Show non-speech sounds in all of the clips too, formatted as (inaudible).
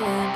my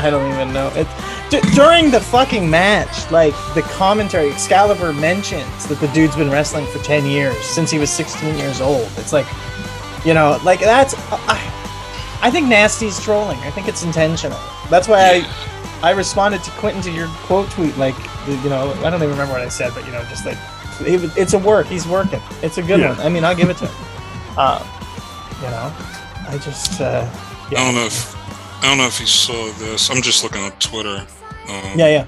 I don't even know. It d- during the fucking match, like the commentary, Excalibur mentions that the dude's been wrestling for ten years since he was sixteen years old. It's like, you know, like that's. I, I think Nasty's trolling. I think it's intentional. That's why I, I responded to Quentin to your quote tweet. Like, you know, I don't even remember what I said, but you know, just like, it, it's a work. He's working. It's a good Yeah. one. I mean, I'll give it to him. Um, (laughs) you know, I just. Uh, I don't know if I don't know if you saw this. I'm just looking up Twitter. Um, yeah, yeah.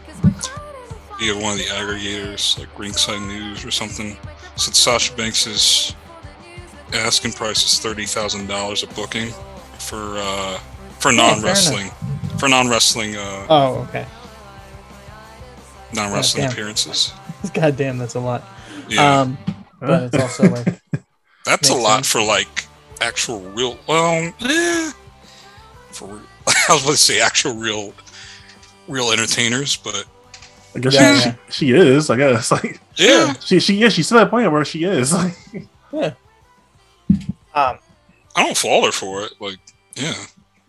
via one of the aggregators, like Ringside News or something, said Sasha Banks's asking price is thirty thousand dollars a booking for uh, for non wrestling for non wrestling uh, Oh, okay. non wrestling appearances. (laughs) God damn, that's a lot. Yeah, Um, but it's also like, (laughs) that's a lot sense. for like actual real. Well, eh, for real- (laughs) I was about to say actual real real entertainers, but I guess Yeah, she, yeah. she she is. I guess (laughs) like yeah, she she yeah she's to that point where she is. (laughs) Like, um, I don't fault her for it. Like, yeah,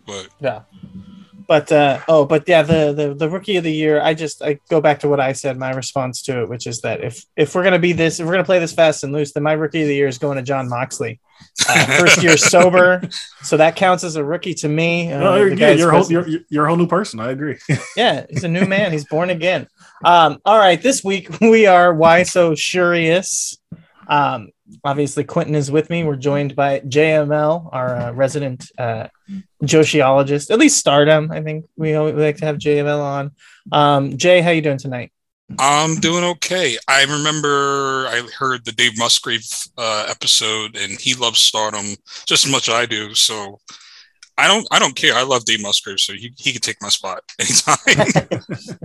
but yeah. But uh, oh, but yeah, the, the the rookie of the year. I just I go back to what I said. My response to it, which is that if if we're gonna be this, if we're gonna play this fast and loose, then my rookie of the year is going to Jon Moxley. Uh, first year (laughs) sober, so that counts as a rookie to me. Uh, no, you're, yeah, you're, a whole, you're you're a whole new person. I agree. (laughs) yeah, he's a new man. He's born again. Um, all right, this week (laughs) we are why so curious. Um, obviously, Quentin is with me. We're joined by JML, our uh, resident uh, Joshiologist, at least Stardom. I think we, like to have JML on. Um, Jay, how you doing tonight? I'm doing okay. I remember I heard the Dave Musgrave uh, episode, and he loves Stardom just as much as I do. So I don't, I don't care. I love Dave Musgrave, so he, he can take my spot (laughs) anytime. (laughs)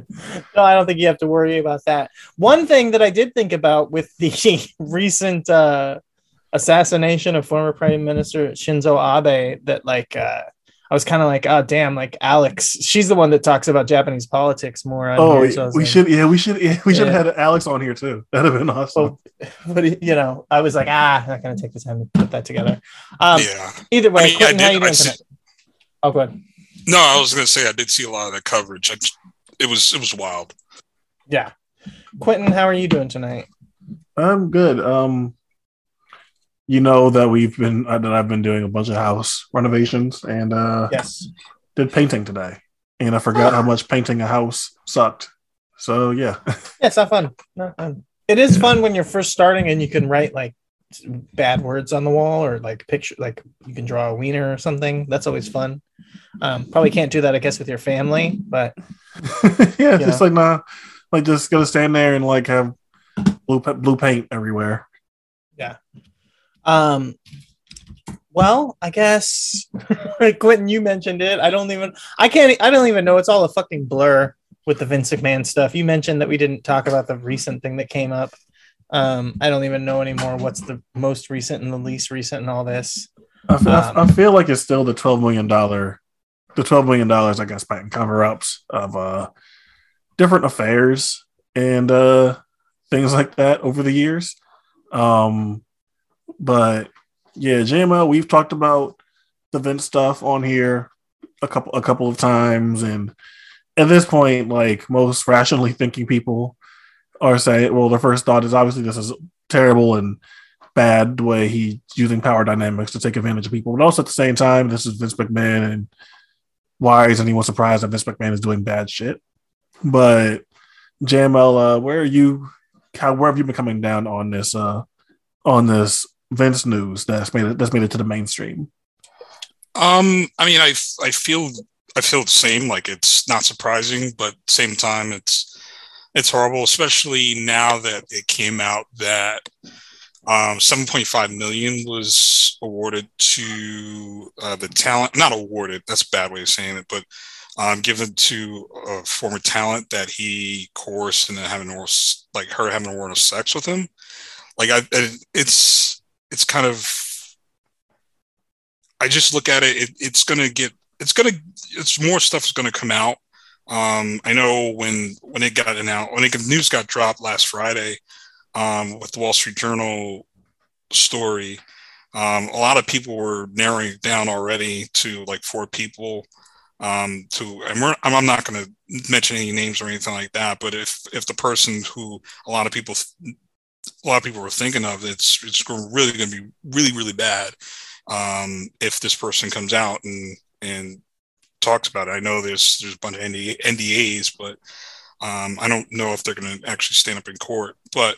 no, I don't think you have to worry about that. One thing that I did think about with the (laughs) recent uh, assassination of former Prime Minister Shinzo Abe, that like uh, I was kind of like, oh damn, like Alex, she's the one that talks about Japanese politics more. On oh, here, so we like- should yeah we should yeah, we should Yeah. have had Alex on here too. That'd have been awesome. But you know, I was like, ah, I'm not gonna take the time to put that together. Um, yeah. Either way, I mean, I Quentin, how did- you I doing see- tonight? Oh, go ahead. No, I was gonna say I did see a lot of that coverage. I, it was, it was wild. Yeah, Quentin, how are you doing tonight? I'm good. Um, you know that we've been uh, that I've been doing a bunch of house renovations and uh Yes. did painting today, and I forgot how much painting a house sucked. So yeah, (laughs) Yeah, it's not fun. Not fun. It is fun when you're first starting and you can write like bad words on the wall or like picture, like you can draw a wiener or something. That's always fun. Um, probably can't do that, I guess, with your family, but (laughs) yeah, just Yeah. like nah, like just gonna stand there and like have blue pa- blue paint everywhere. Yeah. Um, well, I guess (laughs) Quentin, you mentioned it. I don't even, I can't, I don't even know. It's all a fucking blur with the Vince McMahon stuff. You mentioned that we didn't talk about the recent thing that came up. Um, I don't even know anymore what's the most recent and the least recent and all this. I feel, Um, I feel like it's still the twelve million dollar, the twelve million dollars I guess patent cover ups of uh different affairs and uh things like that over the years. Um, but yeah, JML, we've talked about the Vince stuff on here a couple a couple of times, and at this point, like most rationally thinking people are saying, well, their first thought is obviously this is terrible and bad the way he's using power dynamics to take advantage of people, but also at the same time, this is Vince McMahon, and why isn't anyone surprised that Vince McMahon is doing bad shit? But JML, uh, where are you? How where have you been coming down on this? Uh, on this Vince news that's made it that's made it to the mainstream. Um, I mean, I I feel I feel the same. Like it's not surprising, but same time, it's it's horrible, especially now that it came out that um, 7.5 million was awarded to uh, the talent. Not awarded. That's a bad way of saying it, but um, given to a former talent that he coerced into having oral, like her having oral sex with him. Like I, it's it's kind of I just look at it, it it's gonna get it's gonna it's more stuff is gonna come out. Um, I know when when it got announced when the news got dropped last Friday um, with the Wall Street Journal story, um, a lot of people were narrowing it down already to like four people. Um, to and we're, I'm not going to mention any names or anything like that, but if if the person who a lot of people a lot of people were thinking of, it's it's really going to be really really bad um, if this person comes out and and talks about it. I know there's there's a bunch of NDAs, but um, I don't know if they're going to actually stand up in court. But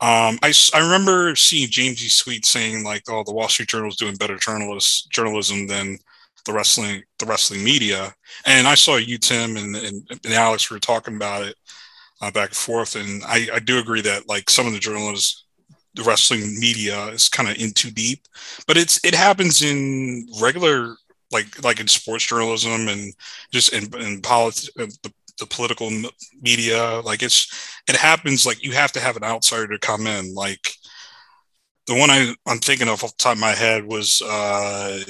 um, I, I remember seeing James E. Sweet saying like, "Oh, the Wall Street Journal is doing better journalist journalism than the wrestling the wrestling media." And I saw you, Tim, and, and, and Alex were talking about it uh, back and forth, and I, I do agree that like some of the journalists the wrestling media is kind of in too deep but it's it happens in regular like like in sports journalism and just in, in politics uh, the, the political media like it's it happens like you have to have an outsider to come in like the one I, i'm thinking of off the top of my head was uh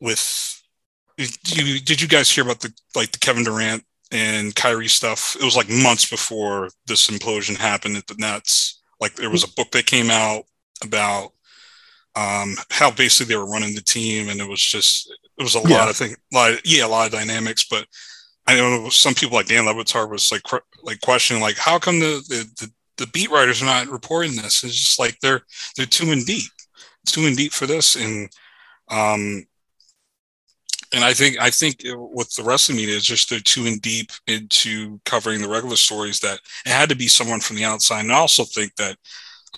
with did you, did you guys hear about the like the kevin durant and Kyrie stuff. It was like months before this implosion happened at the Nets. Like there was a book that came out about um, how basically they were running the team, and it was just it was a yeah. lot of things, like yeah, a lot of dynamics. But I know some people like Dan Le Batard was like like questioning like how come the, the the, the beat writers are not reporting this? It's just like they're they're too in deep, too in deep for this, and um, and I think I think with the rest wrestling media is just they're too in deep into covering the regular stories that it had to be someone from the outside. And I also think that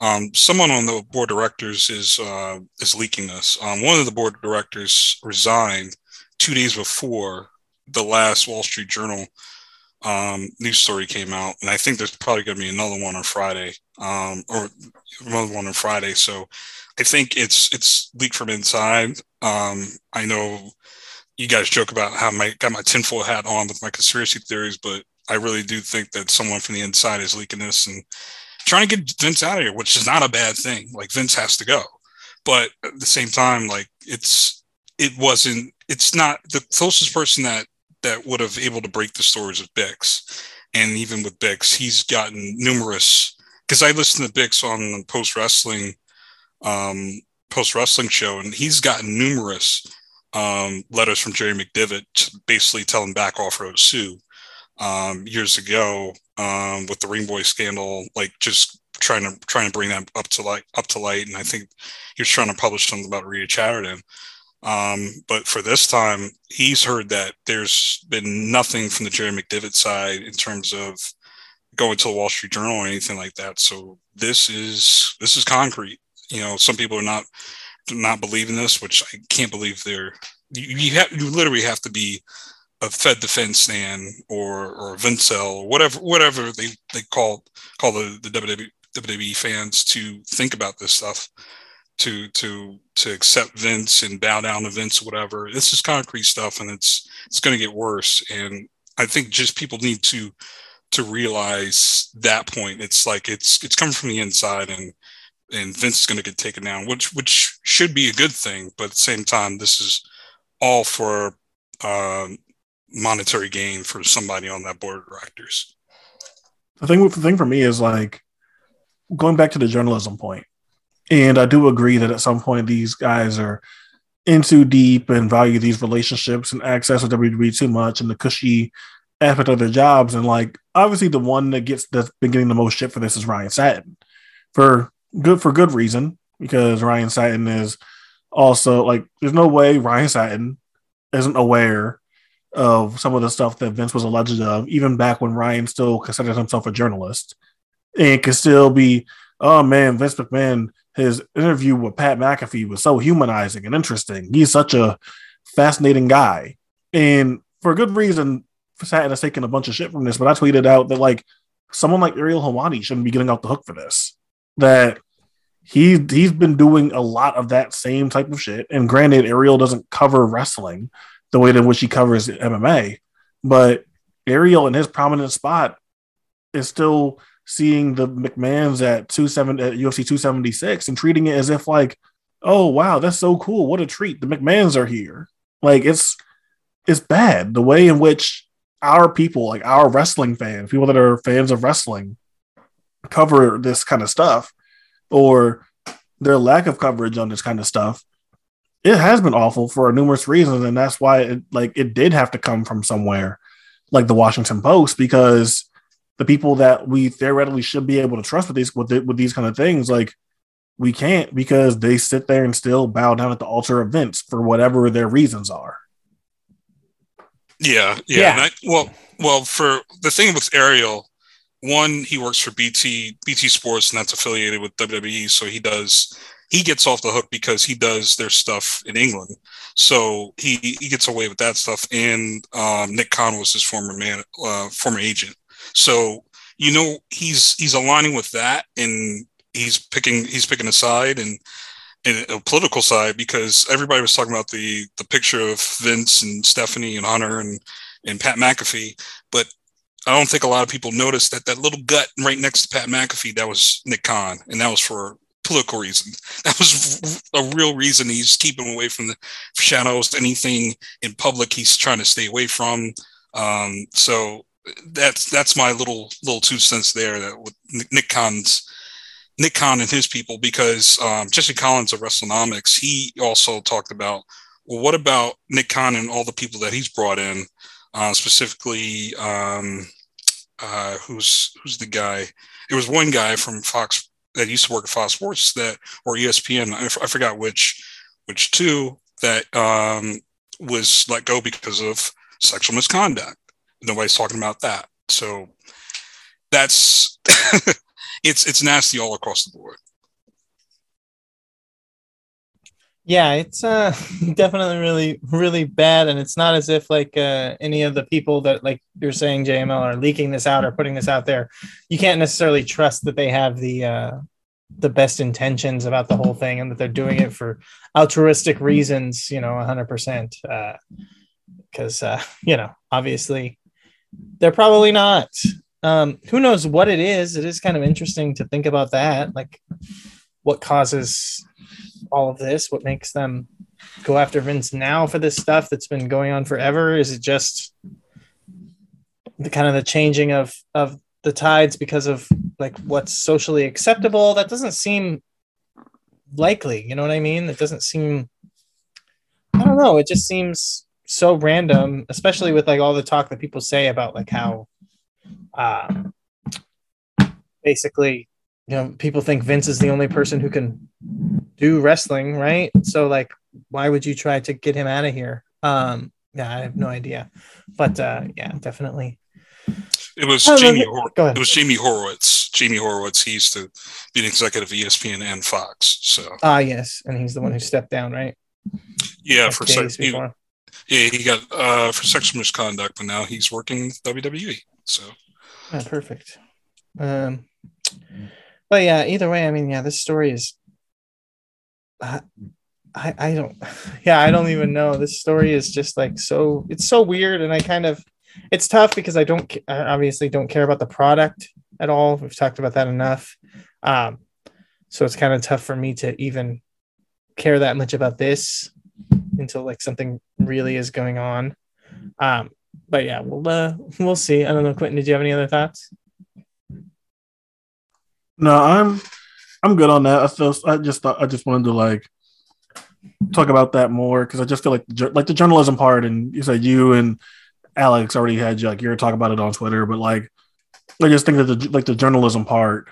um, someone on the board of directors is uh, is leaking this. Um, one of the board of directors resigned two days before the last Wall Street Journal um, news story came out, and I think there's probably going to be another one on Friday, um, or another one on Friday. So I think it's it's leaked from inside. Um, I know you guys joke about how I got my tinfoil hat on with my conspiracy theories, but I really do think that someone from the inside is leaking this and trying to get Vince out of here, which is not a bad thing. Like Vince has to go, but at the same time, like it's it wasn't. It's not the closest person that that would have able to break the stories of Bix, and even with Bix, he's gotten numerous. Because I listened to Bix on the post wrestling, um, post wrestling show, and he's gotten numerous um, letters from Jerry McDevitt basically telling back off Road Sue um, years ago um, with the Ring Boy scandal, like just trying to trying to bring that up to light up to light. And I think he was trying to publish something about Rita Chatterton. Um, but for this time, he's heard that there's been nothing from the Jerry McDevitt side in terms of going to the Wall Street Journal or anything like that. So this is this is concrete. You know, some people are not not believing this, which I can't believe they're you, you have you literally have to be a Fed defense stand or or Vincel whatever whatever they, they call call the, the WWE, WWE fans to think about this stuff to to to accept Vince and bow down to Vince whatever. This is concrete stuff and it's it's gonna get worse. And I think just people need to to realize that point. It's like it's it's coming from the inside and and Vince is going to get taken down, which which should be a good thing. But at the same time, this is all for uh, monetary gain for somebody on that board of directors. The thing, the thing for me is like going back to the journalism point, and I do agree that at some point these guys are in too deep and value these relationships and access to WWE too much and the cushy aspect of their jobs. And like obviously the one that gets that's been getting the most shit for this is Ryan Satin for good for good reason because Ryan Satin is also like there's no way Ryan Satin isn't aware of some of the stuff that Vince was alleged of, even back when Ryan still considered himself a journalist, and could still be, oh man, Vince McMahon, his interview with Pat McAfee was so humanizing and interesting. He's such a fascinating guy, and for good reason, Satin has taken a bunch of shit from this. But I tweeted out that like someone like Ariel Helwani shouldn't be getting off the hook for this. That he he's been doing a lot of that same type of shit. And granted, Ariel doesn't cover wrestling the way in which he covers MMA, but Ariel in his prominent spot is still seeing the McMahons at two seven at UFC two seventy six and treating it as if like, oh wow, that's so cool. What a treat. The McMahons are here. Like it's it's bad the way in which our people, like our wrestling fans, people that are fans of wrestling, cover this kind of stuff or their lack of coverage on this kind of stuff, it has been awful for numerous reasons, and that's why it like it did have to come from somewhere, like the Washington Post, because the people that we theoretically should be able to trust with these with, the, with these kind of things, like we can't because they sit there and still bow down at the altar of Vince for whatever their reasons are. Yeah, yeah. Yeah. and I, well, well, for the thing with Ariel, one, he works for BT BT Sports, and that's affiliated with WWE. So he does he gets off the hook because he does their stuff in England. So he he gets away with that stuff. And um, Nick Khan was his former man, uh, former agent. So you know he's he's aligning with that, and he's picking he's picking a side and. and a political side because everybody was talking about the the picture of Vince and Stephanie and Hunter and and Pat McAfee, but I don't think a lot of people noticed that that little gut right next to Pat McAfee that was Nick Khan, and that was for political reasons. That was a real reason he's keeping away from the shadows. Anything in public, he's trying to stay away from. Um, so that's that's my little little two cents there. That with Nick Khan's Nick Khan and his people, because um, Jesse Collins of WrestleNomics, he also talked about well, what about Nick Khan and all the people that he's brought in, uh, specifically um, uh, who's who's the guy? It was one guy from Fox that used to work at Fox Sports that or ESPN. I, f- I forgot which which two that um, was let go because of sexual misconduct. Nobody's talking about that. So that's (laughs) it's it's nasty all across the board. Yeah, it's uh (laughs) definitely really really bad, and it's not as if like uh, any of the people that like you're saying JML are leaking this out or putting this out there. You can't necessarily trust that they have the uh, the best intentions about the whole thing and that they're doing it for altruistic reasons. You know, hundred percent. uh Because uh, (laughs) you know, obviously, they're probably not. Um, who knows what it is? It is kind of interesting to think about that, like what causes all of this? What makes them go after Vince now for this stuff that's been going on forever? Is it just the kind of the changing of of the tides because of like what's socially acceptable? That doesn't seem likely. You know what I mean? It doesn't seem. I don't know. It just seems so random, especially with like all the talk that people say about like how, um, basically, you know, people think Vince is the only person who can do wrestling, right? So like, why would you try to get him out of here? Um, yeah, I have no idea, but uh, yeah, definitely. It was Oh, Jamie. go- Hor- go ahead. It was Jamie Horowitz. Jamie Horowitz. He used to be an executive of ESPN and Fox. So Ah, yes, and he's the one who stepped down, right? yeah, Like for sex, he, yeah, he got uh, for sexual misconduct, but now he's working with WWE. So Ah, perfect. Um, but yeah, either way, I mean, yeah, this story is. I, I, I don't, (sighs) yeah, I don't even know. This story is just like so. It's so weird, and I kind of, it's tough because I don't, I obviously don't care about the product at all. We've talked about that enough. Um, so it's kind of tough for me to even care that much about this until like something really is going on. Um, but yeah, we'll uh, we'll see. I don't know, Quentin. Did you have any other thoughts? No, I'm I'm good on that. I still I just thought I just wanted to like talk about that more because I just feel like the, like the journalism part and you said you and Alex already had like you're talking about it on Twitter, but like I just think that the like the journalism part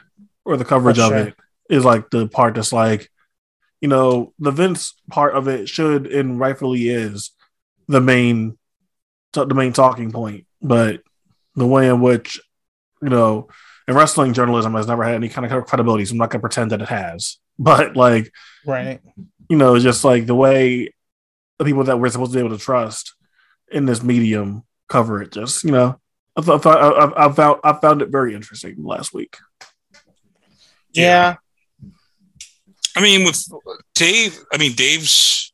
or the coverage For of sure. it is like the part that's like you know the Vince part of it should and rightfully is the main the main talking point, but the way in which you know, and wrestling journalism has never had any kind of credibility. So I'm not going to pretend that it has. But like, Right. you know, just like the way the people that we're supposed to be able to trust in this medium cover it. Just you know, I thought I, I, I found I found it very interesting last week. Yeah. I mean, with Dave, I mean, Dave's,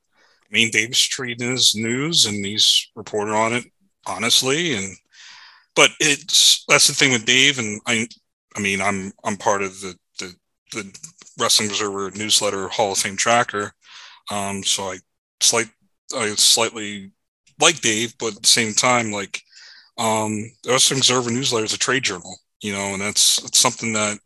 I mean, Dave's treating his news and he's reporting on it honestly. And, but it's, that's the thing with Dave. And I, I mean, I'm, I'm part of the, the, the Wrestling Observer newsletter Hall of Fame tracker. Um, so I slight, I slightly like Dave, but at the same time, like, um, the Wrestling Observer newsletter is a trade journal, you know, and that's, that's something that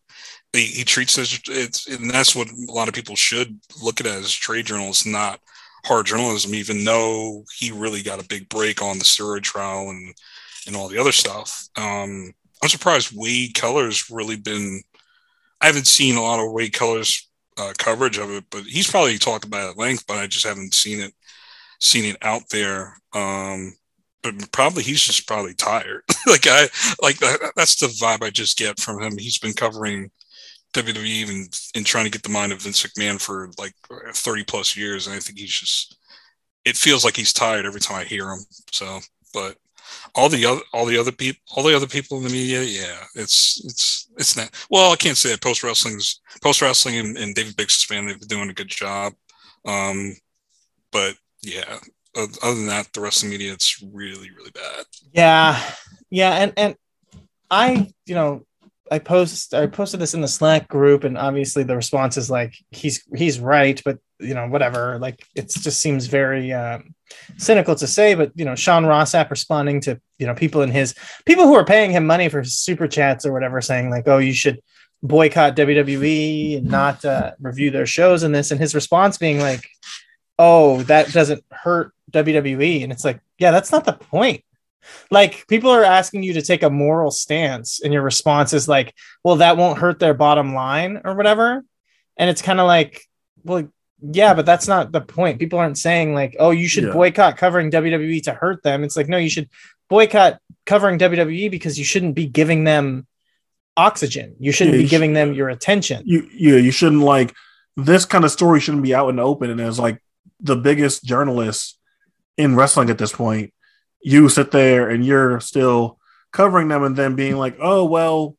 he, he treats as it's and that's what a lot of people should look at as trade journalists, not hard journalism. Even though he really got a big break on the steroid trial and and all the other stuff. Um, I'm surprised Wade Keller's really been. I haven't seen a lot of Wade Keller's uh, coverage of it, but he's probably talked about it at length. But I just haven't seen it seen it out there. Um, but probably he's just probably tired. (laughs) like I like that, that's the vibe I just get from him. He's been covering WWE even and trying to get the mind of Vince McMahon for like 30 plus years. And I think he's just, it feels like he's tired every time I hear him. So, but all the other, all the other people, all the other people in the media, yeah, it's, it's, it's not, well, I can't say that post wrestling's post wrestling and, and David Bixenspan, they've been doing a good job. Um, but yeah, other than that, the rest of the media, it's really, really bad. Yeah. Yeah. And, and I, you know, I post I posted this in the Slack group, and obviously the response is like he's he's right, but you know whatever. Like it just seems very um, cynical to say, but you know Sean Ross Sapp responding to you know people in his people who are paying him money for super chats or whatever, saying like, oh, you should boycott WWE and not uh, review their shows and this, and his response being like, oh, that doesn't hurt WWE, and it's like, yeah, that's not the point like people are asking you to take a moral stance and your response is like well that won't hurt their bottom line or whatever and it's kind of like well yeah but that's not the point people aren't saying like oh you should Yeah. boycott covering wwe to hurt them it's like no you should boycott covering wwe because you shouldn't be giving them oxygen you shouldn't Yeah, be you giving them your attention You yeah, you shouldn't like this kind of story shouldn't be out in the open. And as like the biggest journalist in wrestling at this point, you sit there and you're still covering them and then being like, oh well,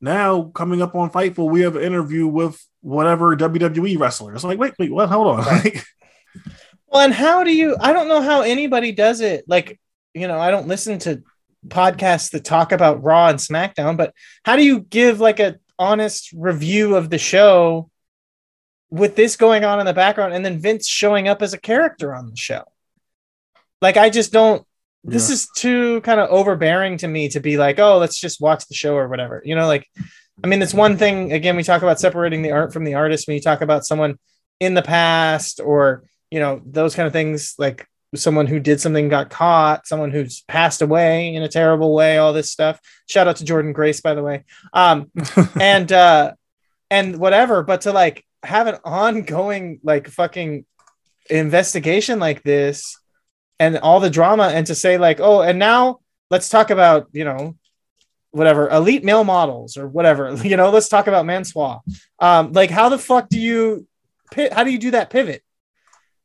now coming up on Fightful, we have an interview with whatever WWE wrestler. It's like, wait, wait, what? Hold on. Right. (laughs) Well, and how do you? I don't know how anybody does it. Like, you know, I don't listen to podcasts that talk about Raw and SmackDown, but how do you give like a honest review of the show with this going on in the background and then Vince showing up as a character on the show? Like, I just don't. This Yeah. is too kind of overbearing to me to be like, oh, let's just watch the show or whatever. You know, like, I mean, it's one thing. Again, we talk about separating the art from the artist when you talk about someone in the past or you know those kind of things like someone who did something got caught someone who's passed away in a terrible way all this stuff shout out to jordynne grace by the way um (laughs) and uh and whatever but to like have an ongoing like fucking investigation like this and all the drama and to say like oh and now let's talk about you know whatever elite male models or whatever (laughs) you know let's talk about mansoor um like how the fuck do you how do you do that pivot?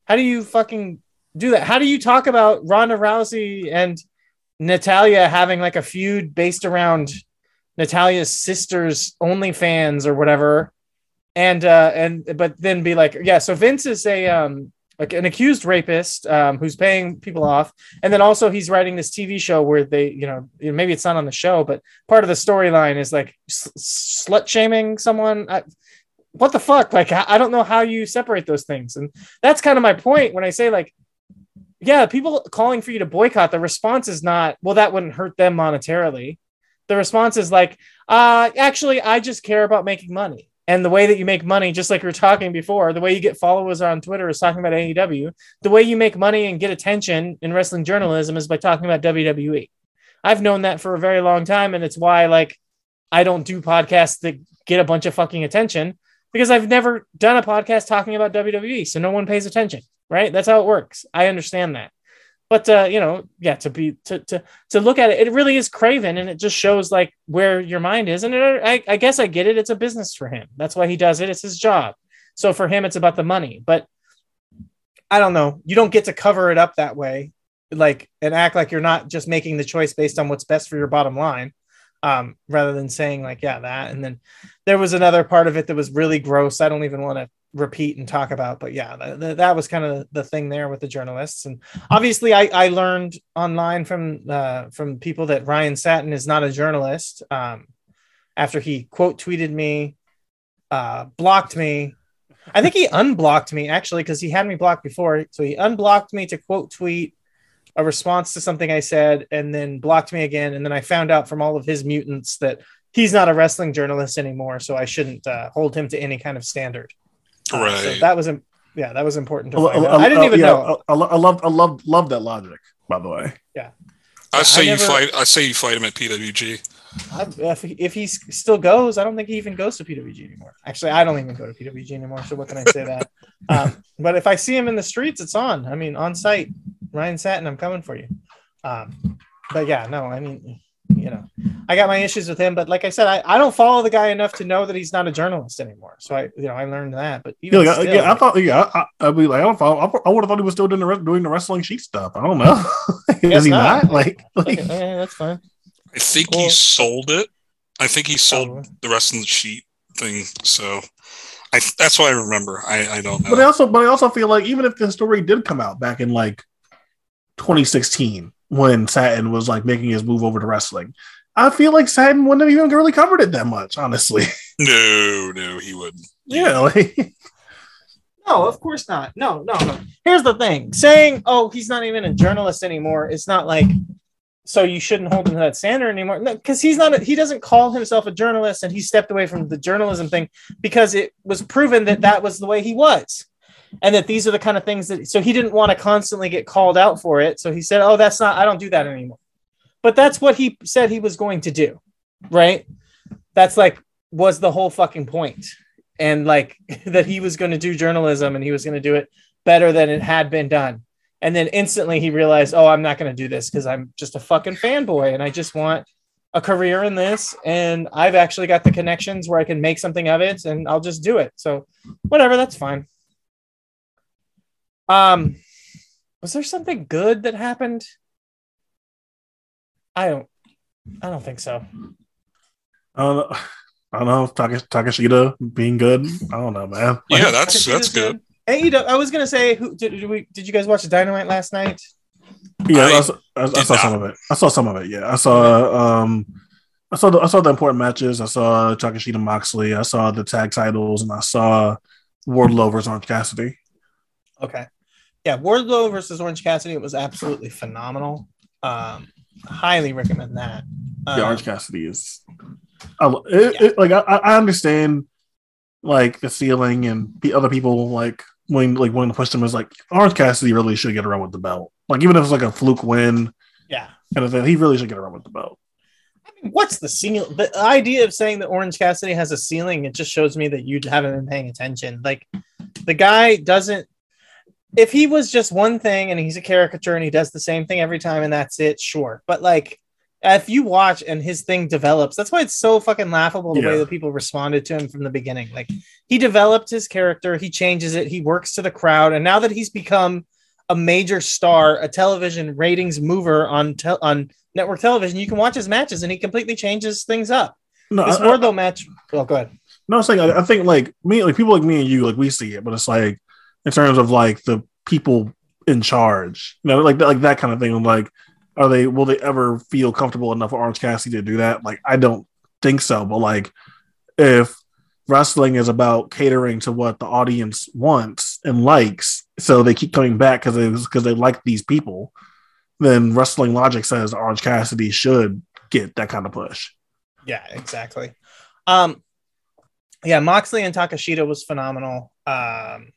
How do you fucking do that? How do you talk about ronda rousey and natalya having like a feud based around natalya's sister's OnlyFans or whatever? And uh and but then be like yeah so vince is a um like an accused rapist um, who's paying people off. And then also he's writing this tv show where they you know maybe it's not on the show but part of the storyline is like sl- slut shaming someone. I, what the fuck? Like I, I don't know how you separate those things. And that's kind of my point when i say like yeah people calling for you to boycott the response is not well that wouldn't hurt them monetarily. The response is like uh actually i just care about making money and the way that you make money just like we were talking before the way you get followers on twitter is talking about aew the way you make money and get attention in wrestling journalism is by talking about wwe i've known that for a very long time and it's why like i don't do podcasts that get a bunch of fucking attention because i've never done a podcast talking about wwe so no one pays attention right? That's how it works. I understand that but uh, you know, yeah, to be to to to look at it, it really is Craven, and it just shows like where your mind is. And it, I, I guess I get it. It's a business for him. That's why he does it. It's his job. So for him, it's about the money. But I don't know. You don't get to cover it up that way, like and act like you're not just making the choice based on what's best for your bottom line, um, rather than saying like, yeah, that. And then there was another part of it that was really gross. I don't even want to repeat and talk about but yeah th- th- that was kind of the thing there with the journalists and obviously i, I learned online from uh, from people that ryan satin is not a journalist um, after he quote tweeted me uh, blocked me i think he unblocked me actually because he had me blocked before so he unblocked me to quote tweet a response to something i said and then blocked me again and then i found out from all of his mutants that he's not a wrestling journalist anymore so i shouldn't uh, hold him to any kind of standard uh, so Right. that was im- yeah, that was important to I, find out. I didn't even yeah, know. I, I, I love, I love, love that logic. By the way, Yeah. I say I you fight. I say you fight him at PWG. If, he, if he still goes, I don't think he even goes to PWG anymore. Actually, I don't even go to PWG anymore. So what can I say that? (laughs) Um, but if I see him in the streets, it's on. I mean, on site, Ryan Satin, I'm coming for you. Um, but yeah, no, I mean, you know, I got my issues with him. But like I said, I, I don't follow the guy enough to know that he's not a journalist anymore. So I, you know, I learned that. But yeah, like, still, yeah, I thought, yeah, I, I, be like, I don't follow. I, I would have thought he was still doing the doing the wrestling sheet stuff. I don't know. (laughs) Is he not. not? Like, (laughs) like okay, yeah, that's fine. I think Well- he sold it. I think he sold Probably. the rest of the sheet thing. So, I that's what I remember. I I don't know. But I know. also, but I also feel like even if the story did come out back in like 2016 when Satin was like making his move over to wrestling, I feel like Satin wouldn't have even really covered it that much, honestly. (laughs) No, no, he wouldn't. yeah, like, (laughs) No, of course not. No, no, no. Here's the thing: saying, "Oh, he's not even a journalist anymore," it's not like so you shouldn't hold him to that standard anymore. Because he's not. A, he doesn't call himself a journalist, and he stepped away from the journalism thing because it was proven that that was the way he was, and that these are the kind of things that. So he didn't want to constantly get called out for it. So he said, "Oh, that's not. I don't do that anymore." But that's what he said he was going to do, right? That's like was the whole fucking point and like (laughs) that he was going to do journalism and he was going to do it better than it had been done. And then instantly he realized, oh, I'm not going to do this because I'm just a fucking fanboy and I just want a career in this. And I've actually got the connections where I can make something of it and I'll just do it. So whatever, that's fine. Um, was there something good that happened? I don't, I don't think so. I don't know. (laughs) I don't know. Taka- Takeshita being good. I don't know, man. Like, Yeah, that's Takeshita's that's good. AEW, I was gonna say, who did, did we? Did you guys watch Dynamite last night? yeah, I, I saw, I, I saw some of it. I saw some of it. Yeah, I saw. Um, I saw the I saw the important matches. I saw Takeshita Moxley. I saw the tag titles, and I saw Wardlow versus Orange Cassidy. Okay. Yeah, Wardlow versus Orange Cassidy. It was absolutely phenomenal. Um, highly recommend that. Yeah, Um, Orange Cassidy is. I, lo- it, it, like I, I understand, like the ceiling and the other people like when like when push them is like Orange Cassidy really should get around with the belt. Like even if it's like a fluke win Yeah. kind of thing, he really should get around with the belt. I mean, what's the ceiling? The idea of saying that Orange Cassidy has a ceiling, it just shows me that you haven't been paying attention. Like, the guy doesn't. If he was just one thing and he's a caricature and he does the same thing every time and that's it, sure. But like, if you watch and his thing develops, that's why it's so fucking laughable the way that people responded to him from the beginning. Like, he developed his character, he changes it, he works to the crowd, and now that he's become a major star, a television ratings mover on tel- on network television, you can watch his matches and he completely changes things up. No, This I, I, Wardlow match. Oh, go ahead. no, I'm saying I, I think like me, like people like me and you, like we see it, but it's like in terms of like the people in charge, you know, like like that kind of thing. Like, are they will they ever feel comfortable enough for Orange Cassidy to do that? Like, I don't think so. But like, if wrestling is about catering to what the audience wants and likes, so they keep coming back because because they like these people, then wrestling logic says Orange Cassidy should get that kind of push. Yeah, exactly. Um, yeah, Moxley and Takeshita was phenomenal. Um,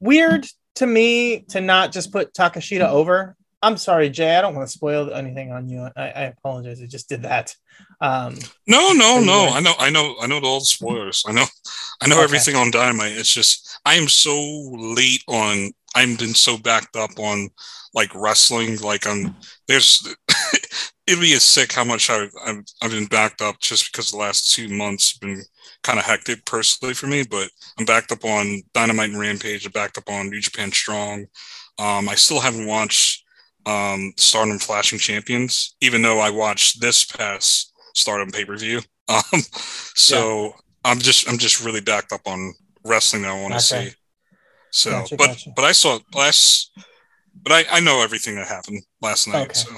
weird to me to not just put Takeshita over. I'm sorry, Jay. I don't want to spoil anything on you. I, I apologize. I just did that. Um, No, no, no. I know, I know, I know all the spoilers. I know, I know Okay. everything on Dynamite. It's just I am so late on I've been so backed up on like wrestling. Like I'm there's (laughs) it'd be a sick how much I've, I've I've been backed up just because the last two months have been kind of hectic personally for me. But I'm backed up on Dynamite and Rampage. I'm backed up on New Japan Strong. Um, I still haven't watched um, Stardom Flashing Champions, even though I watched this past Stardom pay per view. (laughs) Um, so I'm just I'm just really backed up on wrestling that I want to Okay. see. So, Gotcha, but gotcha. but I saw last, but I I know everything that happened last night. Okay. So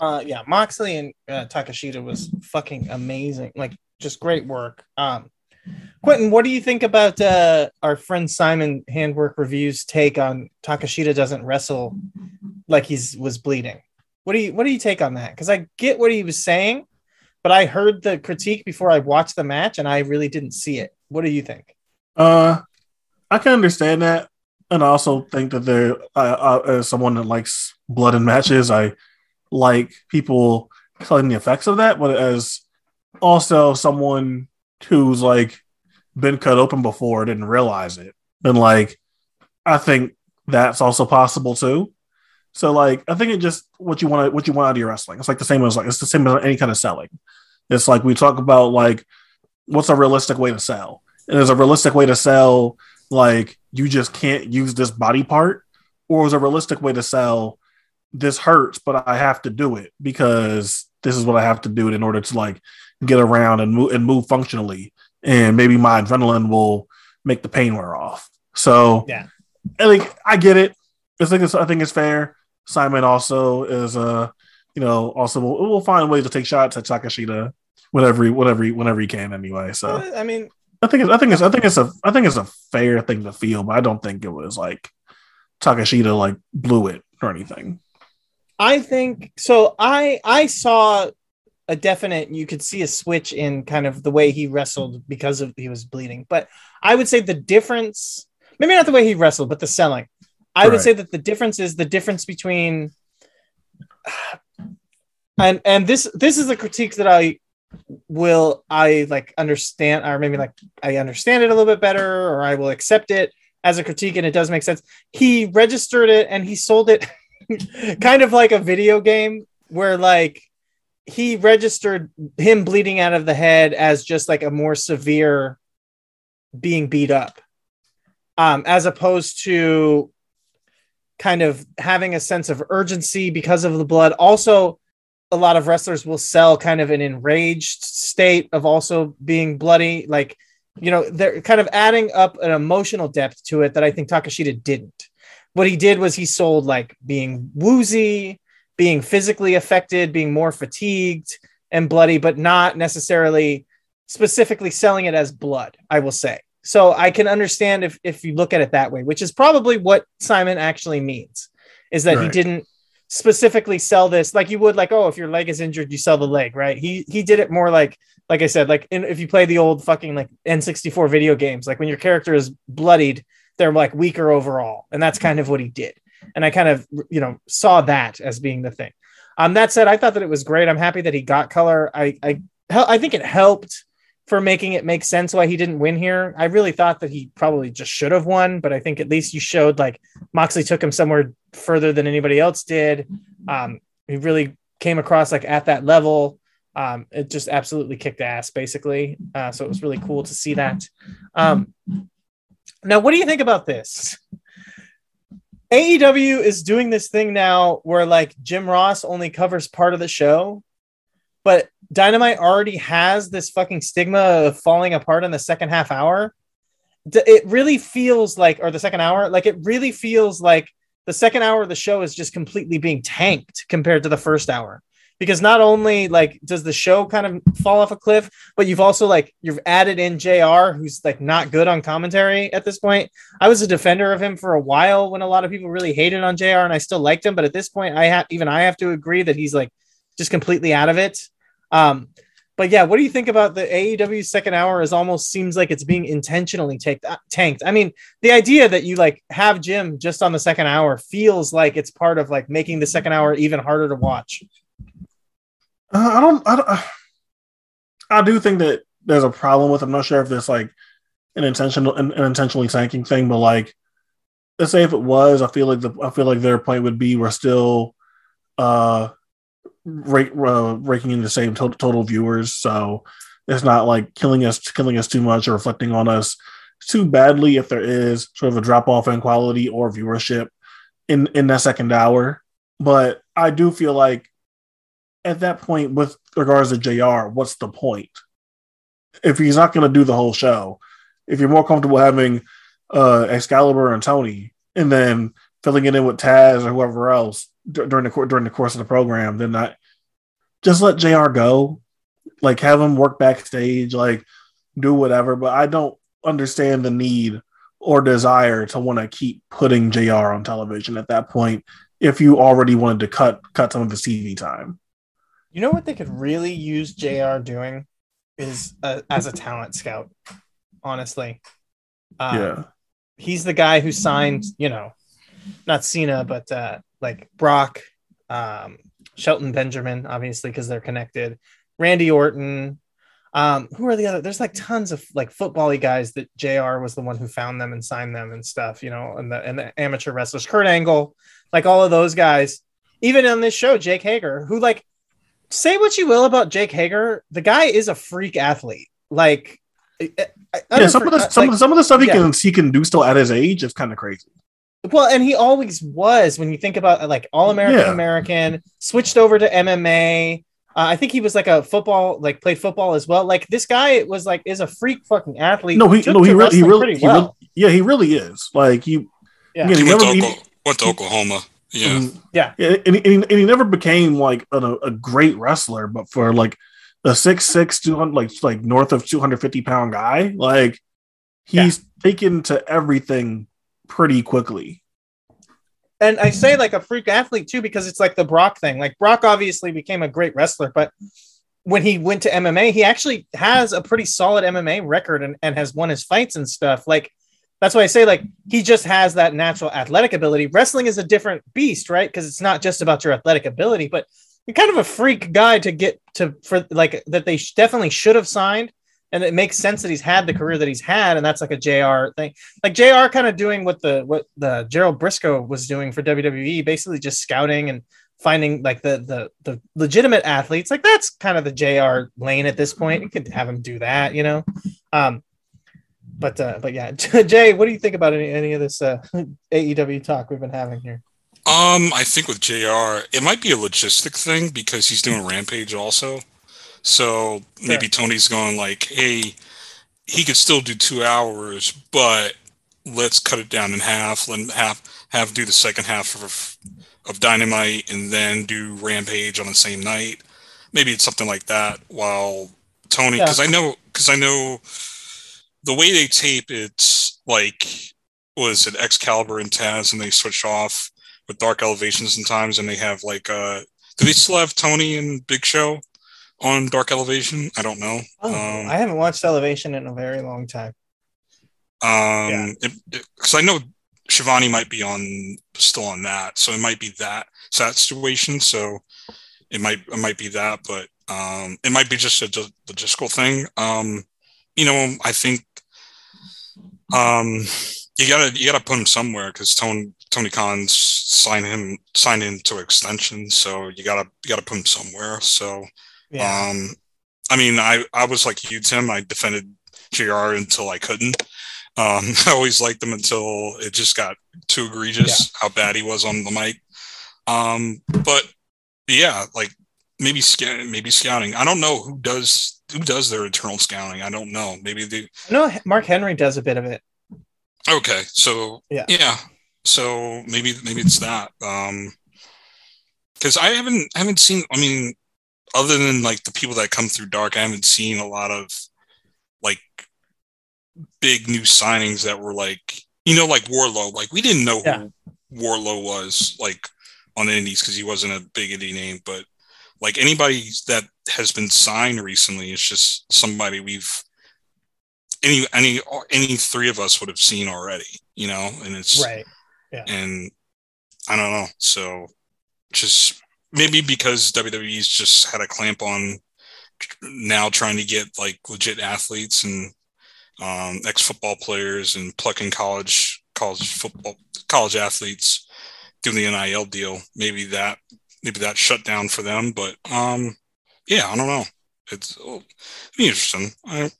uh yeah moxley and uh, takeshita was fucking amazing like just great work um quentin what do you think about uh our friend simon handwork reviews take on takeshita doesn't wrestle like he's was bleeding. What do you what do you take on that? Because i get what he was saying but i heard the critique before i watched the match and i really didn't see it. What do you think? Uh, I can understand that, and I also think that there, uh, uh, as someone that likes blood and matches, I like people feeling the effects of that. But as also someone who's like been cut open before, didn't realize it, and like I think that's also possible too. So like I think it just what you want to what you want out of your wrestling. It's like the same as like it's the same as any kind of selling. It's like we talk about like what's a realistic way to sell and there's a realistic way to sell like you just can't use this body part or is a realistic way to sell this hurts but i have to do it because this is what i have to do in order to like get around and move and move functionally and maybe my adrenaline will make the pain wear off so Yeah. i think i get it i think it's i think it's fair simon also is uh you know also will will find ways to take shots at takeshita whenever he, whatever he, whenever he can anyway so Uh, i mean I think it's, I think it's I think it's a I think it's a fair thing to feel, but I don't think it was like Takeshita like blew it or anything. I think so. I I saw a definite. You could see a switch in kind of the way he wrestled because of he was bleeding. But I would say the difference, maybe not the way he wrestled, but the selling. I would say that the difference is the difference between. And and this this is a critique that I will I like understand or maybe like I understand it a little bit better or I will accept it as a critique and it does make sense. He registered it and he sold it (laughs) kind of like a video game where like he registered him bleeding out of the head as just like a more severe being beat up um as opposed to kind of having a sense of urgency because of the blood also a lot of wrestlers will sell kind of an enraged state of also being bloody like you know they're kind of adding up an emotional depth to it that i think takeshita didn't what he did was he sold like being woozy, being physically affected, being more fatigued and bloody, but not necessarily specifically selling it as blood, I will say. So I can understand if if you look at it that way, which is probably what Simon actually means, is that he didn't specifically sell this. Like you would like oh if your leg is injured you sell the leg right? He he did it more like like i said like in, if you play the old fucking like n64 video games like when your character is bloodied they're like weaker overall. And that's kind of what he did. And i kind of you know saw that as being the thing. Um that said i thought that it was great. I'm happy that he got color. I i i think it helped for making it make sense why he didn't win here. I really thought that he probably just should have won but i think at least you showed like moxley took him somewhere further than anybody else did. Um he really came across like at that level. Um it just absolutely kicked ass basically. Uh so it was really cool to see that. Um now, what do you think about this? AEW is doing this thing now where like Jim Ross only covers part of the show, but Dynamite already has this fucking stigma of falling apart in the second half hour. It really feels like, or the second hour, like it really feels like the second hour of the show is just completely being tanked compared to the first hour. Because not only like does the show kind of fall off a cliff, but you've also like you've added in JR, who's like not good on commentary at this point. I was a defender of him for a while when a lot of people really hated on JR, and I still liked him. But at this point, I have even I have to agree that he's like just completely out of it. Um, but yeah, what do you think about the AEW second hour? Is almost seems like it's being intentionally take, uh, tanked. I mean, the idea that you like have Jim just on the second hour feels like it's part of like making the second hour even harder to watch. Uh, I don't. I don't. I do think that there's a problem with. I'm not sure if there's like an intentional, an, an intentionally tanking thing, but like let's say if it was, I feel like the I feel like their point would be we're still uh rake, uh, raking in the same total, total viewers, so it's not like killing us killing us too much or reflecting on us too badly if there is sort of a drop off in quality or viewership in in that second hour. But I do feel like at that point, with regards to Jr., what's the point? If he's not going to do the whole show, if you're more comfortable having uh, Excalibur and Tony, and then filling it in with Taz or whoever else d- during the cour- during the course of the program, then I just let Jr. go, like have him work backstage, like do whatever. But I don't understand the need or desire to want to keep putting Jr. on television at that point if you already wanted to cut cut some of the TV time. You know what they could really use JR doing is uh, as a talent scout. Honestly, um, yeah, he's the guy who signed, you know, not Cena, but uh, like Brock, um, Shelton Benjamin, obviously because they're connected. Randy Orton. Um, who are the other? There's like tons of like footbally guys that Jr. was the one who found them and signed them and stuff, you know, and the and the amateur wrestlers, Kurt Angle, like all of those guys. Even on this show, Jake Hager, who like say what you will about Jake Hager, the guy is a freak athlete. Like, yeah. Some of the some, like- of the, some of the stuff he yeah. can he can do still at his age is kind of crazy. Well, and he always was when you think about like all American Yeah. American, switched over to MMA. Uh, I think he was like a football, like played football as well. Like this guy was like is a freak fucking athlete. No, he no he to really he really, he well. really yeah he really is like he Yeah. again, He he went, to never he- Oklahoma, went to Oklahoma. Yeah. Mhm. Yeah. Yeah, and, and, he- and he never became like a, a great wrestler, but for like a six six two hundred like like north of two hundred fifty pound guy, like he's taken to everything pretty quickly. and I say like a freak athlete too because it's like the Brock thing. Like Brock obviously became a great wrestler, but when he went to MMA, he actually has a pretty solid MMA record and, and has won his fights and stuff. Like that's why I say like he just has that natural athletic ability. Wrestling is a different beast, right? Because it's not just about your athletic ability, but you're kind of a freak guy to get to for like that they sh- definitely should have signed. And it makes sense that he's had the career that he's had, and that's like a JR thing like JR kind of doing what the what the Gerald Brisco was doing for WWE, basically just scouting and finding like the the the legitimate athletes. Like that's kind of the JR lane at this point. You could have him do that, you know. Um, but uh, but yeah, (laughs) Jay, what do you think about any, any of this uh, (laughs) AEW talk we've been having here? Um, I think with JR, it might be a logistic thing because he's doing Rampage also. So maybe Tony's going like, hey, he could still do two hours, but let's cut it down in half. Let him have have do the second half of of Dynamite and then do Rampage on the same night. Maybe it's something like that. While Tony, Yeah. because I know, because I know the way they tape, it's like was it Excalibur and Taz, and they switch off with Dark Elevations sometimes, and they have like uh, do they still have Tony and Big Show on Dark Elevation? I don't know. Oh, um, I haven't watched Elevation in a very long time. Um, because I know Schiavone might be on still on that, so it might be that that situation. So it might it might be that, but um, it might be just a logistical thing. Um, you know, I think um, you gotta you gotta put him somewhere because Tony Tony Khan's signed him signed into extension, so you gotta you gotta put him somewhere. So Yeah, um, I mean, I, I was like you, Tim. I defended JR until I couldn't. Um, (laughs) I always liked him until it just got too egregious how bad he was on the mic. Um, but yeah, like maybe sca- maybe scouting. I don't know who does who does their internal scouting. I don't know. Maybe the no Mark Henry does a bit of it. okay. So Yeah. yeah. So maybe maybe it's that. Um, because I haven't haven't seen. I mean, other than like the people that come through dark, I haven't seen a lot of like big new signings that were like you know like Wardlow. Like we didn't know Yeah. who Wardlow was like on the Indies because he wasn't a big indie name, but like anybody that has been signed recently, it's just somebody we've any any any three of us would have seen already, you know, and it's Right. Yeah, and I don't know. So just maybe because WWE's just had a clamp on now trying to get like legit athletes and um, ex football players and plucking college college football, college athletes doing the NIL deal. Maybe that, maybe that shut down for them. But um, yeah, I don't know. It's be interesting. I,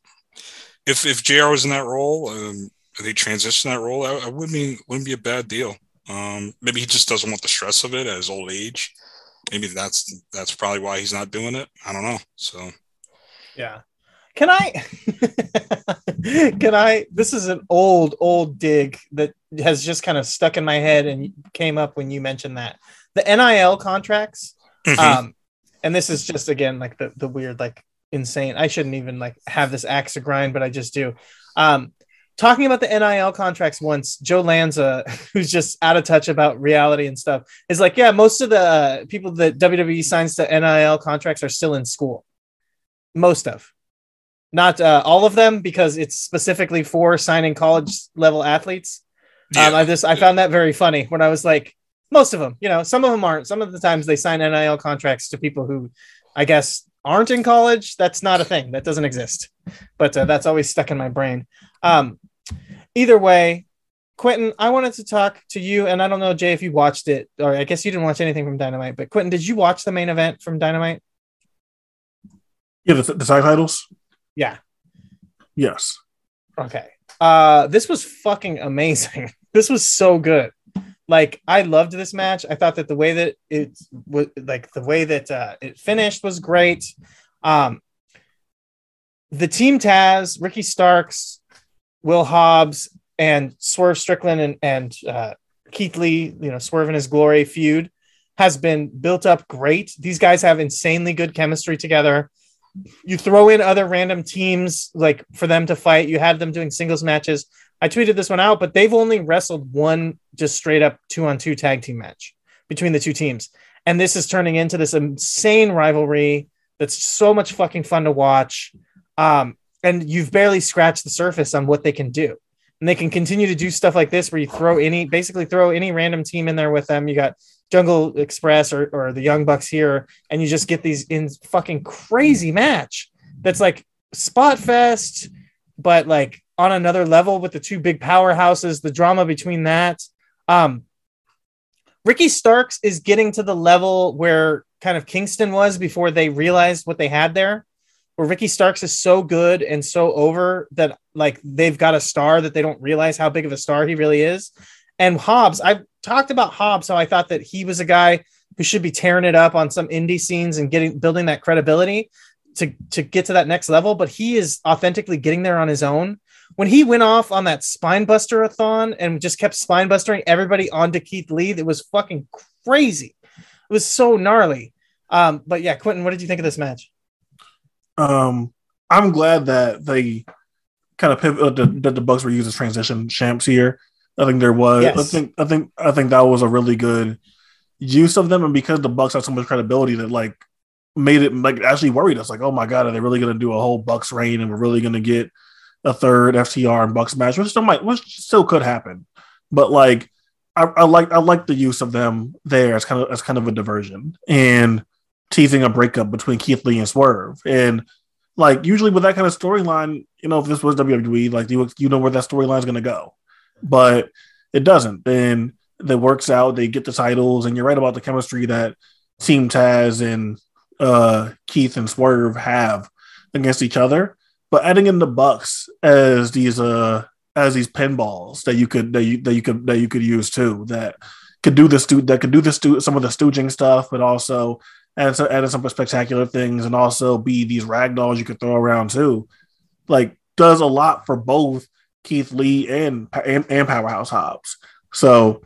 if if Jr. was in that role, um, they transition that role, I, I wouldn't be wouldn't be a bad deal. Um, maybe he just doesn't want the stress of it at his old age. Maybe that's that's probably why he's not doing it. I don't know. So Yeah. Can I? (laughs) can I? This is an old, old dig that has just kind of stuck in my head and came up when you mentioned that the NIL contracts. Mhm. Um, and this is just again like the the weird, like insane. I shouldn't even like have this axe to grind, but I just do. Um, talking about the NIL contracts once, Joe Lanza, (laughs) who's just out of touch about reality and stuff, is like, yeah, most of the uh, people that WWE signs to NIL contracts are still in school. Most of, not uh, all of them, because it's specifically for signing college level athletes. Um, I just I found that very funny when I was like, most of them, you know, some of them aren't. Some of the times they sign NIL contracts to people who, I guess, aren't in college. That's not a thing. That doesn't exist. But uh, that's always stuck in my brain. Um, either way, Quentin, I wanted to talk to you, and I don't know, Jay, if you watched it, or I guess you didn't watch anything from Dynamite. But Quentin, did you watch the main event from Dynamite? Yeah, the, the side titles. Yeah. Yes. Okay. Uh this was fucking amazing. (laughs) this was so good. Like I loved this match. I thought that the way that it was like the way that uh it finished was great. Um the team Taz, Ricky Starks, Will Hobbs, and Swerve Strickland and, and uh Keith Lee, you know, Swerve in his glory feud has been built up great. These guys have insanely good chemistry together you throw in other random teams like for them to fight. You have them doing singles matches. I tweeted this one out, but they've only wrestled one just straight up two on two tag team match between the two teams. And this is turning into this insane rivalry that's so much fucking fun to watch. Um, and you've barely scratched the surface on what they can do. And they can continue to do stuff like this where you throw any basically throw any random team in there with them. You got Jungle Express or, or the Young Bucks here, and you just get these in fucking crazy match that's like spot fest, but like on another level with the two big powerhouses, the drama between that. Um, Ricky Starks is getting to the level where kind of Kingston was before they realized what they had there. Where Ricky Starks is so good and so over that like they've got a star that they don't realize how big of a star he really is. And Hobbs, I've talked about Hobbs, how I thought that he was a guy who should be tearing it up on some indie scenes and getting building that credibility to to get to that next level. But he is authentically getting there on his own. When he went off on that spine buster a thon and just kept spine bustering everybody onto Keith Lee, that was fucking crazy. It was so gnarly. Um, but yeah, Quentin, what did you think of this match? Um, I'm glad that they kind of pivot uh, that, the Bucks were used as transition champs here. I think there was. I think. I think. I think that was a really good use of them, and because the Bucks have so much credibility, that like made it like actually worried us. Like, oh my god, are they really going to do a whole Bucks reign, and we're really going to get a third FTR and Bucks match, which still might, which still could happen. But like, I, I like I like the use of them there as kind of as kind of a diversion and teasing a breakup between Keith Lee and Swerve. And like usually with that kind of storyline, you know, if this was WWE, like you you know where that storyline is going to go, but it doesn't. And that works out. They get the titles, and you're right about the chemistry that Team Taz and uh, Keith and Swerve have against each other. But adding in the Bucks as these uh as these pinballs that you could that you that you could that you could use too that could do this that could do this stu- some of the stooging stuff, but also add some, add some spectacular things and also be these ragdolls you could throw around too. Like does a lot for both Keith Lee and and, and Powerhouse Hobbs. So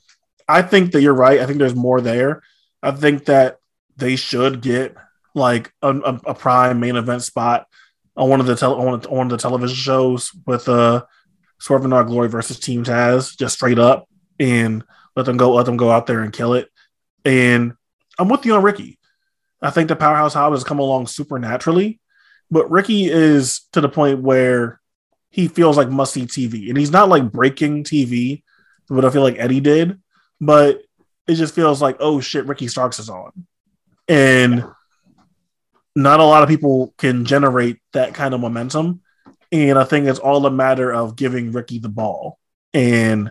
I think that you're right. I think there's more there. I think that they should get like a, a, prime main event spot on one of the tel- on, on the television shows with uh Swerve and Our Glory versus Team Taz, just straight up, and let them go, let them go out there and kill it. And I'm with you on Ricky. I think the Powerhouse Hobbs has come along supernaturally, but Ricky is to the point where he feels like must see TV, and he's not like breaking TV, but I feel like Eddie did, but it just feels like oh shit, Ricky Starks is on, and not a lot of people can generate that kind of momentum. And I think it's all a matter of giving Ricky the ball. And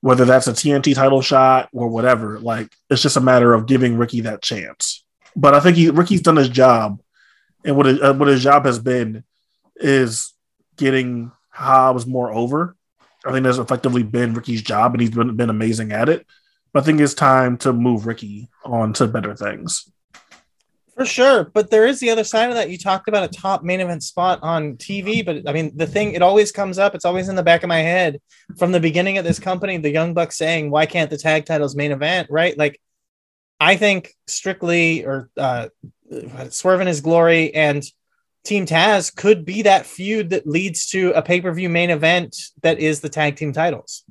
whether that's a TNT title shot or whatever. Like it's just a matter of giving Ricky that chance. But I think he Ricky's done his job, and what his, uh, what his job has been is getting Hobbs more over. I think that's effectively been Ricky's job, and he's been, been amazing at it. But I think it's time to move Ricky on to better things. For sure, but there is the other side of that. You talked about a top main event spot on TV, but I mean, the thing it always comes up. It's always in the back of my head from the beginning of this company. The Young Bucks saying, "Why can't the tag titles main event?" Right? Like, I think strictly or uh, Swerve in His Glory and Team Taz could be that feud that leads to a pay per view main event that is the tag team titles.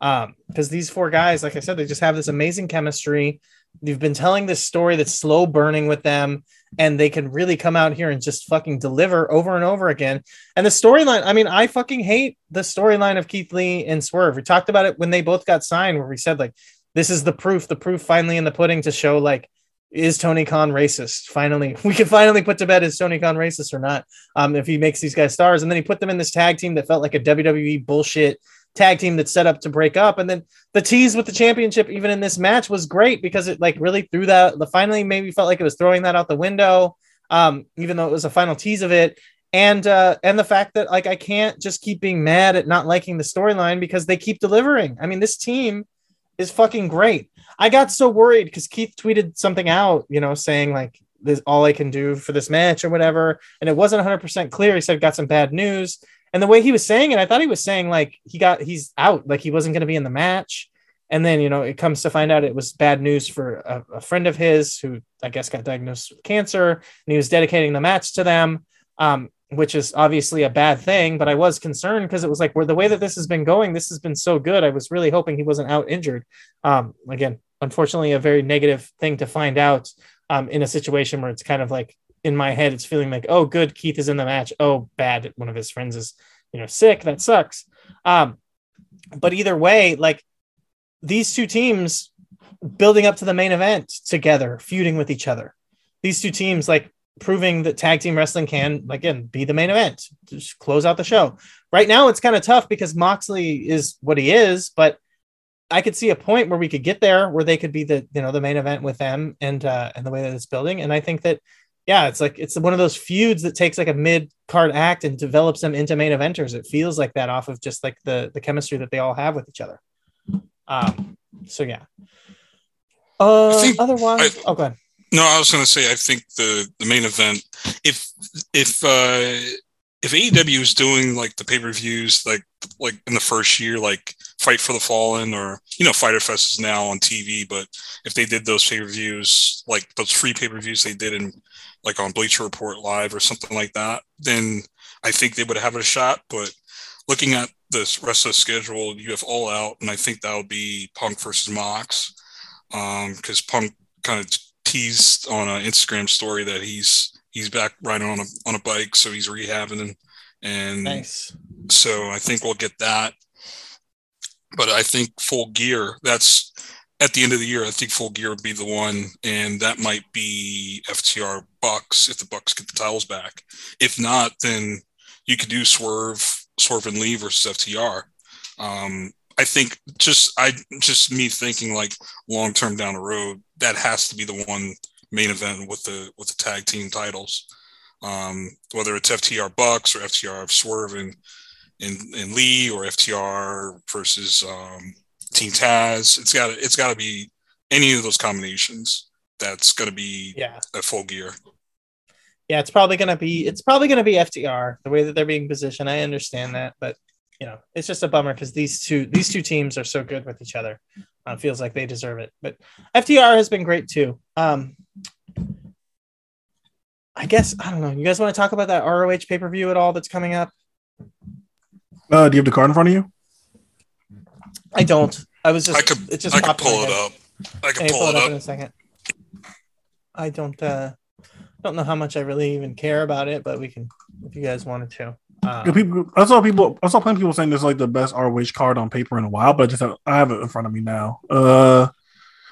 Um, because these four guys, like I said, they just have this amazing chemistry. You've been telling this story that's slow burning with them, and they can really come out here and just fucking deliver over and over again. And the storyline, I mean, I fucking hate the storyline of Keith Lee and Swerve. We talked about it when they both got signed, where we said, like, this is the proof, the proof finally in the pudding to show, like, is Tony Khan racist? Finally, (laughs) we can finally put to bed is Tony Khan racist or not? Um, if he makes these guys stars, and then he put them in this tag team that felt like a WWE bullshit tag team that's set up to break up, and then the tease with the championship, even in this match, was great because it like really threw that. The finally maybe felt like it was throwing that out the window, um, even though it was a final tease of it. And uh, and the fact that like I can't just keep being mad at not liking the storyline because they keep delivering. I mean, this team is fucking great. I got so worried because Keith tweeted something out, you know, saying like this all I can do for this match or whatever, and it wasn't 100 percent clear. He said got some bad news, and the way he was saying it, I thought he was saying like he got he's out, like he wasn't going to be in the match. And then you know it comes to find out it was bad news for a, a friend of his who I guess got diagnosed with cancer, and he was dedicating the match to them. Um, which is obviously a bad thing, but I was concerned because it was like where the way that this has been going, this has been so good. I was really hoping he wasn't out injured. Um, again, unfortunately, a very negative thing to find out um, in a situation where it's kind of like in my head, it's feeling like, oh, good, Keith is in the match. Oh, bad, one of his friends is, you know, sick. That sucks. Um, but either way, like these two teams building up to the main event together, feuding with each other. These two teams, like proving that tag team wrestling can again be the main event. Just close out the show. Right now it's kind of tough because moxley is what he is but i could see a point where we could get there where they could be the you know the main event with them and uh and the way that it's building. And i think that yeah it's like it's one of those feuds that takes like a mid card act and develops them into main eventers. It feels like that off of just like the the chemistry that they all have with each other. Um so yeah. Uh think- otherwise I- oh go ahead No, I was going to say I think the the main event if if uh if AEW is doing like the pay per views like like in the first year like Fight for the Fallen or you know Fighter Fest is now on TV, but if they did those pay per views like those free pay per views they did in like on Bleacher Report Live or something like that, then I think they would have a shot. But looking at the rest of the schedule, you have All Out, and I think that would be Punk versus Mox because Punk kind of teased on an Instagram story that he's he's back riding on a on a bike, so he's rehabbing and and nice so I think we'll get that. But I think Full Gear that's at the end of the year. I think Full Gear would be the one, and that might be FTR Bucks if the Bucks get the titles back. If not, then you could do Swerve Swerve and Lee versus FTR. Um, I think just I just me thinking like long term down the road, that has to be the one main event with the with the tag team titles. Um, whether it's FTR Bucks or FTR of Swerve and and, and Lee or FTR versus um, Team Taz, it's got it's got to be any of those combinations. That's going to be yeah a full gear. yeah, it's probably gonna be it's probably gonna be FTR the way that they're being positioned. I understand that, but you know, it's just a bummer because these two these two teams are so good with each other. Uh, feels like they deserve it, but FTR has been great too. Um, I guess I don't know. You guys want to talk about that ROH pay per view at all that's coming up? Uh, do you have the card in front of you? I don't. I was just I could it just I could popped in my pull it up. I Can could you pull it up in a up. second? I don't uh don't know how much I really even care about it, but we can if you guys wanted to. Um, people, I saw people. I saw plenty of people saying this is like the best ROH card on paper in a while, but I just have, I have it in front of me now. Uh,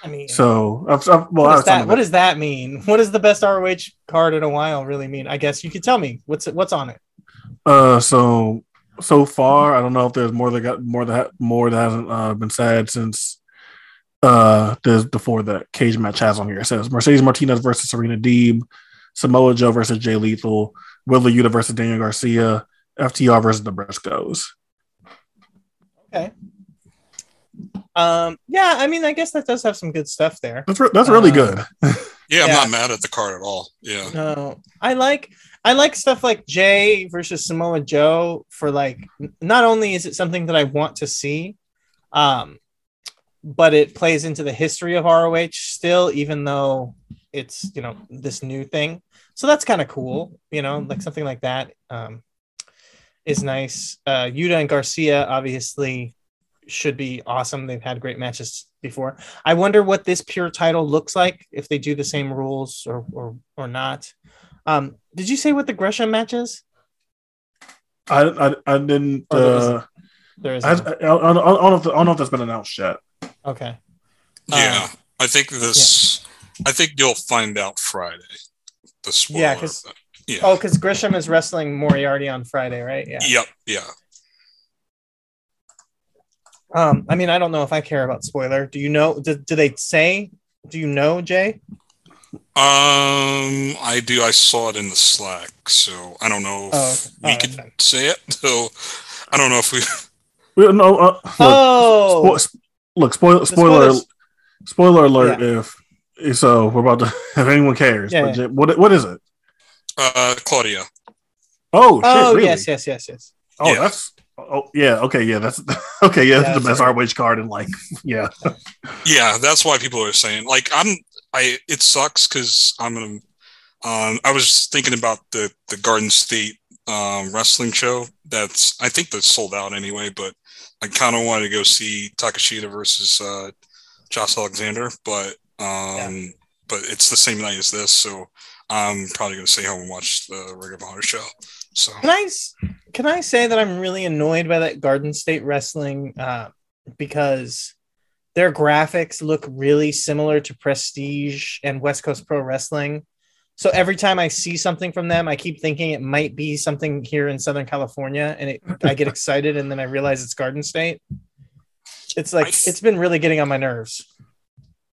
I mean, so I've, I've, well, what, that, what does that mean? What does the best ROH card in a while really mean? I guess you could tell me what's what's on it. Uh, so so far. I don't know if there's more that got more that more that hasn't uh, been said since uh there's before the cage match has on here. It says Mercedes Martinez versus Serena Deeb, Samoa Joe versus Jay Lethal, Wheeler Yuta versus Daniel Garcia, FTR versus the Briscoes. Okay. Um, yeah, I mean, I guess that does have some good stuff there. That's re- that's really Uh, good. (laughs) Yeah, I'm Yeah. not mad at the card at all. Yeah. No, I like I like stuff like Jay versus Samoa Joe for like not only is it something that I want to see, um, but it plays into the history of ROH still, even though it's you know this new thing. So that's kind of cool, you know, like something like that um, is nice. Uh, Yuta and Garcia obviously should be awesome. They've had great matches before. I wonder what this pure title looks like if they do the same rules or or or not. Um, did you say what the Gresham match is? I I, I didn't. Oh, there isn't. Uh, There is I, I, I, don't- I know if the, I don't know if that's been announced yet. okay. Yeah. Um, I think this. I think you'll find out Friday. The spoiler. Yeah, 'cause- of that. Yeah. oh, because Gresham is wrestling Moriarty on Friday, right? Yeah. Yep. Yeah. Um, I mean, I don't know if I care about spoiler. Do you know? Do, do they say? Do you know, Jay? Um, I do. I saw it in the Slack, so I don't know if Oh, okay. we Oh, that's can fine. say it. So I don't know if we. We, no, uh, look, Oh, spo- sp- look, spoiler, spoiler, spoiler alert. If so, we're about to. (laughs) If anyone cares, Yeah, but yeah. J- what what is it? Uh, Claudio. Oh, shit, oh really? yes, yes, yes, yes. Oh, Yeah. that's. Oh yeah, okay, yeah, that's (laughs) okay, yeah, that's Yeah, the that's best ROH card in like, (laughs) yeah, Yeah, that's why people are saying like I'm. I it sucks because I'm gonna. Um, I was thinking about the the Garden State um, wrestling show. That's I think that's sold out anyway, but I kind of wanted to go see Takeshita versus uh, Josh Alexander, but um, but it's the same night as this, so I'm probably gonna stay home and watch the Ring of Honor show. So Can I can I say that I'm really annoyed by that Garden State Wrestling uh, because their graphics look really similar to Prestige and West Coast Pro Wrestling. So every time I see something from them, I keep thinking it might be something here in Southern California, and it, I get excited, and then I realize it's Garden State. It's like s- it's been really getting on my nerves.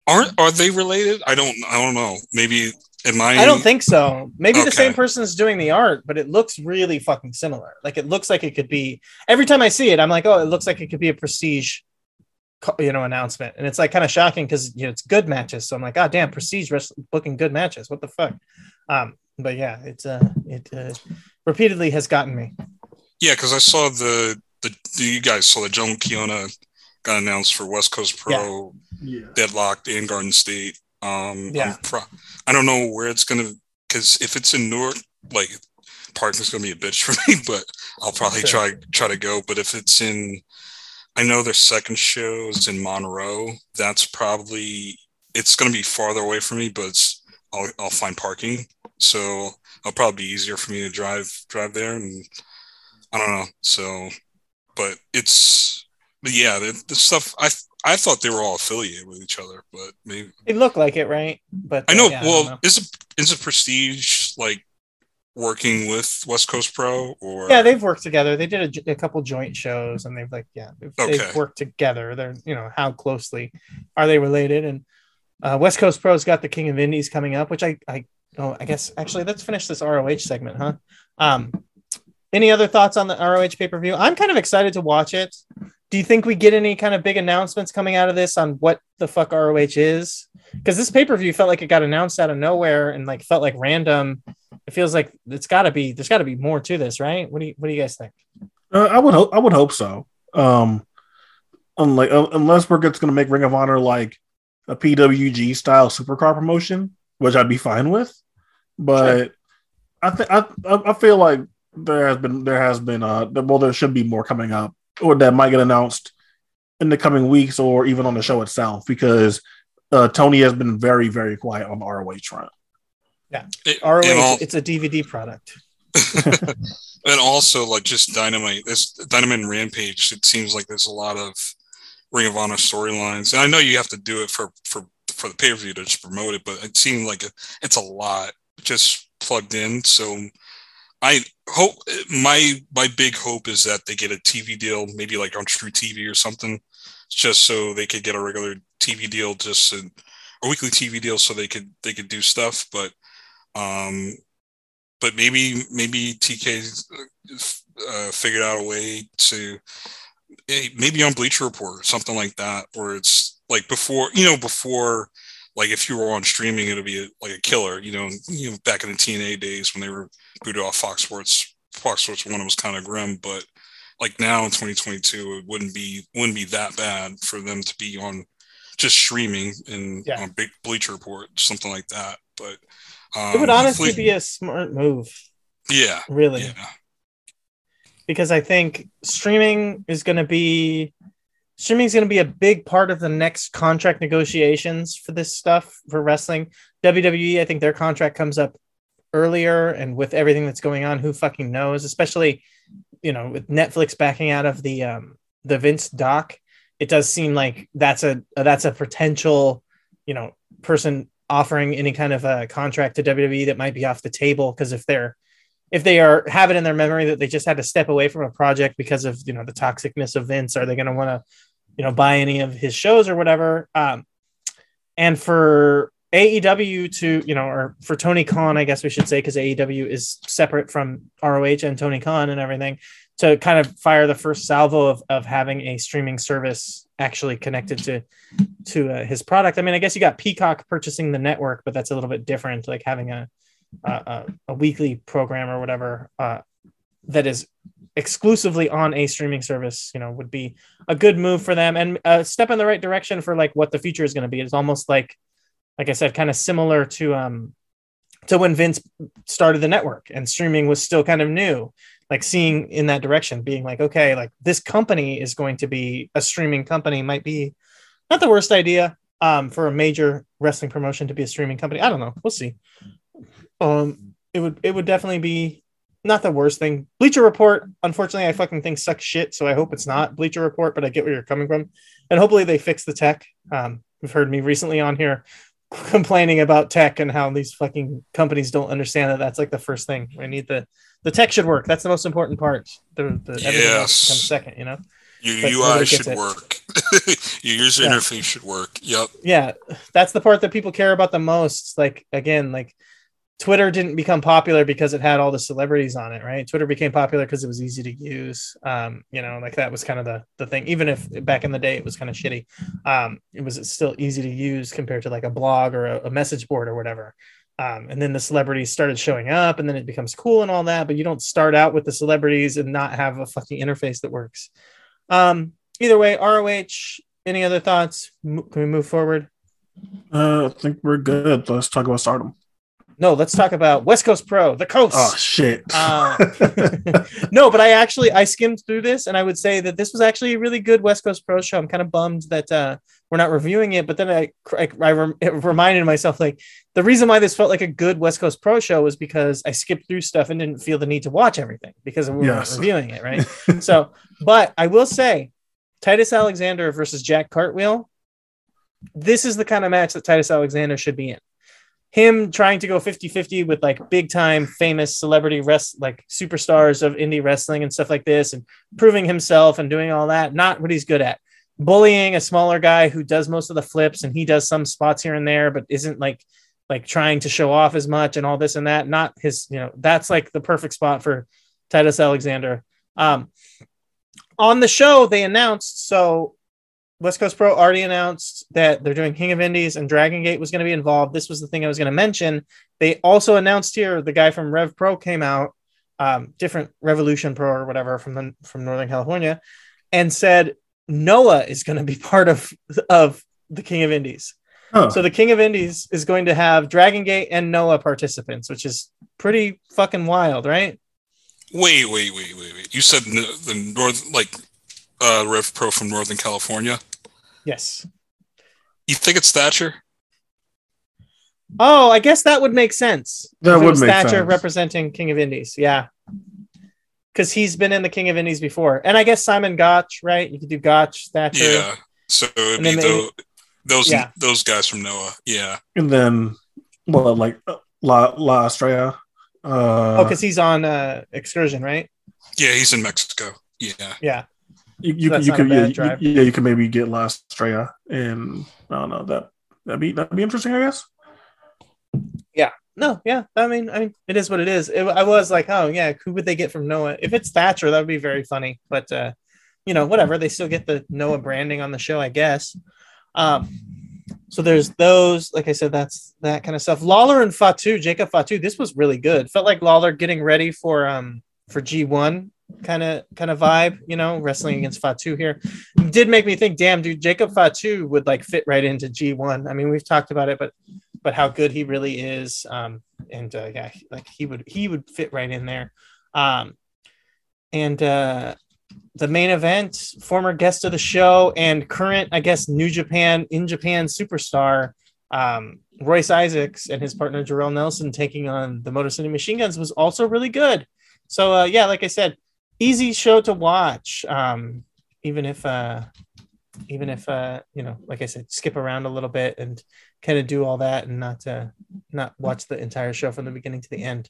aren't are they related? I don't I don't know. Maybe am I? I don't think so. Maybe the same person is doing the art, but it looks really fucking similar. Like it looks like it could be. Every time I see it, I'm like, oh, it looks like it could be a prestige, you know, announcement, and it's like kind of shocking because you know it's good matches. So I'm like, god damn, prestige rest- booking good matches. What the fuck? Um, but yeah, it's uh, it uh, repeatedly has gotten me. Yeah, because I saw the, the the you guys saw the Joan Kiona got announced for West Coast Pro, yeah. Deadlocked, and Garden State. Um, Yeah. I'm pro- I don't know where it's gonna because if it's in Newark, like parking's gonna be a bitch for (laughs) me, but I'll probably try try to go. But if it's in, I know their second show is in Monroe. That's probably it's gonna be farther away from me, but it's, I'll I'll find parking, so it'll probably be easier for me to drive drive there and. I don't know. So, but it's, but yeah, the, the stuff I I thought they were all affiliated with each other, but maybe They look like it, right? But I know. yeah, well, know. is it is it Prestige like working with West Coast Pro or yeah, they've worked together. They did a couple joint shows, and they've like, yeah, they've, they've worked together. They're, you know, how closely are they related? And uh, West Coast Pro's got the King of Indies coming up, which I, I, oh, I guess actually let's finish this ROH segment, huh? Um, any other thoughts on the ROH pay per view? I'm kind of excited to watch it. Do you think we get any kind of big announcements coming out of this on what the fuck ROH is? Because this pay per view felt like it got announced out of nowhere and like felt like random. It feels like it's got to be. There's got to be more to this, right? What do you What do you guys think? Uh, I would hope. I would hope so. Um, unlike uh, unless we're just going to make Ring of Honor like a PWG style supercard promotion, which I'd be fine with. But I think I I I feel like there has been there has been uh well there should be more coming up or that might get announced in the coming weeks or even on the show itself because uh, Tony has been very very quiet on the ROH front. It- ROH, and, al- it's a DVD product. (laughs) (laughs) and also like just Dynamite. This Dynamite and Rampage. It seems like there's a lot of Ring of Honor storylines, and I know you have to do it for for for the pay per view to just promote it, but it seemed like it, it's a lot just plugged in. So I hope my my big hope is that they get a TV deal, maybe like on truTV or something, just so they could get a regular TV deal, just a, a weekly TV deal, so they could they could do stuff. But um, but maybe maybe TK uh, figured out a way to maybe on Bleacher Report or something like that, where it's like before you know before like if you were on streaming, it'd be a, like a killer. You know, you know, back in the TNA days when they were booted off Fox Sports, Fox Sports One was kind of grim, but like now in 2022, it wouldn't be wouldn't be that bad for them to be on just streaming and Yeah. on Big Bleacher Report, something like that. But um, it would honestly be a smart move, yeah, really. yeah, because I think streaming is going to be streaming is going to be a big part of the next contract negotiations for this stuff for wrestling. WWE, I think their contract comes up earlier, and with everything that's going on, who fucking knows? Especially, you know, with Netflix backing out of the um, the Vince doc, it does seem like that's a that's a potential, you know, person offering any kind of a contract to WWE that might be off the table because if they're if they are have it in their memory that they just had to step away from a project because of you know the toxicness of Vince, are they going to want to you know buy any of his shows or whatever? Um, and for AEW to you know, or for Tony Khan, I guess we should say because AEW is separate from ROH and Tony Khan and everything, to kind of fire the first salvo of of having a streaming service actually connected to to uh, his product. I mean, I guess you got Peacock purchasing the network, but that's a little bit different, like having a a, a, a weekly program or whatever uh, that is exclusively on a streaming service, you know, would be a good move for them and a step in the right direction for like what the future is going to be. It's almost like, like I said, kind of similar to um to when Vince started the network and streaming was still kind of new. Like seeing in that direction, being like, okay, like this company is going to be a streaming company, might be not the worst idea um, for a major wrestling promotion to be a streaming company. I don't know. We'll see. Um, it would it would definitely be not the worst thing. Bleacher Report, unfortunately, I fucking think sucks shit, so I hope it's not Bleacher Report, but I get where you're coming from, and hopefully they fix the tech. Um, you've heard me recently on here (laughs) complaining about tech and how these fucking companies don't understand that that's like the first thing. We need the the tech should work. That's the most important part. The, the Yes. comes second, you know. your UI should it. work. (laughs) your user Yeah. interface should work. Yep. yeah that's the part that people care about the most like again like twitter didn't become popular because it had all the celebrities on it right? Twitter became popular because it was easy to use um you know like that was kind of the the thing. Even if back in the day it was kind of shitty um it was still easy to use compared to like a blog or a, a message board or whatever. Um, and then the celebrities started showing up and then it becomes cool and all that but you don't start out with the celebrities and not have a fucking interface that works. Um either way roh any other thoughts? Can we move forward? Uh, I think we're good. Let's talk about Stardom. No, let's talk about West Coast Pro, the coast. Oh shit! Uh, (laughs) (laughs) no, but I actually I skimmed through this and I would say that this was actually a really good West Coast Pro show. I'm kind of bummed that uh, we're not reviewing it, but then I I, I rem- reminded myself like the reason why this felt like a good West Coast Pro show was because I skipped through stuff and didn't feel the need to watch everything because we weren't reviewing it, right? (laughs) so, but I will say Titus Alexander versus Jack Cartwheel. This is the kind of match that Titus Alexander should be in him trying to go 50-50 with like big time famous celebrity rest like superstars of indie wrestling and stuff like this and proving himself and doing all that not what he's good at. Bullying a smaller guy who does most of the flips and he does some spots here and there but isn't like like trying to show off as much and all this and that. Not his you know that's like the perfect spot for titus alexander. Um on the show they announced so West Coast Pro already announced that they're doing King of Indies and Dragon Gate was going to be involved. This was the thing I was going to mention. They also announced here the guy from Rev Pro came out, um, different Revolution Pro or whatever from the, from Northern California, and said Noah is going to be (laughs) part of of the King of Indies. Huh. So the King of Indies is going to have Dragon Gate and Noah participants, which is pretty fucking wild, right? Wait, wait, wait, wait, wait. You said n- the north, like uh, Rev Pro from Northern California. Yes. You think it's Thatcher? Oh, I guess that would make sense. That would was make Thatcher sense. representing King of Indies. Yeah. Because he's been in the King of Indies before. And I guess Simon Gotch, right? You could do Gotch, Thatcher. Yeah. So it'd And be then tho- those Yeah. those guys from Noah. Yeah. and then well, like uh, La La Estrella Uh, oh, because he's on uh, excursion, right? Yeah, he's in Mexico. Yeah. Yeah. You, you, that's you could yeah, you- yeah you could maybe get La Estrella and I don't know that that'd be that'd be interesting I guess. Yeah. No, yeah. I mean, I mean, it is what it is. It, I was like, oh yeah, who would they get from Noah? If it's Thatcher, that would be very funny. But uh, you know, whatever. They still get the Noah branding on the show, I guess. Um, so there's those. Like I said, that's that kind of stuff. Lawler and Fatu, Jacob Fatu. This was really good. Felt like Lawler getting ready for um for G1 kind of kind of vibe. You know, wrestling against Fatu here did make me think, damn, dude, Jacob Fatu would like fit right into G1. I mean, we've talked about it, but but how good he really is. Um, and uh, yeah, like he would he would fit right in there. Um, and uh, the main event, former guest of the show and current, I guess, New Japan in Japan superstar, um, Royce Isaacs and his partner Jorel Nelson taking on the Motor City Machine Guns was also really good. So uh, yeah, like I said, easy show to watch. Um, even if uh, even if uh, you know, like I said, skip around a little bit and kind of do all that and not uh, not watch the entire show from the beginning to the end.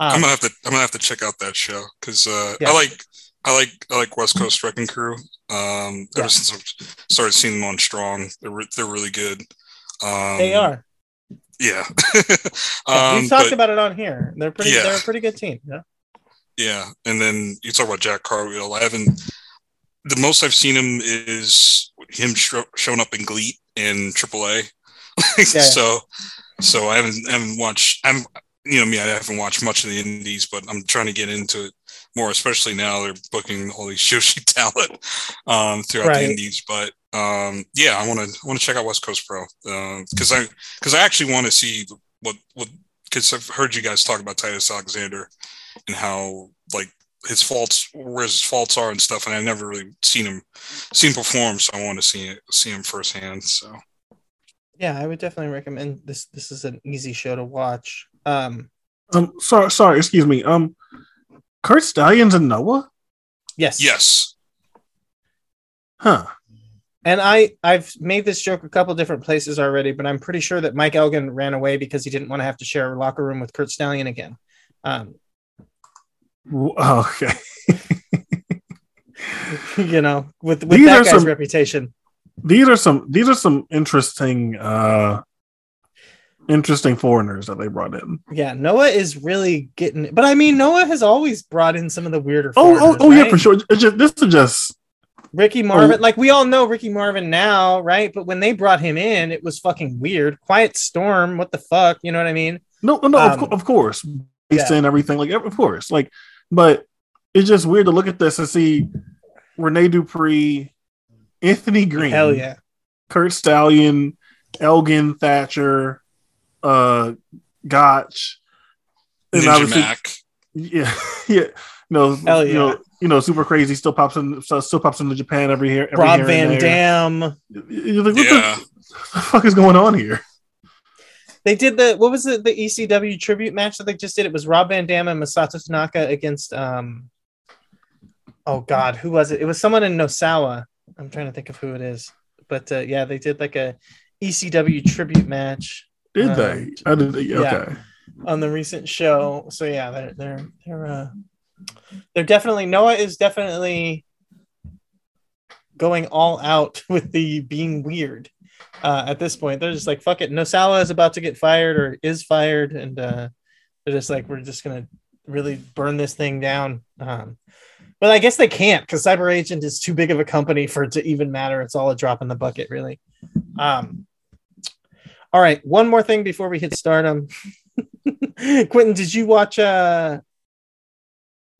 I'm Um, gonna have to I'm gonna have to check out that show because uh, Yeah. I like I like I like West Coast Wrecking Crew. Um, Yeah. ever since I've started seeing them on Strong, they're re- they're really good. Um, they are. Yeah. (laughs) Yeah, um, We've talked but- about it on here. They're pretty. Yeah. They're a pretty good team. Yeah. Yeah, and then you talk about Jack Cartwheel. I haven't. The most I've seen him is him sho- showing up in GLEAT in AAA. (laughs) yeah. So, so I haven't haven't watched. I'm you know me. I haven't watched much of the Indies, but I'm trying to get into it more, especially now they're booking all these (laughs) Joshi talent um, throughout Right. the Indies. But um, yeah, I want to want to check out West Coast Pro because I because I actually want to see what what because I've heard you guys talk about Titus Alexander and how like his faults where his faults are and stuff and I've never really seen him seen him perform so I want to see it see him firsthand so Yeah, I would definitely recommend this. This is an easy show to watch. Um, Um, sorry, sorry, excuse me. Um, Kurt Stallions and Noah, yes. yes huh? And I I've made this joke a couple different places already, but I'm pretty sure that Mike Elgin ran away because he didn't want to have to share a locker room with Kurt Stallion again. Um, W- (laughs) Okay. (laughs) you know, with with These that guy's some- reputation. these are some these are some interesting uh interesting foreigners that they brought in. Yeah, Noah is really getting, but I mean, Noah has always brought in some of the weirder. Oh, oh, oh yeah, for sure. Just this is just Ricky Marvin, like we all know Ricky Marvin now, right? But when they brought him in, it was fucking weird. Quiet Storm, what the fuck? You know what I mean? no, no, no. of, Um, cour- of course, based yeah. in everything, like of course, like, but it's just weird to look at this and see Rene Dupree, Anthony Green, Hell yeah. Kurt Stallion, Elgin Thatcher, uh, Gotch, and Ninja obviously- Mac (laughs) Yeah, (laughs) yeah. No, Hell you know, you know, super crazy. Still pops in, still still pops into Japan every year. Every Rob here Van. Dam. You're like, what yeah the, (laughs) the fuck is going on here? They did the what was it the ECW tribute match that they just did? It was Rob Van Dam and Masato Tanaka against um oh god, who was it? It was someone in Nosawa. I'm trying to think of who it is. But uh, yeah, they did like a ECW tribute match Did Um, they? I did. yeah. Okay. on the recent show. So yeah, they're they're they're uh they're definitely Noah is definitely going all out (laughs) with the being weird. Uh, at this point, they're just like, "Fuck it." Nosawa is about to get fired or is fired, and uh, they're just like, "We're just gonna really burn this thing down." Um, but I guess they can't because Cyber Agent is too big of a company for it to even matter. It's all a drop in the bucket, really. Um, all right, one more thing before we hit stardom. (laughs) Quentin, did you watch uh,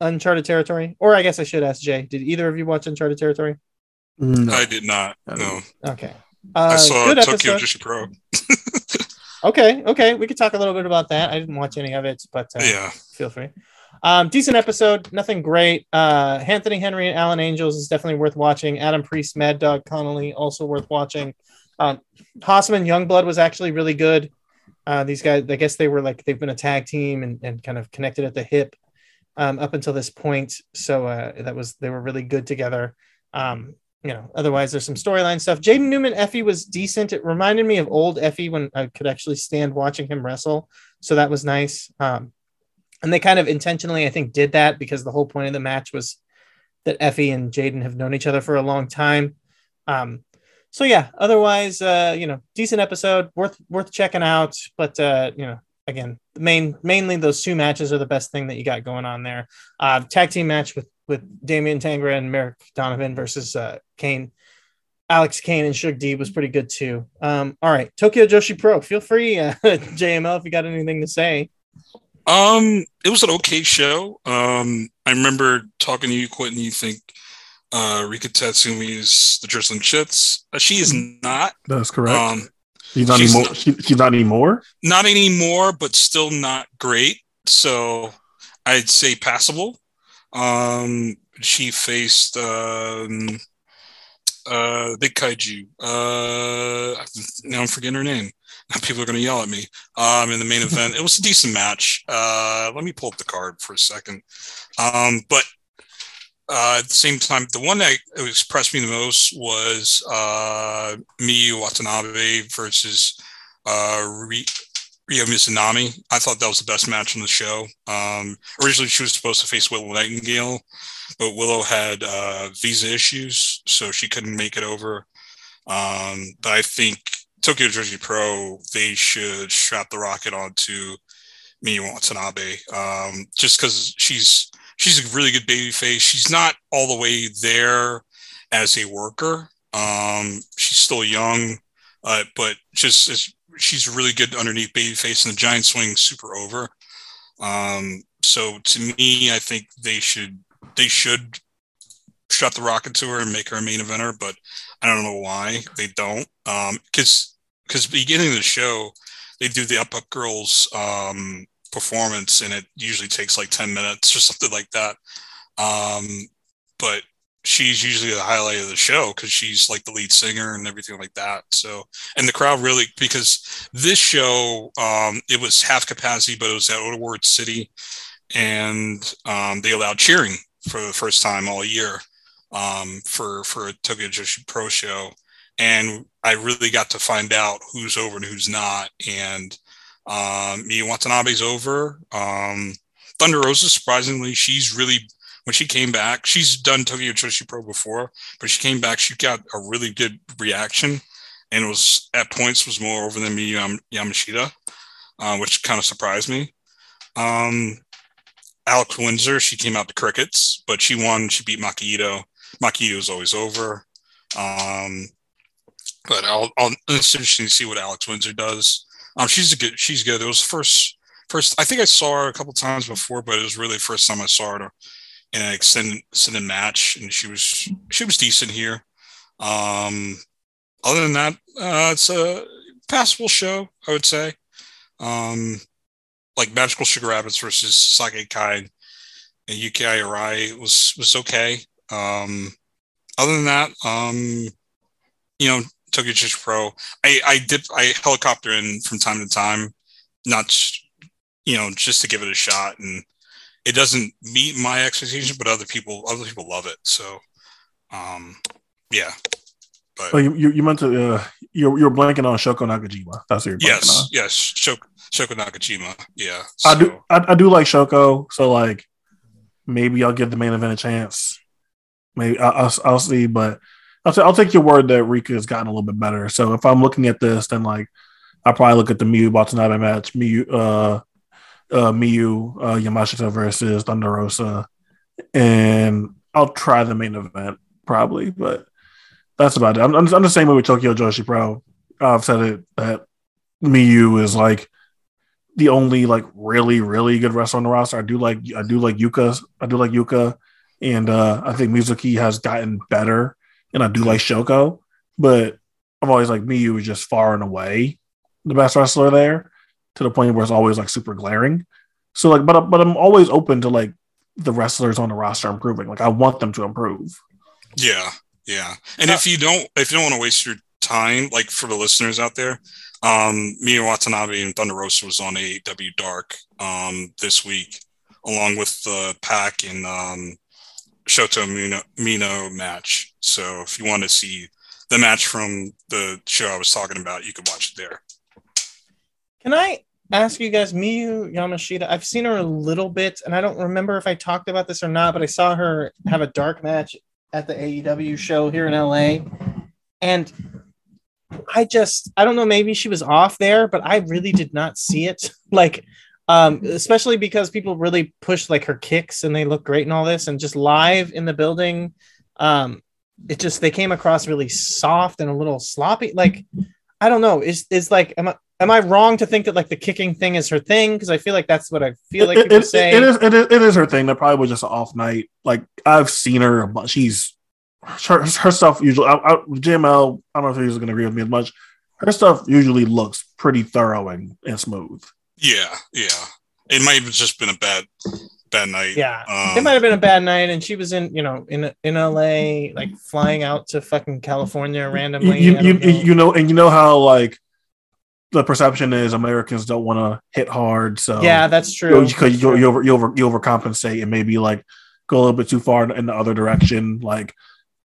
Uncharted Territory? Or I guess I should ask Jay. Did either of you watch Uncharted Territory? No. I did not I no Okay. Uh, I saw Tokyo. Joshi Pro (laughs) Okay, okay, we could talk a little bit about that. I didn't watch any of it, but uh, yeah feel free. Um, decent episode, nothing great. Uh, Anthony Henry and Alan Angels is definitely worth watching. Adam Priest, Mad Dog Connolly, also worth watching. Um, Hossman Youngblood was actually really good. Uh, these guys, I guess they were like they've been a tag team and, and kind of connected at the hip um, up until this point. So uh, that was they were really good together. Um, you know, otherwise there's some storyline stuff. Jaden Newman Effy was decent. It reminded me of old Effy when I could actually stand watching him wrestle. So that was nice. Um, and they kind of intentionally, I think, did that because the whole point of the match was that Effy and Jaden have known each other for a long time. Um, so yeah, otherwise, uh, you know, decent episode, worth worth checking out. But uh, you know, again, main mainly those two matches are the best thing that you got going on there. Uh, tag team match with with Damian Tangra and Merrick Donovan versus uh, Kane. Alex Kane and Shug D was pretty good too. Um, all right, Tokyo Joshi Pro. Feel free, uh, (laughs) JML, if you got anything to say. Um, it was an okay show. Um, I remember talking to you, Quentin. You think uh, Rika Tatsumi is the drizzling shits? Uh, she is not. That's correct. Um, she's not she's anymore. not- she, she's not anymore. not anymore, but still not great. So I'd say passable. Um, she faced um, uh, Big Kaiju. Uh, now I'm forgetting her name. Now people are going to yell at me. Um, in the main (laughs) event, it was a decent match. Uh, let me pull up the card for a second. Um, but uh, at the same time, the one that impressed me the most was uh, Miyu Watanabe versus uh, Ri- Ryo Mizunami. I thought that was the best match on the show. Um, originally, she was supposed to face Willow Nightingale, but Willow had uh, visa issues, so she couldn't make it over. Um, but I think Tokyo Joshi Pro, they should strap the rocket onto Miyu Watanabe, um, just because she's she's a really good baby face. She's not all the way there as a worker. Um, she's still young, uh, but just as she's really good underneath baby face and the giant swing super over. Um, so to me, I think they should they should shut the rocket to her and make her a main eventer, but I don't know why they don't. Um, because because beginning of the show, they do the up up girls um performance and it usually takes like 10 minutes or something like that. Um, but she's usually the highlight of the show because she's like the lead singer and everything like that. So, and the crowd really, because this show, um, it was half capacity, but it was at Odaward City and um, they allowed cheering for the first time all year um, for, for a Tokyo Joshi Pro show. And I really got to find out who's over and who's not. And um, Miyu Watanabe's over. Um, Thunder Rosa, surprisingly, she's really when she came back. She's done Tokyo Joshi Pro before, but she came back. She got a really good reaction, and was at points was more over than Yam- Yamashita, uh, which kind of surprised me. Um, Alex Windsor, she came out to crickets, but she won. She beat Maki Itoh. Makito is always over. Um, but I'll, I'll it's interesting to see what Alex Windsor does. Um, she's a good. She's good. It was first. First, I think I saw her a couple times before, but it was really the first time I saw her in an extended, extended match, and she was she was decent here. Um, other than that, uh, it's a passable show, I would say. Um, like Magical Sugar Rabbits versus Saki Akai and Yuki Arai was was okay. Um, other than that, um, you know, Tokyo Joshi Pro. I I dip I helicopter in from time to time, not you know just to give it a shot, and it doesn't meet my expectations, but other people other people love it. So, um, yeah. But Oh, you, you, you meant to. Uh, you're you're blanking on Shoko Nakajima. That's what yes, on. yes, Shoko, Shoko Nakajima. Yeah, I do. I, I do like Shoko. So like, maybe I'll give the main event a chance. Maybe I, I'll, I'll see, but I'll, I'll take your word that Rika has gotten a little bit better. So if I'm looking at this, then like, I'll probably look at the Miyu Watanabe match, Miyu, uh, uh, Miyu uh, Yamashita versus Thunder Rosa, and I'll try the main event probably. But that's about it. I'm, I'm, I'm the same way with Tokyo Joshi Pro. I've said it that Miyu is like the only like really really good wrestler on the roster. I do like I do like Yuka. I do like Yuka, and uh, I think Mizuki has gotten better, and I do like Shoko. But I've always like Miyu is just far and away the best wrestler there, to the point where it's always like super glaring. So like, but but I'm always open to like the wrestlers on the roster improving. Like I want them to improve. Yeah, yeah. And if you don't, if you don't want to waste your time, like for the listeners out there, um, Miyu Watanabe and Thunder Rosa was on AEW Dark um, this week, along with the Pack and um, Shoto Mino, Mino match. So if you want to see the match from the show I was talking about, you could watch it there. Can I ask you guys, Miyu Yamashita. I've seen her a little bit, and I don't remember if I talked about this or not, but I saw her have a dark match at the AEW show here in LA, and I just I don't know. Maybe she was off there, but I really did not see it. (laughs) Like, um, especially because people really push like her kicks and they look great and all this, and just live in the building, um, it just they came across really soft and a little sloppy. Like, I don't know. Is is like am I am I wrong to think that like the kicking thing is her thing? Because I feel like that's what I feel like It- people it- say. it is, it is it is her thing. That probably was just an off night. Like I've seen her, but she's her, her stuff usually. I, I, JML, I don't know if he's going to agree with me as much. Her stuff usually looks pretty thorough and, and smooth. Yeah, yeah. It might have just been a bad, bad night. Yeah, Um, it might have been a bad night, and she was in, you know, in in LA, like flying out to fucking California randomly. you, you, don't know. you know, and you know how like the perception is Americans don't want to hit hard. So yeah, that's true. you, could- you, you over you over you overcompensate and maybe like go a little bit too far in the other direction. Like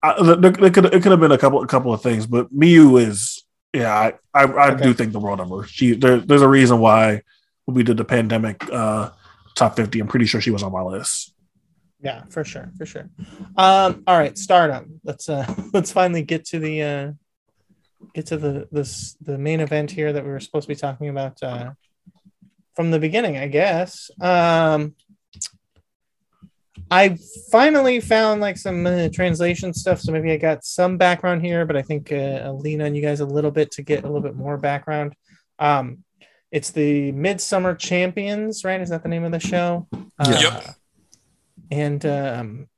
I, there could it could have been a couple a couple of things, but Miyu is yeah I I, I Okay. do think the world of her. She there, there's a reason why when we did the pandemic uh top fifty, I'm pretty sure she was on my list. Yeah, for sure, for sure. Um, all right, Stardom. Let's uh (laughs) let's finally get to the uh get to the this the main event here that we were supposed to be talking about uh from the beginning, I guess. Um I finally found like some uh, translation stuff, so maybe I got some background here, but I think uh, I'll lean on you guys a little bit to get a little bit more background. Um, it's the Midsummer Champions, right? Is that the name of the show? Yeah. Yep. And um,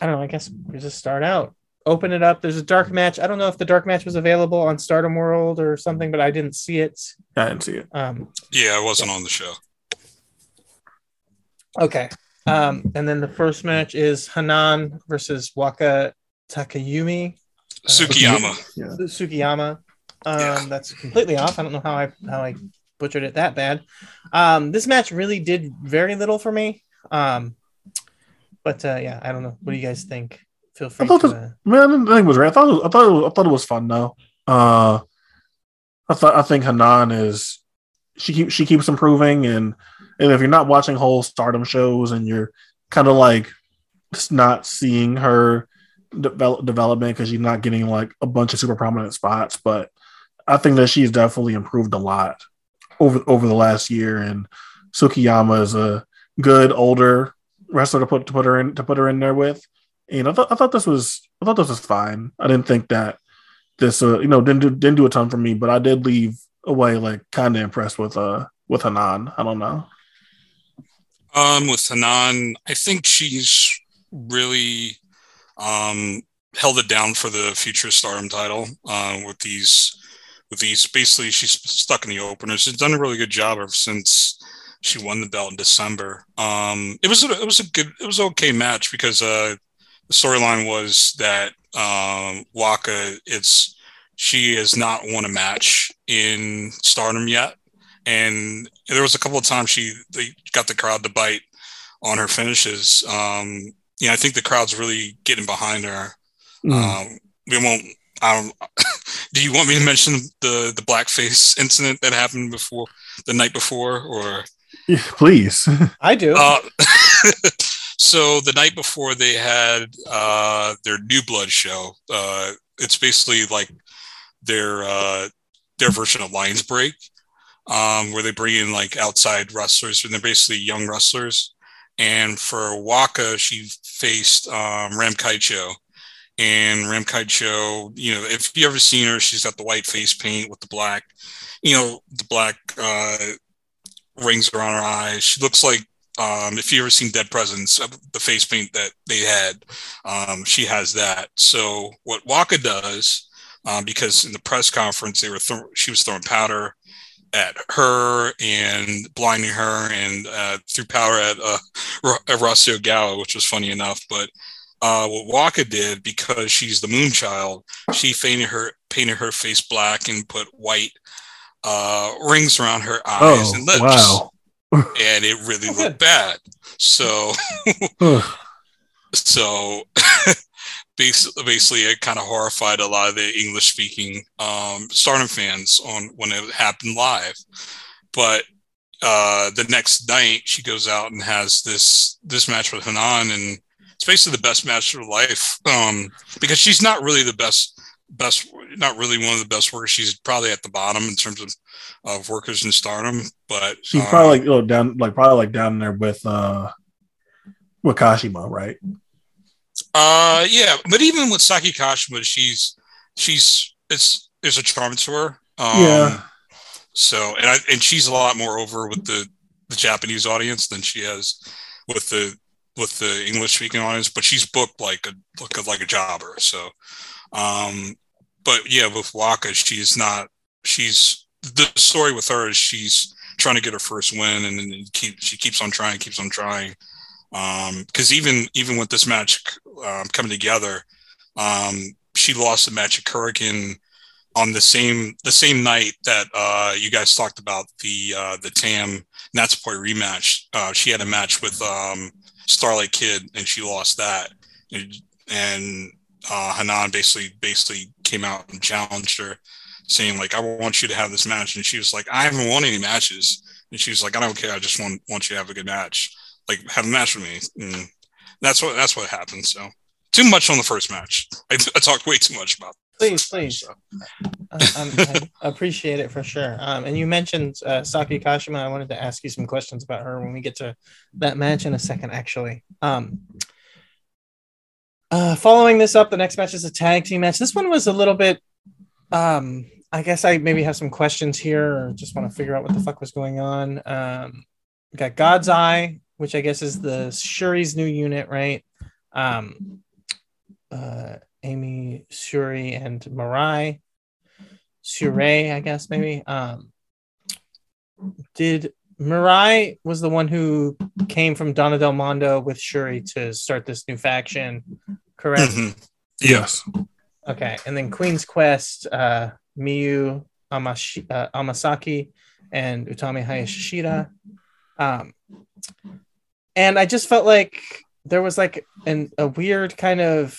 I don't know. I guess we just start out. Open it up. There's a dark match. I don't know if the dark match was available on Stardom World or something, but I didn't see it. I didn't see it. Um, Yeah, I wasn't on the show. okay. Um, and then the first match is Hanan versus Waka Takayumi. Tsukiyama. Yeah. Sukiyama. Um, Yeah. That's completely off. I don't know how I how I butchered it that bad. Um, this match really did very little for me. Um, but uh, yeah, I don't know. What do you guys think? Feel free thought to. this- Uh, Man, I didn't think it was right. I thought it was, I thought it was, I thought it was fun though. Uh, I thought I think Hanan is she keeps she keeps improving and and if you're not watching whole Stardom shows and you're kind of like just not seeing her develop development because you're not getting like a bunch of super prominent spots, but I think that she's definitely improved a lot over over the last year and Sukiyama is a good older wrestler to put to put her in to put her in there with. And I thought I thought this was I thought this was fine. I didn't think that this uh you know didn't do didn't do a ton for me, but I did leave away like kind of impressed with uh with Hanan. I don't know. Um, with Hanan, I think she's really um, held it down for the future Stardom title. Uh, with these, with these, basically, she's stuck in the opener. She's done a really good job ever since she won the belt in December. Um, it was a, it was a good, it was okay match because uh, the storyline was that um, Waka, it's she has not won a match in Stardom yet and there was a couple of times she they got the crowd to bite on her finishes. Um, you know, I think the crowd's really getting behind her. Mm. Um, we won't. I don't, (laughs) do you want me to mention the the blackface incident that happened before the night before, or (laughs) please. I do. uh, (laughs) so the night before they had uh, their New Blood show. Uh, it's basically like their uh, their version of Lion's Break, um, where they bring in like outside wrestlers, and they're basically young wrestlers. And for Waka, she faced um, Ram Kaicho. And Ram Kaicho, you know, if you ever seen her, she's got the white face paint with the black, you know, the black uh, rings around her eyes. She looks like um, if you ever seen Dead Presence, uh, the face paint that they had, um, she has that. So what Waka does, um, because in the press conference they were throw- she was throwing powder at her and blinding her and uh, threw powder at uh, Rossy Ogawa, which was funny enough. But uh, what Waka did, because she's the moon child, she painted her painted her face black and put white uh, rings around her eyes oh and lips wow. And it really (laughs) looked bad. So, (sighs) so (laughs) basically, basically it kind of horrified a lot of the English speaking um, Stardom fans on when it happened live. But uh, the next night, she goes out and has this this match with Hanan, and it's basically the best match of her life um, because she's not really the best best not really one of the best workers she's probably at the bottom in terms of of workers in stardom but She's um, probably like oh down like probably like down there with uh with Kashima, right? Uh, yeah, but even with Saki Kashima, she's she's it's there's a charm to her. Um, Yeah. So and I and she's a lot more over with the the Japanese audience than she has with the with the English speaking audience. But she's booked like a like a, like a jobber. So, um, but yeah, with Waka, she's not. She's the story with her is she's trying to get her first win, and then keep she keeps on trying, keeps on trying um because even even with this match um, coming together um she lost the match at Kurikan on the same the same night that uh you guys talked about the uh the tam Natsupoi rematch uh she had a match with um starlight kid and she lost that and, and uh hanan basically basically came out and challenged her saying like i want you to have this match and she was like i haven't won any matches and she was like i don't care i just want want you to have a good match like have a match with me. And that's what that's what happened. So too much on the first match. I, (laughs) I talked way too much about. Please, please. I, I'm- I (laughs) appreciate it for sure. Um, and you mentioned uh, Saki Kashima. I wanted to ask you some questions about her when we get to that match in a second, actually. Um, uh, following this up, the next match is a tag team match. This one was a little bit. Um, I guess I maybe have some questions here, or just want to figure out what the fuck was going on. Um, we got God's Eye, which I guess is the Syuri's new unit, right? Um, uh, Amy, Syuri, and Mirai. Sure, I guess maybe. Um, did Mirai was the one who came from Donna Del Mondo with Syuri to start this new faction, correct? Mhm. Yes. Okay, and then Queen's Quest, uh, Miyu Amashi, uh, Amasaki and Utami Hayashishita. Um, and I just felt like there was like an, a weird kind of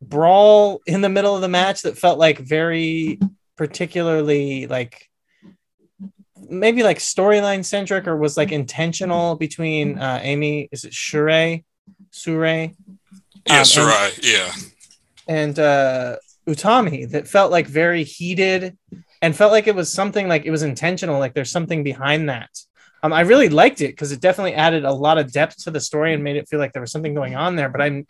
brawl in the middle of the match that felt like very particularly like maybe like storyline centric or was like intentional between uh, Amy, is it Shure? Sure? Yeah, Um, and- Yeah. and uh Utami that felt like very heated and felt like it was something like it was intentional like there's something behind that um I really liked it because it definitely added a lot of depth to the story and made it feel like there was something going on there but I'm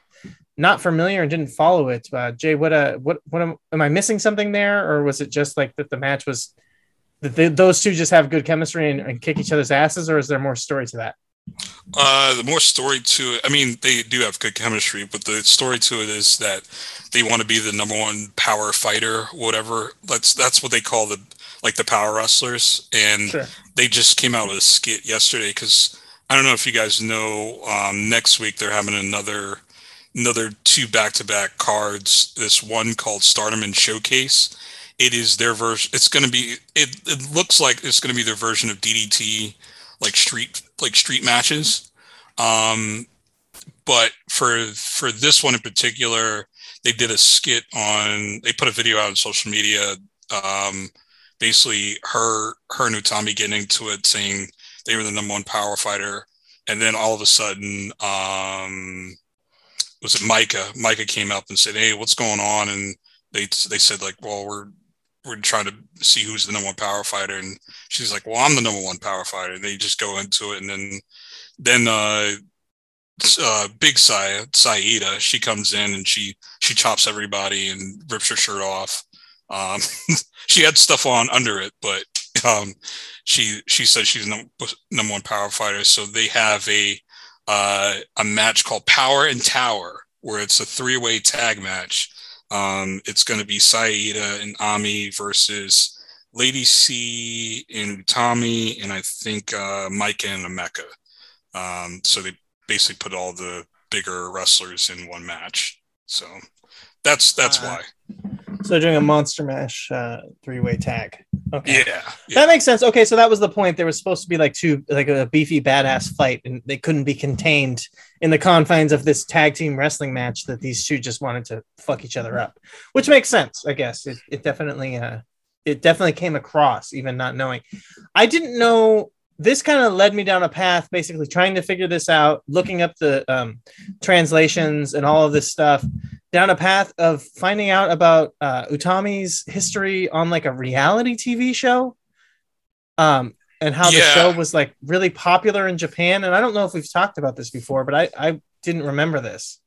not familiar and didn't follow it uh, Jay what uh what what am, am I missing something there or was it just like that the match was that they, those two just have good chemistry and, and kick each other's asses or is there more story to that Uh, the more story to it, I mean, they do have good chemistry, but the story to it is that they want to be the number one power fighter, whatever. That's that's what they call the like the power wrestlers, and sure they just came out with a skit yesterday because I don't know if you guys know. Um, next week they're having another another two back to back cards. This one called Stardom and Showcase. It is their version. It's going to be. It, it looks like it's going to be their version of DDT, like street like street matches. Um, but for for this one in particular, they did a skit on. They put a video out on social media. Um, basically, her her and Utami getting into it, saying they were the number one power fighter, and then all of a sudden, um, was it MaiKa? MaiKa came up and said, "Hey, what's going on?" And they they said like, "Well, we're we're trying to see who's the number one power fighter," and she's like, "Well, I'm the number one power fighter." And they just go into it, and then then uh, uh, Big Sai Saida, she comes in and she she chops everybody and rips her shirt off. Um, (laughs) she had stuff on under it, but um, she she said she's num- number one power fighter. So they have a uh, a match called Power and Tower, where it's a three way tag match. Um, it's going to be Saida and Ami versus Lady C and Utami, and I think uh, MaiKa and Himeka. Um, so they basically put all the bigger wrestlers in one match. So that's that's Uh, why. So doing a monster mash uh, three way tag. Okay. Yeah, yeah. That makes sense. Okay, so that was the point. There was supposed to be like two, like a beefy badass fight, and they couldn't be contained in the confines of this tag team wrestling match. That these two just wanted to fuck each other up, which makes sense, I guess. It, it definitely, uh, it definitely came across, even not knowing. I didn't know. This kind of led me down a path, basically trying to figure this out, looking up the um, translations and all of this stuff, down a path of finding out about uh, Utami's history on like a reality TV show um and how the show was like really popular in Japan and I don't know if we've talked about this before but I I didn't remember this.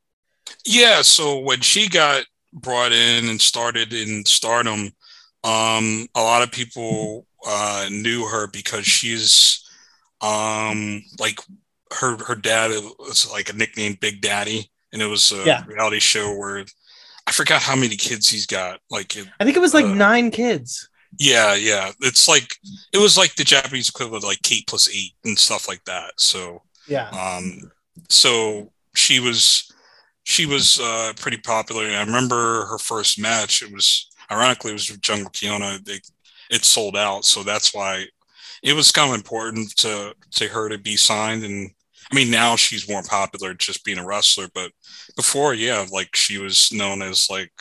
Yeah, so when she got brought in and started in stardom, um, a lot of people uh, knew her because she's um, like her her dad was like a nickname Big Daddy, and it was a Yeah. reality show where I forgot how many kids he's got. Like, it, I think it was like Uh, 9 kids. yeah, yeah, it's like it was like the Japanese equivalent of like Kate plus eight and stuff like that. So Yeah. um, so she was she was uh, pretty popular. And I remember her first match. It was ironically it was with Jungle Kyona. They, it sold out, so that's why it was kind of important to to her to be signed. And I mean, now she's more popular just being a wrestler, but before, yeah, like she was known as like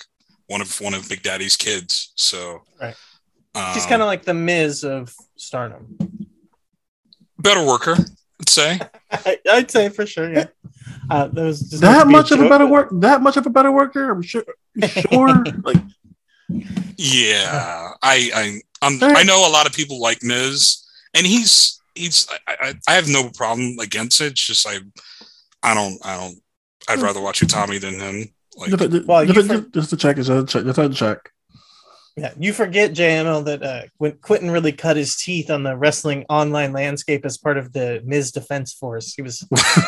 one of one of Big Daddy's kids. So Right. um, She's kind of like the Miz of Stardom. better worker, I'd say. (laughs) I, I'd say for sure, yeah. Uh, that was just that meant to much of a better but- work. That much of a better worker. I'm sure. (laughs) Sure. like Yeah, I I I'm, I know a lot of people like Miz, and he's he's I, I, I have no problem against it. It's just I I don't I don't I'd hmm. rather watch Utami than him. Like Well, you just, for- just, just to check, just to check, just to check. Yeah, you forget JML that uh, when Quentin really cut his teeth on the wrestling online landscape as part of the Miz Defense Force. He was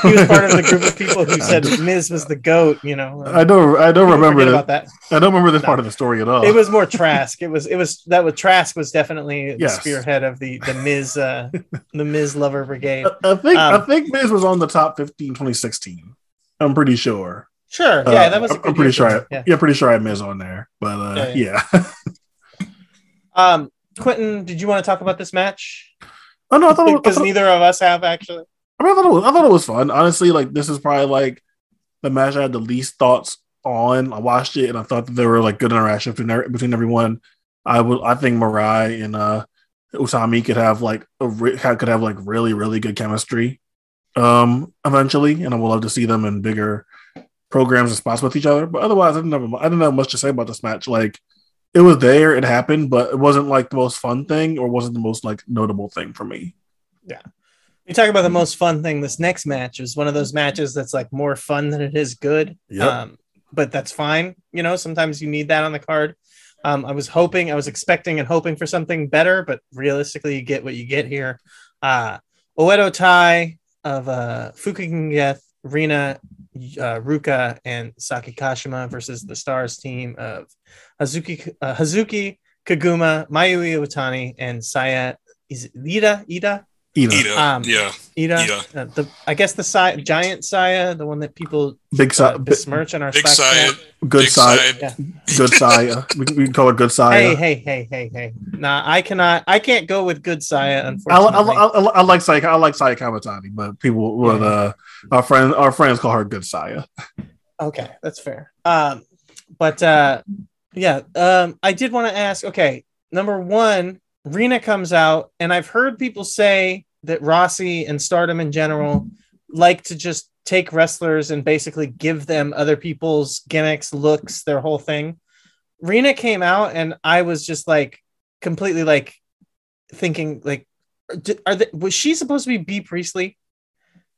he was part of the group of people who said (laughs) Miz was the goat. You know, I don't. I don't remember that. that. I don't remember this No. part of the story at all. It was more Trask. It was it was that was Trask was definitely the spearhead of the the Miz uh, the Miz lover brigade. I I think. I Um, think Miz was on the top 15 2016. I'm pretty sure. Sure, Uh, yeah, that was. a I'm, I'm pretty sure. I, Yeah. yeah. pretty sure I had Miz on there. But uh, Yeah, yeah. (laughs) Um, Quentin, did you want to talk about this match? oh no, I thought. It was, I, Because neither of us have actually. I, mean, I, thought it was, I thought it was fun. Honestly, like this is probably like the match I had the least thoughts on. I watched it and I thought that there were like good interaction between between everyone. I would. I think Mirai and uh, Utami could have like a re- could have like really really good chemistry. Um, eventually, and I would love to see them in bigger programs and spots with each other. But otherwise, I didn't have I didn't have much to say about this match. Like it was there, it happened, but it wasn't like the most fun thing or wasn't the most like notable thing for me. Yeah. You talk about the most fun thing. This next match is one of those matches that's like more fun than it is good. Yep. Um, but that's fine. You know, sometimes you need that on the card. Um, I was hoping, I was expecting and hoping for something better, but realistically, you get what you get here. Uh, Oedo Tai of uh, Fukigen Death, Rina, uh, Ruka, and Saki Kashima versus the Stars team of Hazuki, uh, Hazuki Koguma, Mayu Iwatani, and Saya. Is it Ida? Ida? Either Ida, Um, yeah, Ida, Ida. Uh, the I guess the si- giant Saya, the one that people big uh, side, besmirch in our Big Slack side, chat. good big side, side. Yeah. good Saya. (laughs) we, can- we can call it good Saya. Hey, hey, hey, hey, hey! Nah, I cannot. I can't go with good Saya. I, I, Unfortunately, I, I, I like Saya. I like Saya Kamitani, but people would Yeah. uh, our friends our friends call her good Saya. okay, that's fair. Um, but uh, yeah, um, I did want to ask. Okay, number one, Rena comes out, and I've heard people say that Rossy and Stardom in general like to just take wrestlers and basically give them other people's gimmicks, looks, their whole thing. Rena came out, and I was just like completely like thinking like, are they, was she supposed to be Bea Priestley?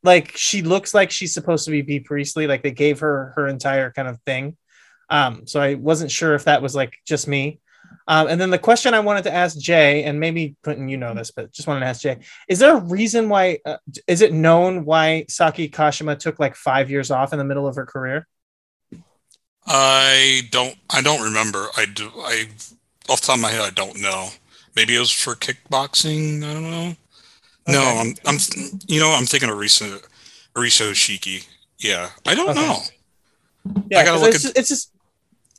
Like she looks like she's supposed to be Bea Priestley. Like they gave her her entire kind of thing. Um, so I wasn't sure if that was like just me. Um, and then the question I wanted to ask Jay, and maybe Quentin, you know this, but just wanted to ask Jay: Is there a reason why? Uh, is it known why Saki Kashima took like five years off in the middle of her career? I don't I don't remember. I do I off the top of my head I don't know. Maybe it was for kickboxing. I don't know. No, I'm I'm you know I'm thinking of Risa Arisa Shiki. Yeah, I don't Okay. know. Yeah, I gotta look it's, at- just, it's just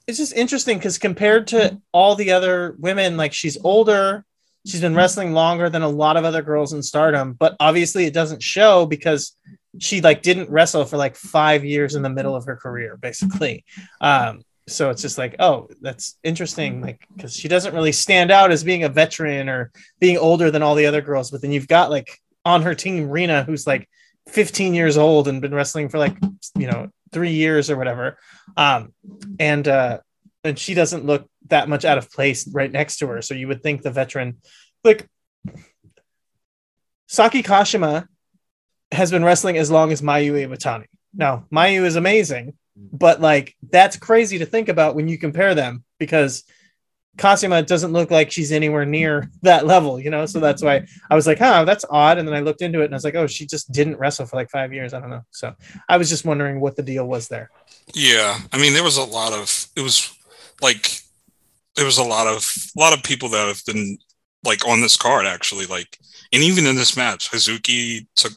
it's just interesting because compared to all the other women, like she's older, she's been wrestling longer than a lot of other girls in stardom, but obviously it doesn't show because she like didn't wrestle for like five years in the middle of her career, basically. Um, so it's just like, oh, that's interesting, like because she doesn't really stand out as being a veteran or being older than all the other girls, but then you've got like on her team Rena, who's like 15 years old and been wrestling for like you know three years or whatever. Um and uh and she doesn't look that much out of place right next to her. So you would think the veteran like saki kashima has been wrestling as long as mayu iwatani. Now mayu is amazing but like that's crazy to think about when you compare them because Kashima doesn't look like she's anywhere near that level, you know. So that's why I was like, "Huh, that's odd." And then I looked into it, and I was like, "Oh, she just didn't wrestle for like five years." I don't know. So I was just wondering what the deal was there. Yeah, I mean, there was a lot of it was like there was a lot of a lot of people that have been like on this card actually, like, and even in this match, Hazuki took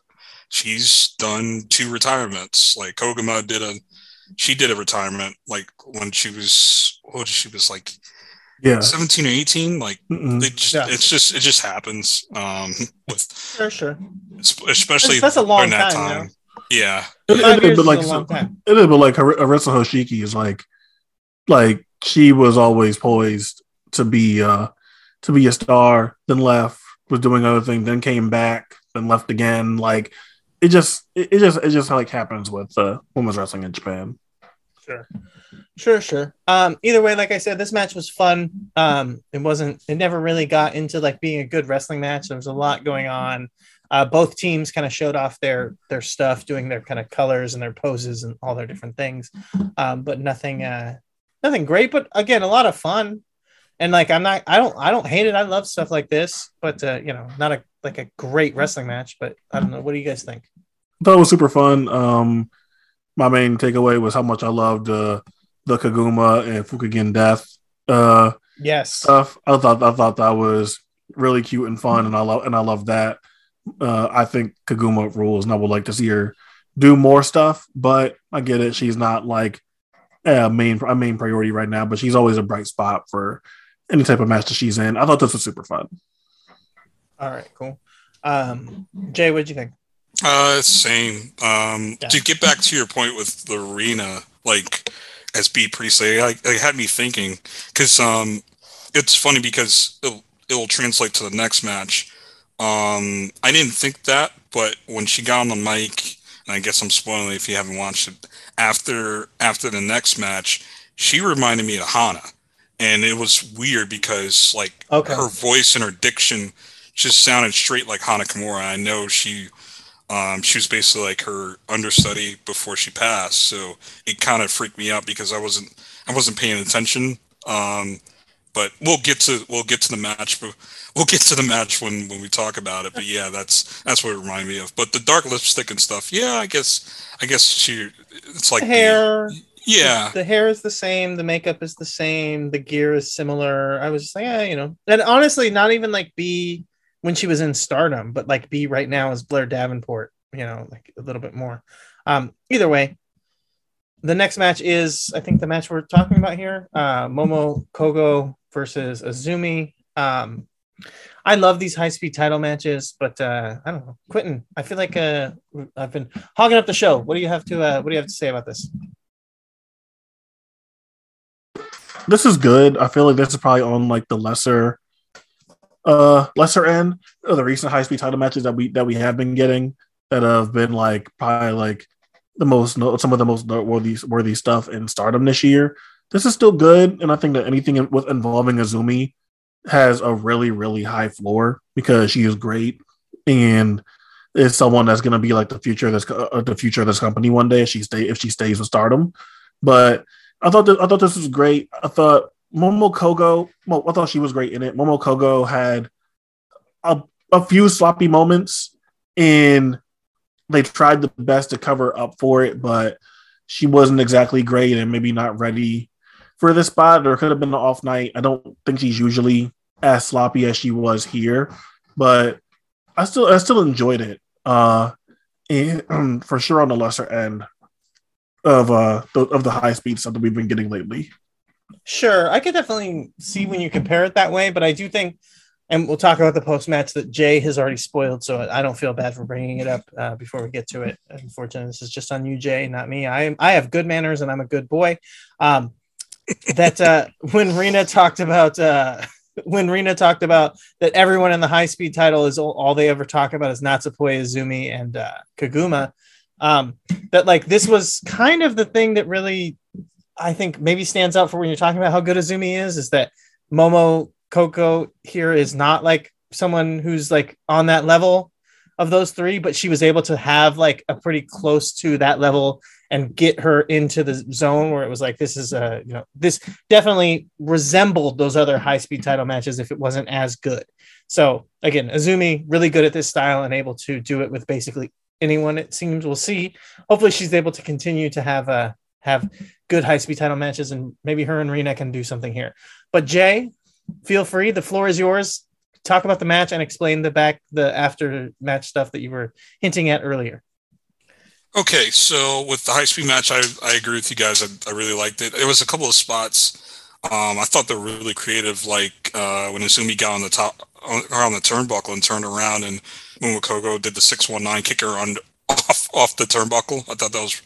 she's done two retirements. Like Koguma did a she did a retirement like when she was what she was like Yeah. 17 or 18 like it just, Yeah. it's just it just happens um with Sure, sure. especially That's, that's a long during that time. time yeah It, Five it, years but like a long so- time. it is, but like Har- Arisa Hoshiki is like, like she was always poised to be uh to be a star, then left, was doing other things, then came back, then left again. Like it just it, it just it just like happens with uh women's wrestling in Japan. Sure. Sure, sure. Um, either way, like I said, this match was fun. Um, it wasn't, it never really got into like being a good wrestling match. There was a lot going on. Uh, both teams kind of showed off their their stuff, doing their kind of colors and their poses and all their different things. Um, but nothing uh nothing great, but again, a lot of fun. And like I'm not I don't I don't hate it. I love stuff like this, but uh, you know, not a like a great wrestling match, but I don't know. What do you guys think? I thought it was super fun. Um, my main takeaway was how much I loved uh, the Koguma and Fukigen Death uh, Yes. stuff. I thought I thought that was really cute and fun, and I love and I love that. Uh, I think Koguma rules, and I would like to see her do more stuff. But I get it; she's not like a main a main priority right now, but she's always a bright spot for any type of match that she's in. I thought this was super fun. All right, cool. Um, Jay, what'd you think? Uh, same. Um, Yeah. to get back to your point with the arena, like as Bea Priestley, like it had me thinking because um, it's funny because it'll, it'll translate to the next match. Um, I didn't think that, but when she got on the mic, and I guess I'm spoiling it if you haven't watched it. After after the next match, she reminded me of Hana, and it was weird because like Okay. her voice and her diction just sounded straight like Hana Kimura. I know she um, she was basically like her understudy before she passed, so it kind of freaked me out because I wasn't I wasn't paying attention. Um, but we'll get to we'll get to the match, but we'll get to the match when when we talk about it. But yeah, that's that's what it reminded me of. But the dark lipstick and stuff, yeah, I guess I guess she it's like the the- hair, yeah, the hair is the same, the makeup is the same, the gear is similar. I was just like, yeah, you know, and honestly, not even like Bea when she was in Stardom, but like Bea right now is Blair Davenport. You know, like a little bit more. Um, either way, the next match is, I think, the match we're talking about here: uh, Momo Kogo versus Azumi. Um, I love these high speed title matches, but uh, I don't know, Quentin. I feel like uh, I've been hogging up the show. What do you have to uh, What do you have to say about this? This is good. I feel like this is probably on like the lesser, uh, lesser end of the recent high speed title matches that we that we have been getting that have been like probably like the most some of the most noteworthy worthy stuff in Stardom this year. This is still good, and I think that anything with involving Azumi has a really really high floor because she is great and is someone that's going to be like the future of this uh, the future of this company one day if she stay if she stays with Stardom. But I thought I thought this was great. I thought Momo Kogo, well, I thought she was great in it. Momo Kogo had a, a few sloppy moments, and they tried the best to cover up for it, but she wasn't exactly great and maybe not ready for this spot. Or could have been an off night. I don't think she's usually as sloppy as she was here, but I still I still enjoyed it. Uh, and (clears throat) for sure on the lesser end of uh the, of the high speed stuff that we've been getting lately. Sure, I could definitely see when you compare it that way, but I do think, and we'll talk about the post match that Jay has already spoiled, so I don't feel bad for bringing it up uh, before we get to it. Unfortunately, this is just on you, Jay, not me. I am I have good manners and I'm a good boy. Um, that uh, (laughs) when Rena talked about uh, (laughs) when Rena talked about that everyone in the high speed title is all, all they ever talk about is Natsupoi Azumi and uh, Koguma. Um, that like this was kind of the thing that really I think maybe stands out for when you're talking about how good Azumi is, is that Momo Kogo here is not like someone who's like on that level of those three, but she was able to have like a pretty close to that level and get her into the zone where it was like this is a you know this definitely resembled those other high speed title matches if it wasn't as good. So again, Azumi really good at this style and able to do it with basically anyone. It seems we'll see. Hopefully, she's able to continue to have a have good high speed title matches, and maybe her and Rena can do something here. But Jay, feel free. The floor is yours. Talk about the match and explain the back the after match stuff that you were hinting at earlier. Okay, so with the high speed match, I, I agree with you guys. I, I really liked it. It was a couple of spots. Um, I thought they were really creative, like uh, when Azumi got on the top on, the turnbuckle and turned around, and Momo Kogo did the six one nine kicker on (laughs) off off the turnbuckle. I thought that was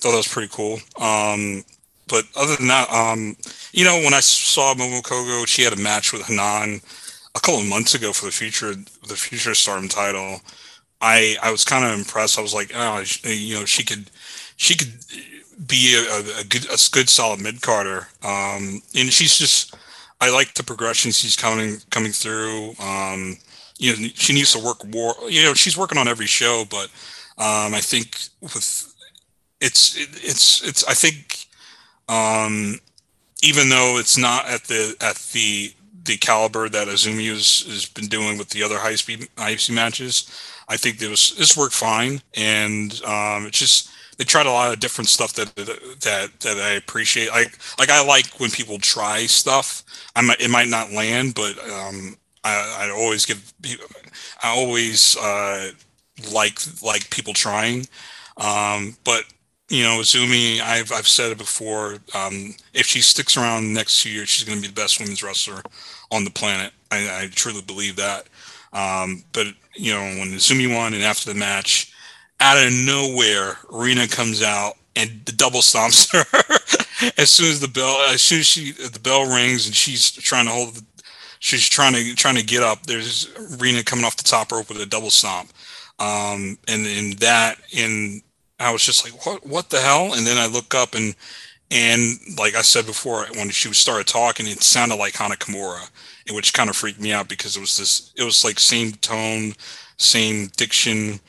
thought that was pretty cool. Um, but other than that, um, you know, when I saw Momo Kogo, she had a match with Hanan a couple of months ago for the future the future Stardom title. I I was kind of impressed. I was like, oh, you know, she could she could be a, a good a good solid mid carder. Um, and she's just I like the progression she's coming coming through. Um, you know, she needs to work more. You know, she's working on every show, but um, I think with it's it, it's it's I think um, even though it's not at the at the the caliber that Azumi has, has been doing with the other high speed speed matches, I think this this worked fine, and um, it's just they tried a lot of different stuff that that that I appreciate. Like like I like when people try stuff. I might it might not land, but um, I, I always give I always uh, like like people trying. Um, but you know, Zumi, I've I've said it before. Um, if she sticks around next two years, she's going to be the best women's wrestler on the planet. I, I truly believe that. Um, but you know, when Zumi won, and after the match, out of nowhere, Rena comes out and the double stomps (laughs) her. as soon as the bell, as soon as she the bell rings and she's trying to hold, the, she's trying to trying to get up. There's Rena coming off the top rope with a double stomp, um, and in that, in I was just like, what what the hell? And then I look up and and like I said before, when she started talking, it sounded like Hana Kimura, which kind of freaked me out because it was this, it was like same tone, same diction.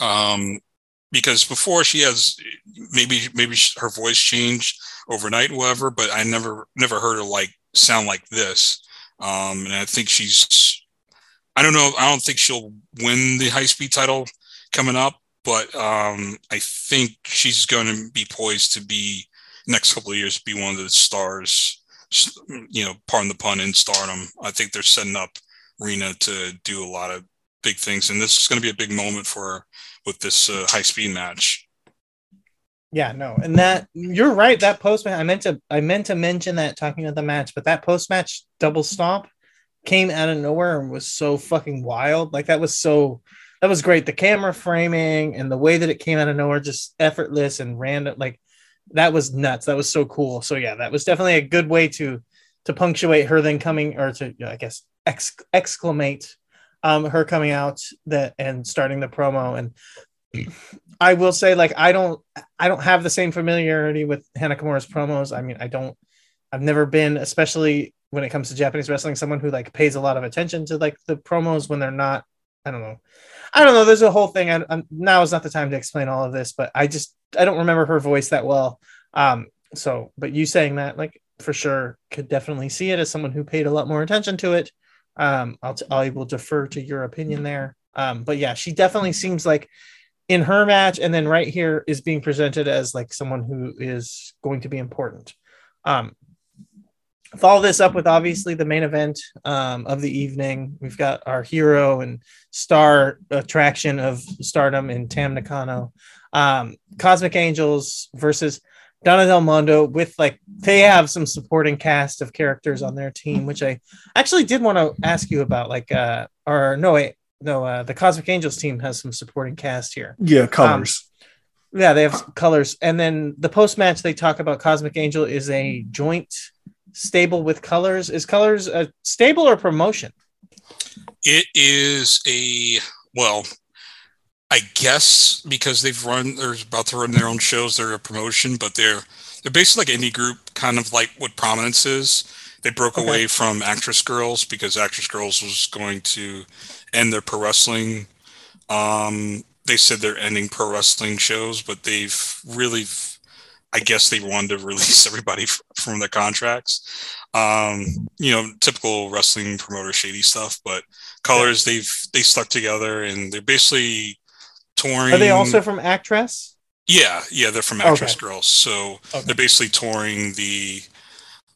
Um, because before she has maybe maybe her voice changed overnight, whatever, but I never never heard her like sound like this. Um, and I think she's, I don't know, I don't think she'll win the high speed title coming up, but um, I think she's going to be poised to be next couple of years be one of the stars. You know, pardon the pun, in stardom. I think they're setting up Rena to do a lot of big things, and this is going to be a big moment for her with this uh, high speed match. Yeah, no, and that you're right. That post match, I meant to, I meant to mention that talking about the match, but that post match double stomp came out of nowhere and was so fucking wild. Like that was so that was great. The camera framing and the way that it came out of nowhere, just effortless and random. Like that was nuts. That was so cool. So yeah, that was definitely a good way to to punctuate her then coming or to I guess ex- exclamate um, her coming out that and starting the promo. And I will say, like, I don't I don't have the same familiarity with Hana Kimura's promos. I mean, I don't. I've never been, especially when it comes to Japanese wrestling, someone who like pays a lot of attention to like the promos when they're not. I don't know. I don't know. There's a whole thing. I, I'm, now is not the time to explain all of this, but I just I don't remember her voice that well. Um, so, but you saying that, like for sure, could definitely see it as someone who paid a lot more attention to it. Um, I'll t- I will defer to your opinion there. Um, but yeah, she definitely seems like in her match, and then right here is being presented as like someone who is going to be important. Um, follow this up with obviously the main event um, of the evening. We've got our hero and star attraction of stardom in Tam Nakano. Um, Cosmic Angels versus Donna Del Mondo with like they have some supporting cast of characters on their team, which I actually did want to ask you about. Like, uh, or no, wait, no, uh, the Cosmic Angels team has some supporting cast here. Yeah, colors. Yeah, they have colors, and then the post match they talk about Cosmic Angel is a joint stable with colors. Is colors a stable or promotion? It is a well, I guess because they've run, they're about to run their own shows. They're a promotion, but they're they're basically like indie group, kind of like what Prominence is. They broke Okay. away from Actress Girls because Actress Girls was going to end their pro wrestling. Um, they said they're ending pro wrestling shows, but they've really, I guess they wanted to (laughs) release everybody f- from their contracts. Um, you know, typical wrestling promoter shady stuff, but colors they've they stuck together and they're basically touring Are they also from Actwres? yeah yeah they're from Actwres Okay. girls so Okay. they're basically touring the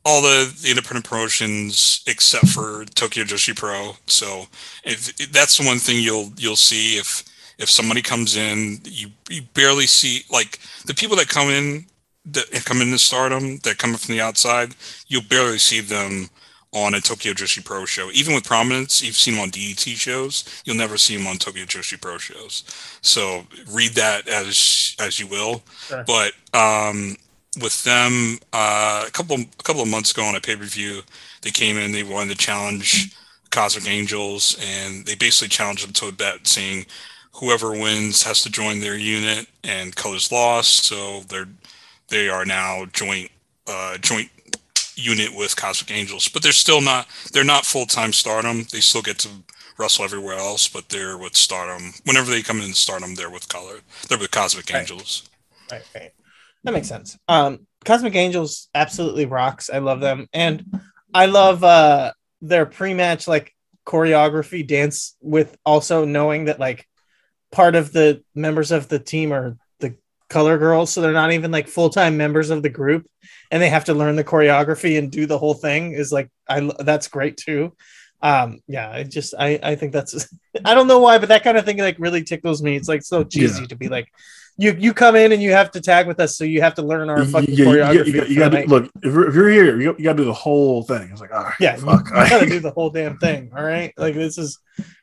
all the, the independent promotions except for tokyo joshi pro so if, if that's the one thing you'll you'll see if if somebody comes in you, you barely see like the people that come in that come into stardom that come from the outside you'll barely see them on a Tokyo Joshi Pro show. Even with prominence, you've seen them on DET shows. You'll never see them on Tokyo Joshi Pro shows. So read that as as you will. Sure. But um, with them, uh, a couple a couple of months ago on a pay per view, they came in. They wanted to challenge Cosmic Angels, and they basically challenged them to a bet, saying whoever wins has to join their unit. And Colors lost, so they're they are now joint uh, joint unit with Cosmic Angels, but they're still not they're not full time Stardom. They still get to wrestle everywhere else, but they're with Stardom. Whenever they come in Stardom, they're with Color. They're with Cosmic Right. Angels. Right, right. That makes sense. Um, Cosmic Angels absolutely rocks. I love them, and I love uh their pre-match like choreography dance with also knowing that like part of the members of the team are color girls, so they're not even like full-time members of the group, and they have to learn the choreography and do the whole thing. Is like I that's great too. Um, yeah, I just I I think that's (laughs) I don't know why, but that kind of thing like really tickles me. It's like so cheesy Yeah. to be like you you come in and you have to tag with us, so you have to learn our fucking Yeah, you, you, choreography. you, you gotta look if you're, if you're here, you, gotta do the whole thing. It's like, all right, yeah, fuck. you gotta do the whole damn thing. All right, like this is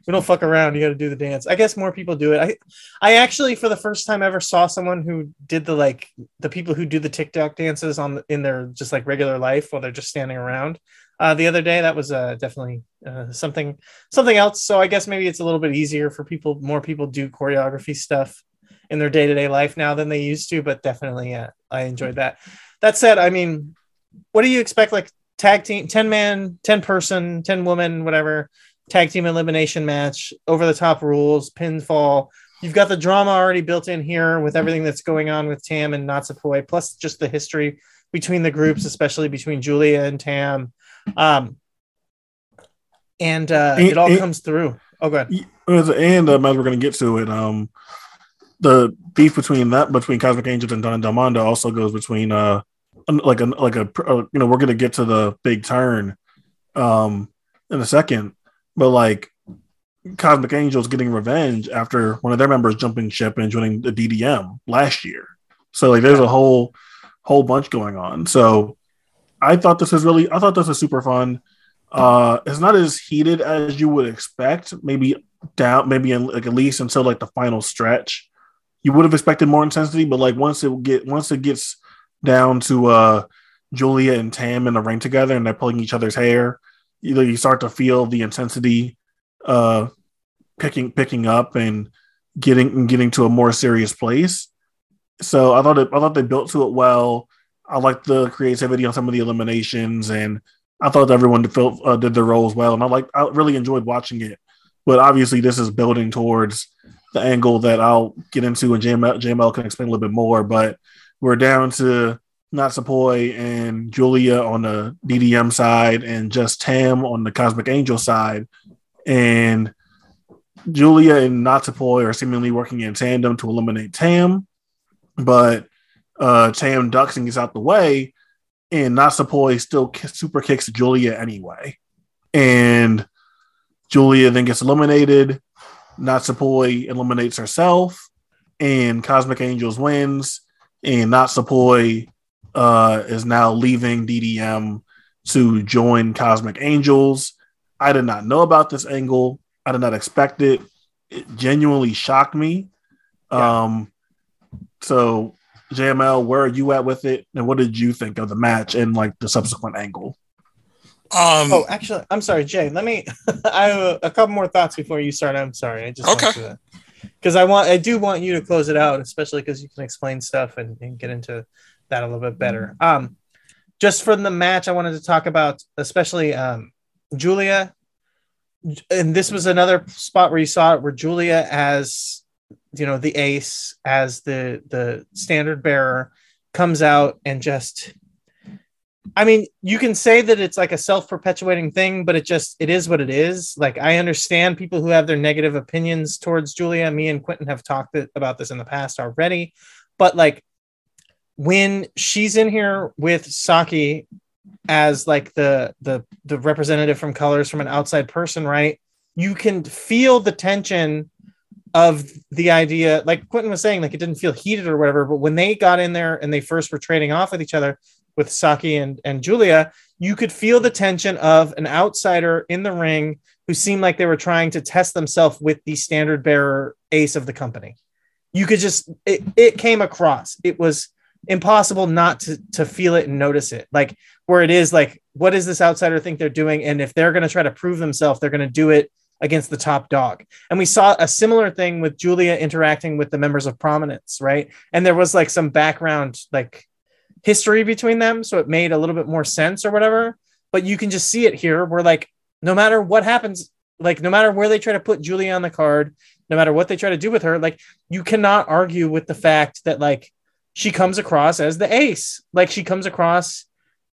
we don't fuck around. You got to do the dance. I guess more people do it. I I actually for the first time ever saw someone who did the like the people who do the TikTok dances on in their just like regular life while they're just standing around. Uh, the other day that was uh, definitely uh, something something else. So I guess maybe it's a little bit easier for people. More people do choreography stuff in their day to day life now than they used to. But definitely, yeah, I enjoyed that. That said, I mean, what do you expect? Like tag team, ten man, ten person, ten woman, whatever tag team elimination match, over the top rules, pinfall. You've got the drama already built in here with everything that's going on with Tam and Natsupoi, plus just the history between the groups, especially between Julia and Tam. Um, and uh, And- it all and- comes through. Oh, good. And um, as we're going to get to it, um, the beef between that between Cosmic Angels and Donna Del Mondo also goes between uh, like a like a uh, you know we're to get to the big turn, um, in a second, but like Cosmic Angels getting revenge after one of their members jumping ship and joining the DDM last year. So like there's a whole whole bunch going on. So I thought this was really I thought this was super fun. Uh it's not as heated as you would expect, maybe down maybe in like at least until like the final stretch. You would have expected more intensity, but like once it get once it gets down to uh Julia and Tam in the ring together and they're pulling each other's hair, you know, you start to feel the intensity uh picking picking up and getting and getting to a more serious place. So I thought it, I thought they built to it well. I liked the creativity on some of the eliminations, and I thought everyone uh, did their roles well. And I like I really enjoyed watching it. But obviously, this is building towards the angle that I'll get into, and JML, JML can explain a little bit more. But we're down to Natsupoi and Julia on the DDM side, and just Tam on the Cosmic Angel side, and Julia and Natsupoi are seemingly working in tandem to eliminate Tam, but uh, Tam ducks and gets out the way, and Natsupoi still super kicks Julia anyway. And Julia then gets eliminated. Natsupoi eliminates herself, and Cosmic Angels wins. And Natsupoi uh, is now leaving DDM to join Cosmic Angels. I did not know about this angle. I did not expect it. It genuinely shocked me. Yeah. Um, so JML, where are you at with it, and what did you think of the match and like the subsequent angle? Um, Oh, actually, I'm sorry, Jay. Let me. (laughs) I have a, a couple more thoughts before you start. I'm sorry. I just Okay. Because I want, I do want you to close it out, especially because you can explain stuff and, and get into that a little bit better. Um, just from the match, I wanted to talk about, especially um, Julia, and this was another spot where you saw it, where Julia as you know the ace, as the the standard bearer, comes out and just I mean, you can say that it's like a self-perpetuating thing, but it just it is what it is. Like I understand people who have their negative opinions towards Julia. Me and Quentin have talked about this in the past already, but like when she's in here with Saki as like the the the representative from colors from an outside person, right? You can feel the tension of the idea, like Quentin was saying, like it didn't feel heated or whatever. But when they got in there and they first were trading off with each other, with Saki and, and Julia, you could feel the tension of an outsider in the ring who seemed like they were trying to test themselves with the standard bearer ace of the company. You could just it, it came across. It was impossible not to to feel it and notice it. Like where it is like, what does this outsider think they're doing? And if they're gonna try to prove themselves, they're gonna do it against the top dog. And we saw a similar thing with Julia interacting with the members of prominence, right? And there was like some background like history between them so it made a little bit more sense or whatever. But you can just see it here where like no matter what happens like no matter where they try to put julia on the card no matter what they try to do with her like you cannot argue with the fact that like she comes across as the ace. Like she comes across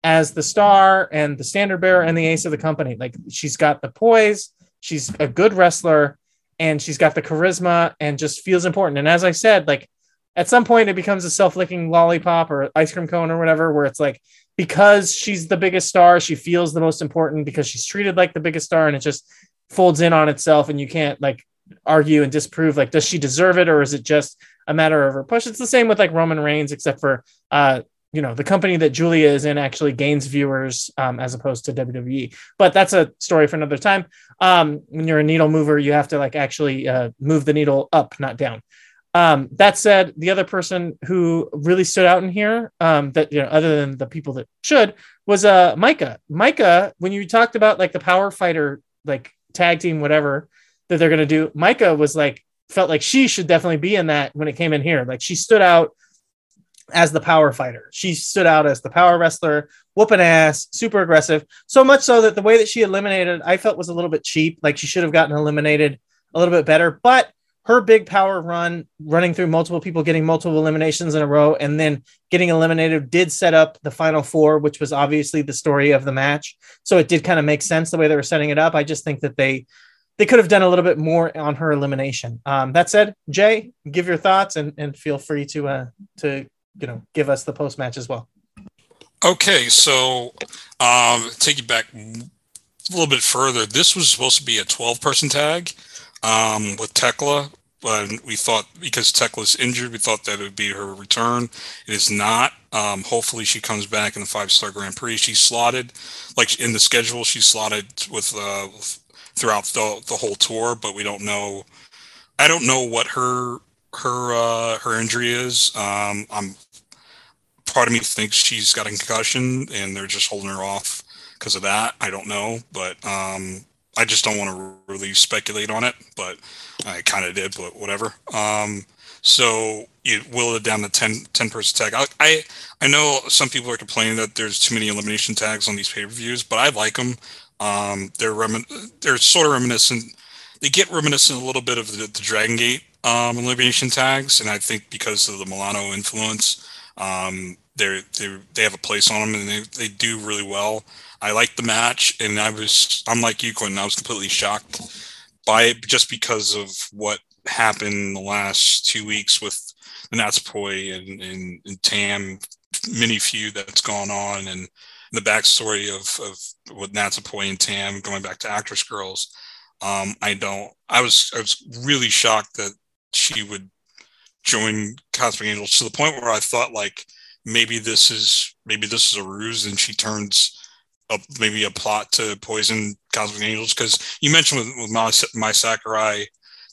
as the star and the standard bearer and the ace of the company. Like she's got the poise she's a good wrestler and she's got the charisma and just feels important. And as i said like at some point it becomes a self-licking lollipop or ice cream cone or whatever where it's like because she's the biggest star she feels the most important because she's treated like the biggest star and it just folds in on itself and you can't like argue and disprove like does she deserve it or is it just a matter of her push? It's the same with like roman reigns except for uh you know the company that julia is in actually gains viewers um, as opposed to wwe but that's a story for another time. Um when you're a needle mover you have to like actually uh, move the needle up not down um, that said, the other person who really stood out in here, um, that you know, other than the people that should, was uh MaiKa. MaiKa, when you talked about like the power fighter, like tag team, whatever that they're gonna do, MaiKa was like felt like she should definitely be in that when it came in here. Like she stood out as the power fighter. She stood out as the power wrestler, whooping ass, super aggressive. So much so that the way that she eliminated, I felt was a little bit cheap. Like she should have gotten eliminated a little bit better, but her big power run, running through multiple people, getting multiple eliminations in a row, and then getting eliminated did set up the final four, which was obviously the story of the match. So it did kind of make sense the way they were setting it up. I just think that they they could have done a little bit more on her elimination. Um, that said, Jay, give your thoughts and, and feel free to uh, to you know give us the post match as well. Okay, so um, take you back a little bit further. This was supposed to be a 12 person tag um, with Thekla, but we thought because Thekla's injured, we thought that it would be her return. It is not. Um, hopefully, she comes back in the five star Grand Prix. She's slotted, like in the schedule, she's slotted with uh, throughout the, the whole tour, but we don't know. I don't know what her her uh, her injury is. Um, I'm part of me thinks she's got a concussion and they're just holding her off because of that. I don't know, but um, I just don't want to really speculate on it. But I kind of did, but whatever. Um, so you will it down to 10, 10 person tag. I, I I know some people are complaining that there's too many elimination tags on these pay per views, but I like them. Um, they're remin- they're sort of reminiscent. They get reminiscent a little bit of the, the Dragon Gate um, elimination tags, and I think because of the Milano influence, um, they're they they have a place on them, and they they do really well. I liked the match, and I was I'm like you, Quentin. I was completely shocked by it just because of what happened the last two weeks with the Natsupoi and, and, and Tam mini feud that's gone on, and the backstory of of with Natsupoi and Tam going back to actress girls. Um, I don't. I was I was really shocked that she would join Cosmic Angels to the point where I thought like maybe this is maybe this is a ruse and she turns up maybe a plot to poison Cosmic Angels because you mentioned with, with my Mai Sakurai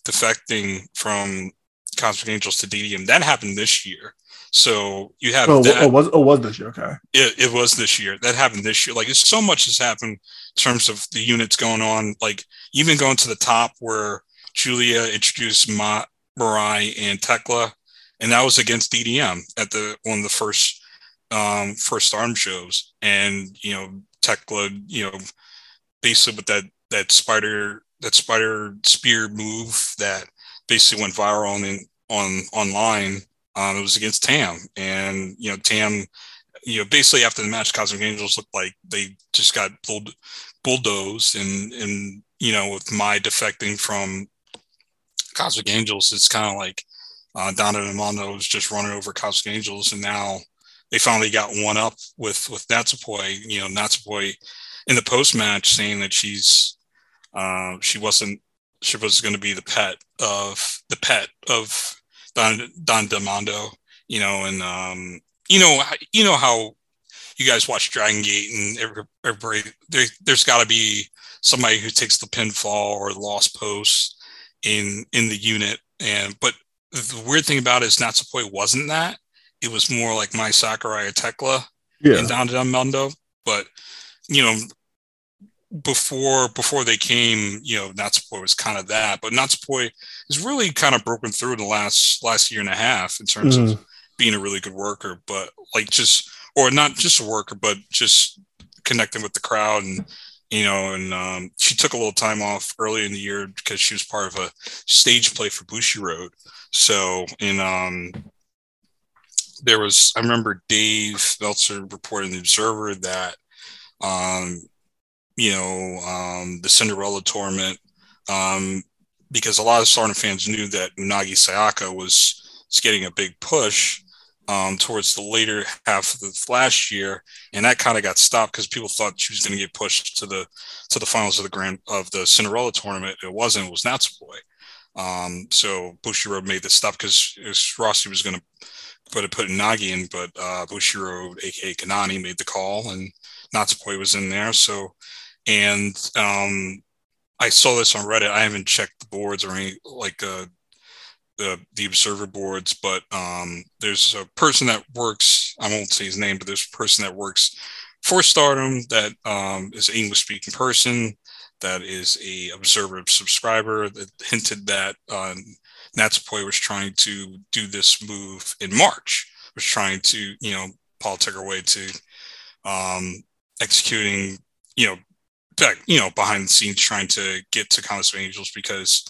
defecting from Cosmic Angels to DDM that happened this year. So you have Oh, that. oh, was oh was this year? Okay. It, it was this year. That happened this year. Like it's so much has happened in terms of the units going on. Like even going to the top where Julia introduced Ma- Mirai and Thekla, and that was against DDM at the one of the first um, first arm shows. And you know Thekla, you know, basically with that that spider that spider spear move that basically went viral on on online. Um, it was against Tam, and you know Tam you know, basically after the match, Cosmic Angels looked like they just got bull- bulldozed, and and you know, with Mai defecting from Cosmic Angels, it's kind of like uh, Donna Del Mondo was just running over Cosmic Angels, and now they finally got one up with with Natsupoi. You know, Natsupoi in the post match saying that she's uh, she wasn't she was going to be the pet of the pet of Don Don Demondo. You know, and um, you know, you know how you guys watch Dragon Gate and every- everybody there, there's got to be somebody who takes the pinfall or the lost post in in the unit. And but the weird thing about it is Natsupoi wasn't that. It was more like Mai Sakurai Thekla Yeah. and Don Mundo, But you know, before before they came, you know, Natsupoi was kind of that. But Natsupoi has really kind of broken through in the last last year and a half in terms of Mhm. being a really good worker, but like just or not just a worker, but just connecting with the crowd and you know, and um, she took a little time off early in the year because she was part of a stage play for Bushiroad. So in um there was I remember Dave Meltzer reporting the Observer that um you know um the Cinderella tournament um because a lot of Stardom fans knew that Unagi Sayaka was, getting a big push um, towards the later half of the last year, and that kind of got stopped because people thought she was going to get pushed to the to the finals of the grand of the Cinderella tournament. It wasn't. It was Natsupoi. Um, so Bushiroad made this stop because Rossy was going to put it put Nagi in, but uh, Bushiroad, aka Kidani, made the call, and Natsupoi was in there. So, and um, I saw this on Reddit. I haven't checked the boards or any like uh, the the observer boards, but um, there's a person that works. I won't say his name, but there's a person that works for Stardom that um, is an English speaking person that is a observer subscriber that hinted that um, Natsupoi was trying to do this move in March. Was trying to you know politic her way to um, executing you know back, you know, behind the scenes trying to get to Cosmic Angels because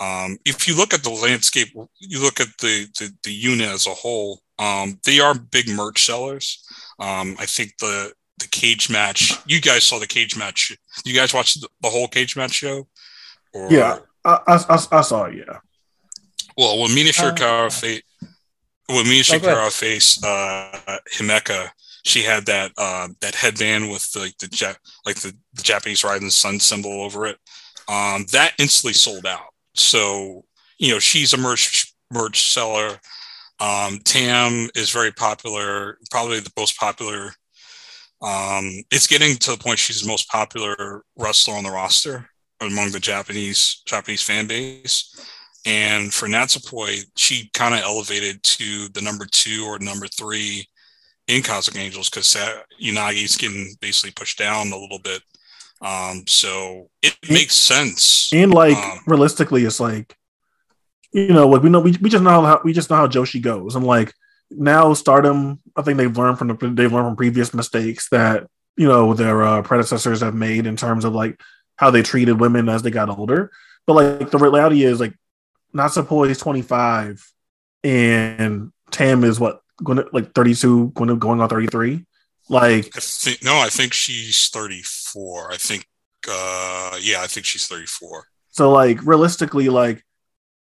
um, if you look at the landscape, you look at the the, the unit as a whole, um, they are big merch sellers. Um, I think the the cage match, you guys saw the cage match. You guys watched the, the whole cage match show? Or, Yeah. I, I, I saw it. Yeah. Well, when Mina Shirakawa fa- when Mina Oh. Shirakawa faced uh, Himeka, she had that uh, that headband with the, like the ja- like the, the Japanese rising sun symbol over it. Um, that instantly sold out. So you know she's a merch merch seller. Um, Tam is very popular, probably the most popular. Um, it's getting to the point she's the most popular wrestler on the roster among the Japanese Japanese fan base. And for Natsupoi, she kind of elevated to the number two or number three in Cosmic Angels because Unagi's getting basically pushed down a little bit. Um, so it makes sense. And like Um, realistically, it's like you know, like we know we, we just know how we just know how Joshi goes. And like now Stardom, I think they've learned from the they've learned from previous mistakes that you know their uh, predecessors have made in terms of like how they treated women as they got older. But like the reality is like Natsupoi is 25 and Tam is what going to like 32 going to going on 33. Like I think no, I think she's 34. I think uh yeah, I think she's 34. So like realistically, like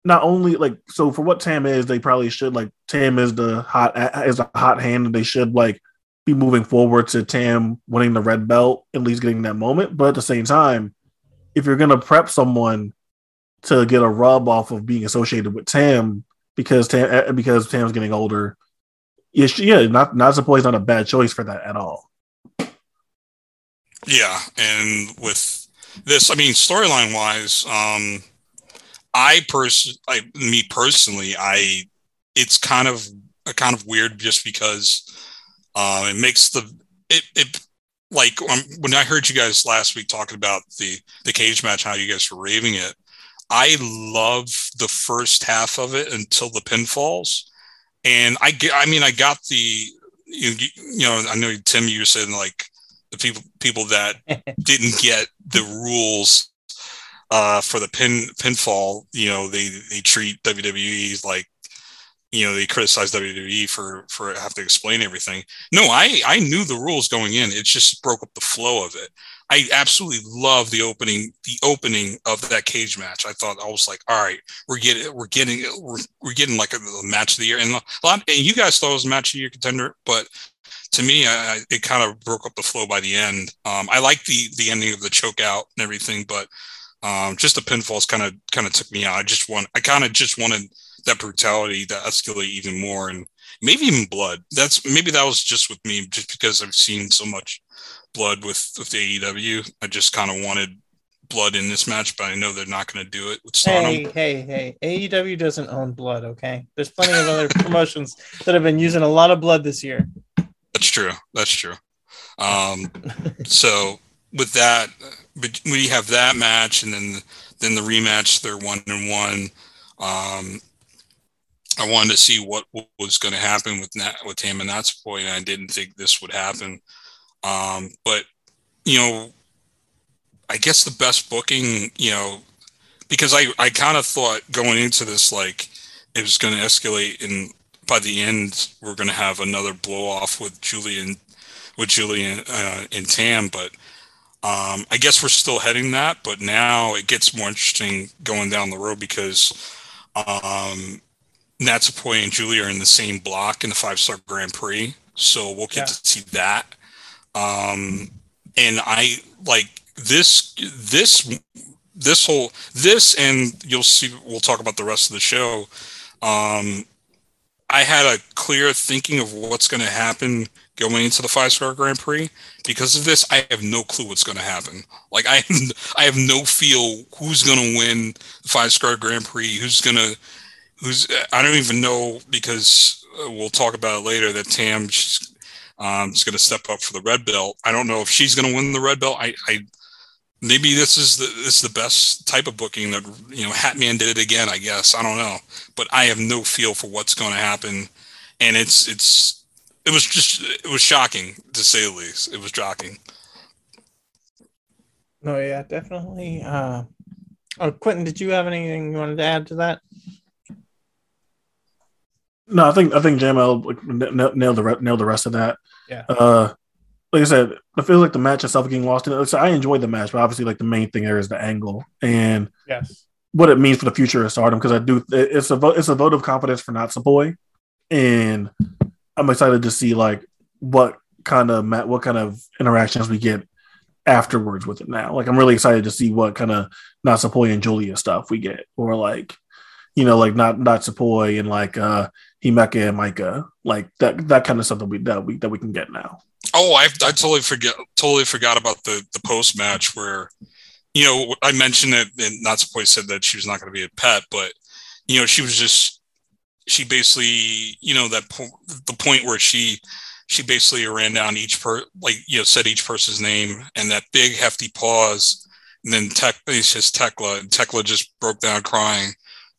not only like so for what Tam is, they probably should like Tam is the hot is a hot hand, and they should like be moving forward to Tam winning the red belt, at least getting that moment. But at the same time, if you're gonna prep someone to get a rub off of being associated with Tam because Tam because Tam's getting older, yeah, she, yeah, not Natsupoi is not a bad choice for that at all. Yeah, and with this, I mean, storyline wise, um, I pers, I me personally, I it's kind of kind of weird just because uh, it makes the it it like um, when I heard you guys last week talking about the the cage match, how you guys were raving it. I love the first half of it until the pinfalls, and I get. I mean, I got the you, you know. I know Tim, you were saying like the people people that (laughs) didn't get the rules uh, for the pin pinfall. You know, they they treat WWE like you know they criticize WWE for for have to explain everything. No, I I knew the rules going in. It just broke up the flow of it. I absolutely love the opening the opening of that cage match. I thought I was like, all right, we're getting we're getting we're, we're getting like a, a match of the year, and a lot. And you guys thought it was a match of the year contender, but to me, I, it kind of broke up the flow by the end. Um, I like the the ending of the choke out and everything, but um, just the pinfalls kind of kind of took me out. I just want I kind of just wanted that brutality that escalate even more and maybe even blood. That's maybe that was just with me, just because I've seen so much blood with with the AEW. I just kind of wanted blood in this match, but I know they're not going to do it. Hey, hey, hey! AEW doesn't own blood. Okay, there's plenty of other promotions that have been using a lot of blood this year. That's true. That's true. Um, so with that, we have that match, and then then the rematch. They're one and one. Um, I wanted to see what was going to happen with Nat, with Tam and that's point. I didn't think this would happen. Um, but you know, I guess the best booking, you know, because I I kind of thought going into this like it was going to escalate, and by the end we're going to have another blow off with Julian with Julian uh, and Tam, but. Um, I guess we're still heading that, but now it gets more interesting going down the road because um, Natsupoi and Julia are in the same block in the five star Grand Prix, so we'll get Yeah. to see that. Um, and I like this this this whole this and you'll see we'll talk about the rest of the show. Um, I had a clear thinking of what's going to happen going into the five star Grand Prix. Because of this, I have no clue what's going to happen. Like I, have, I have no feel who's going to win the five star Grand Prix. Who's going to who's I don't even know because uh, we'll talk about it later that Tam she's, um, is going to step up for the red belt. I don't know if she's going to win the red belt. I, I maybe this is the this is the best type of booking that you know Hatman did it again. I guess I don't know, but I have no feel for what's going to happen, and it's it's it was just it was shocking to say the least. It was shocking. No, yeah, definitely. Uh, oh, Quentin, did you have anything you wanted to add to that? No, I think I think JML like, n- n- nailed the nailed the rest of that. Yeah. Uh, like I said, I feel like the match itself getting lost in it. So I enjoyed the match, but obviously, like the main thing there is the angle and Yes. what it means for the future of Stardom. Because I do, it's a vote, it's a vote of confidence for Natsupoi, and I'm excited to see like what kind of what kind of interactions we get afterwards with it now. Like I'm really excited to see what kind of Natsupoi and Julia stuff we get, or like you know, like not not Natsupoi and like uh Himeka and MaiKa, like that that kind of stuff that we that we that we can get now. Oh, I I totally forget totally forgot about the the post match where, you know, I mentioned it and Natsupoi said that she was not going to be a pet, but you know, she was just she basically you know that po- the point where she she basically ran down each per like you know said each person's name and that big hefty pause and then tech it's just Thekla and Thekla just broke down crying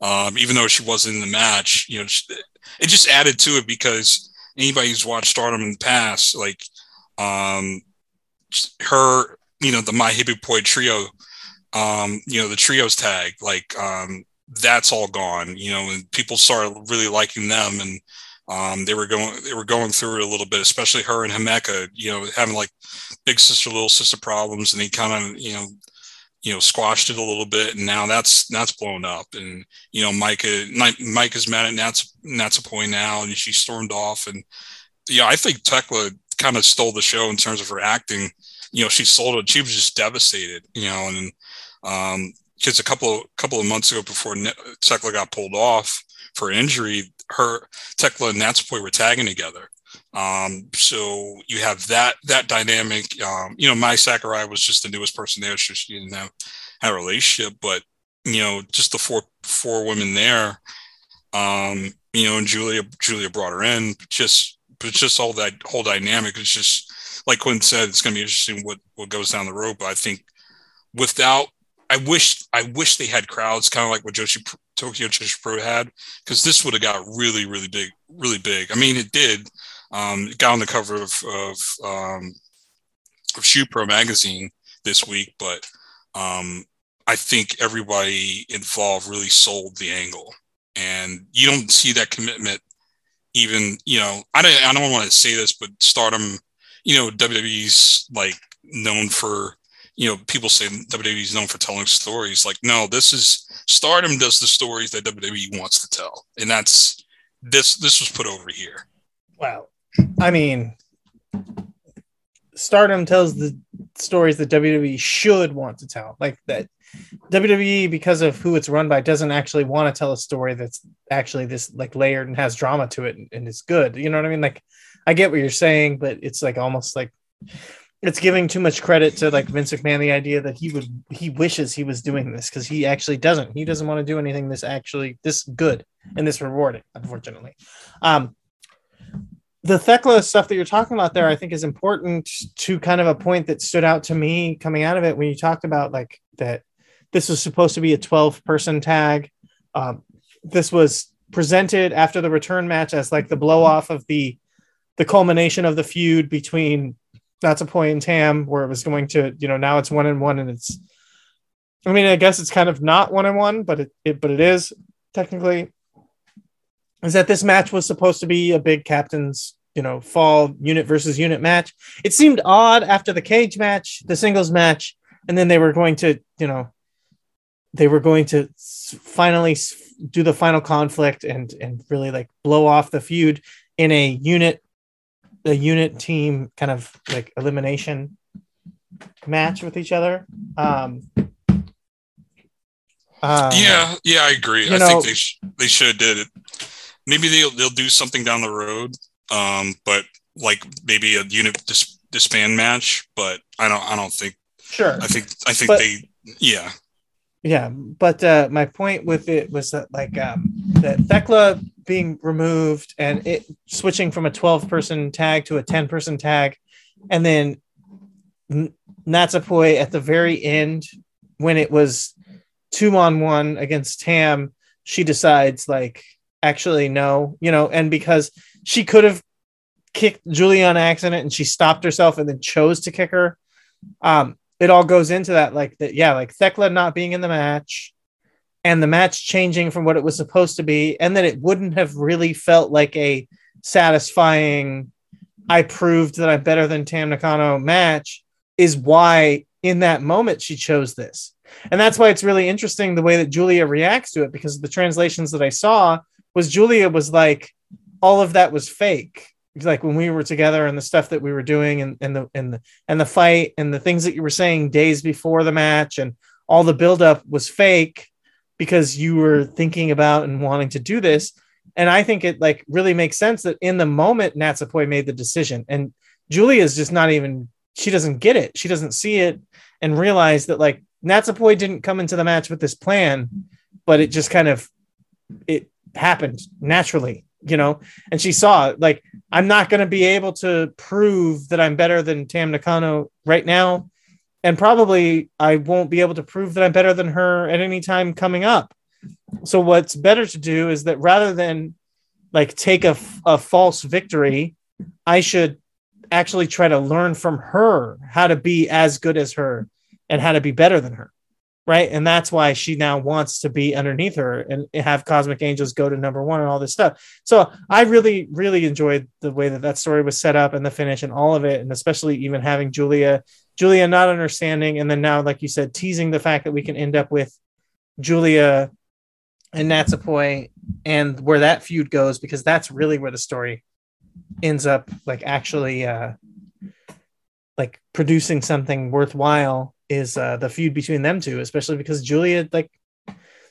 um, even though she wasn't in the match you know it just added to it because anybody who's watched Stardom in the past like um her you know the my hippie boy trio um you know the trios tag like um that's all gone you know and people started really liking them and um they were going they were going through it a little bit especially her and Himeka you know having like big sister little sister problems and they kind of you know you know squashed it a little bit and now that's that's blown up. And you know MaiKa Mike is mad at Nats Nats Point now and she stormed off. And yeah I think Thekla kind of stole the show in terms of her acting. You know she sold it she was just devastated you know and um because a couple of couple of months ago before Thekla got pulled off for injury her Thekla and Natsupoi were tagging together. Um, so you have that that dynamic. Um, you know, Mai Sakurai was just the newest person there, so she didn't have, have a relationship. But you know, just the four four women there. Um, you know, and Julia Julia brought her in. Just but just all that whole dynamic It's just like Quinn said. It's going to be interesting what what goes down the road. But I think without, I wish I wish they had crowds, kind of like what Joshi Tokyo Joshi Pro had, because this would have got really really big, really big. I mean, it did. Um, got on the cover of of, um, of Shupro magazine this week, but um, I think everybody involved really sold the angle, and you don't see that commitment. Even you know, I don't I don't want to say this, but Stardom, you know, WWE's like known for you know people say WWE's known for telling stories. Like no, this is Stardom does the stories that WWE wants to tell, and that's this this was put over here. Well, I mean, Stardom tells the stories that WWE should want to tell. Like that WWE, because of who it's run by, doesn't actually want to tell a story that's actually this like layered and has drama to it and, and is good. You know what I mean? Like, I get what you're saying, but it's like almost like it's giving too much credit to like Vince McMahon the idea that he would he wishes he was doing this because he actually doesn't. He doesn't want to do anything this actually this good and this rewarding, unfortunately. Um, the Thekla stuff that you're talking about there, I think, is important to kind of a point that stood out to me coming out of it when you talked about like that this was supposed to be a 12 person tag. Um, this was presented after the return match as like the blow off of the the culmination of the feud between Natsupoi and Tam, where it was going to, you know, now it's one and one, and it's. I mean, I guess it's kind of not one and one, but it, it but it is technically. Is that this match was supposed to be a big captain's you know fall unit versus unit match it seemed odd after the cage match the singles match and then they were going to you know they were going to finally do the final conflict and and really like blow off the feud in a unit a unit team kind of like elimination match with each other um uh, yeah, yeah, I agree. I know- think they sh- they should have did it. Maybe they'll they'll do something down the road, um, but like maybe a unit dis- disband match. But I don't I don't think sure I think I think But- they yeah yeah but uh my point with it was that like um that Thekla being removed and it switching from a 12 person tag to a 10 person tag and then Natsupoi at the very end when it was two on one against Tam she decides like actually no you know and because she could have kicked Julie on accident and she stopped herself and then chose to kick her um it all goes into that like that yeah like Thekla not being in the match and the match changing from what it was supposed to be and that it wouldn't have really felt like a satisfying I proved that I'm better than Tam Nakano match is why in that moment she chose this. And that's why it's really interesting the way that Julia reacts to it because the translations that I saw was Julia was like all of that was fake. Like when we were together and the stuff that we were doing and, and the and the and the fight and the things that you were saying days before the match and all the buildup was fake because you were thinking about and wanting to do this. And I think it like really makes sense that in the moment Natsupoi made the decision and Julia's just not even she doesn't get it. She doesn't see it and realize that like Natsupoi didn't come into the match with this plan, but it just kind of it happened naturally, you know. And she saw like I'm not going to be able to prove that I'm better than Tam Nakano right now, and probably I won't be able to prove that I'm better than her at any time coming up. So what's better to do is that rather than like take a, a false victory, I should actually try to learn from her how to be as good as her and how to be better than her. Right. And that's why she now wants to be underneath her and have Cosmic Angels go to number one and all this stuff. So I really, really enjoyed the way that that story was set up and the finish and all of it. And especially even having Julia, Julia not understanding. And then now, like you said, teasing the fact that we can end up with Julia and Natsupoi and where that feud goes, because that's really where the story ends up like actually uh like producing something worthwhile is uh the feud between them two especially because julia like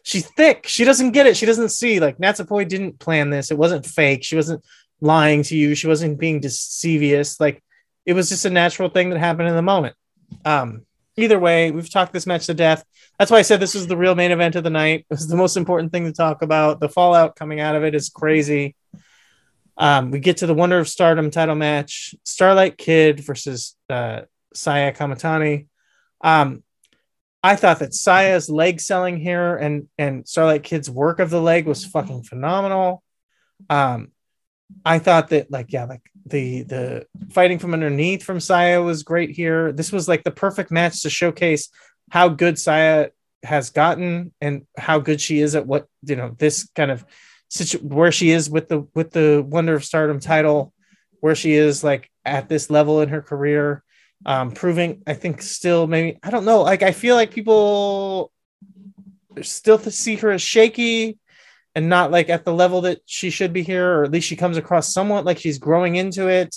she's thick. She doesn't get it. She doesn't see like Natsupoi didn't plan this. It wasn't fake. She wasn't lying to you. She wasn't being deceivious. Like it was just a natural thing that happened in the moment. Um, either way, we've talked this match to death. That's why I said this was the real main event of the night. It was the most important thing to talk about. The fallout coming out of it is crazy. Um, we get to the Wonder of Stardom title match: Starlight Kid versus uh, Saya Kamitani. Um, I thought that Saya's leg selling here and and Starlight Kid's work of the leg was fucking phenomenal. Um, I thought that like yeah, like the the fighting from underneath from Saya was great here. This was like the perfect match to showcase how good Saya has gotten and how good she is at what you know this kind of situ- where she is with the with the Wonder of Stardom title, where she is like at this level in her career, um, proving I think still maybe I don't know like I feel like people still see her as shaky and not like at the level that she should be here, or at least she comes across somewhat like she's growing into it.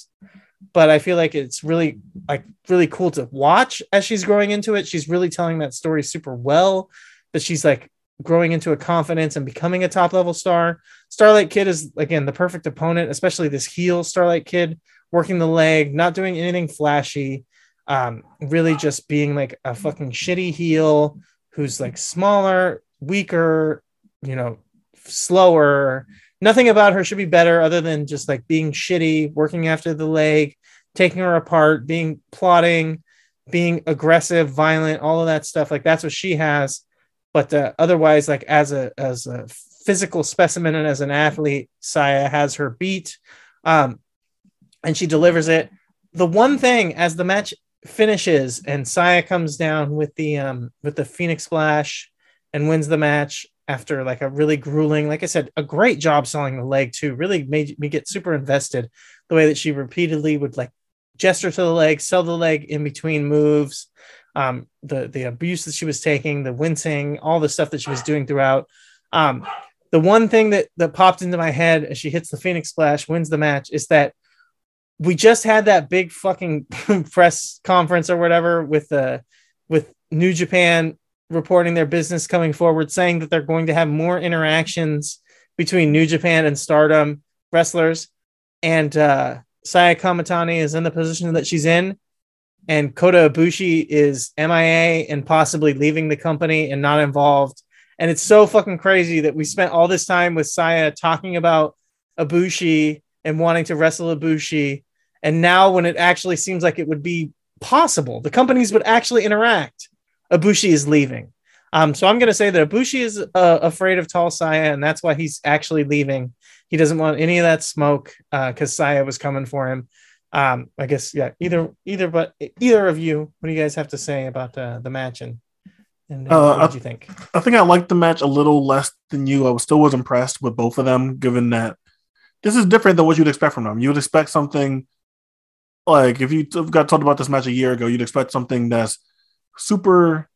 But I feel like it's really like really cool to watch as she's growing into it. She's really telling that story super well. That she's like growing into a confidence and becoming a top level star. Starlight Kid is again the perfect opponent, especially this heel Starlight Kid working the leg, not doing anything flashy, um, really just being like a fucking shitty heel who's like smaller, weaker, you know, slower. Nothing about her should be better other than just like being shitty, working after the leg, taking her apart, being plotting, being aggressive, violent, all of that stuff. Like that's what she has. But uh, otherwise, like as a as a physical specimen and as an athlete, Saya has her beat, um, and she delivers it. The one thing as the match finishes and Saya comes down with the um with the Phoenix Splash and wins the match after like a really grueling, like I said, a great job selling the leg too. Really made me get super invested. The way that she repeatedly would like gesture to the leg, sell the leg in between moves, um, the the abuse that she was taking, the wincing, all the stuff that she was doing throughout. Um, the one thing that that popped into my head as she hits the Phoenix Splash, wins the match, is that we just had that big fucking (laughs) press conference or whatever with the with New Japan reporting their business coming forward, saying that they're going to have more interactions between New Japan and Stardom wrestlers, and uh, Saya Kamitani is in the position that she's in, and Kota Ibushi is MIA and possibly leaving the company and not involved. And it's so fucking crazy that we spent all this time with Saya talking about Ibushi and wanting to wrestle Ibushi, and now when it actually seems like it would be possible, the companies would actually interact. Ibushi is leaving. Um, so I'm going to say that Ibushi is uh, afraid of tall Saya, and that's why he's actually leaving. He doesn't want any of that smoke because uh, Saya was coming for him. Um, I guess yeah. Either either, but either of you, what do you guys have to say about uh, the match and and uh, what did you think? I think I liked the match a little less than you. I was still was impressed with both of them, given that this is different than what you'd expect from them. You would expect something like if you got told about this match a year ago, you'd expect something that's super,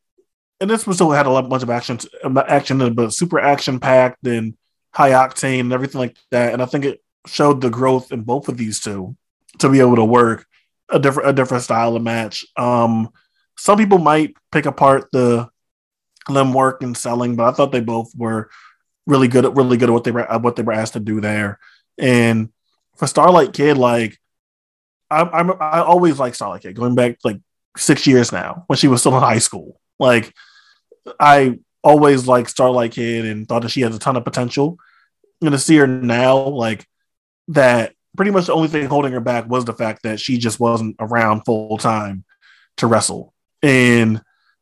and this was still had a lot bunch of action, action, but super action packed and high octane and everything like that. And I think it showed the growth in both of these two to be able to work a different a different style of match. Um, some people might pick apart the limb work and selling, but I thought they both were really good at really good at what they were what they were asked to do there. And for Starlight Kid, like I, I'm I always like Starlight Kid going back like six years now when she was still in high school. Like I always liked Starlight Kid and thought that she has a ton of potential. And to see her now, like that pretty much the only thing holding her back was the fact that she just wasn't around full time to wrestle. And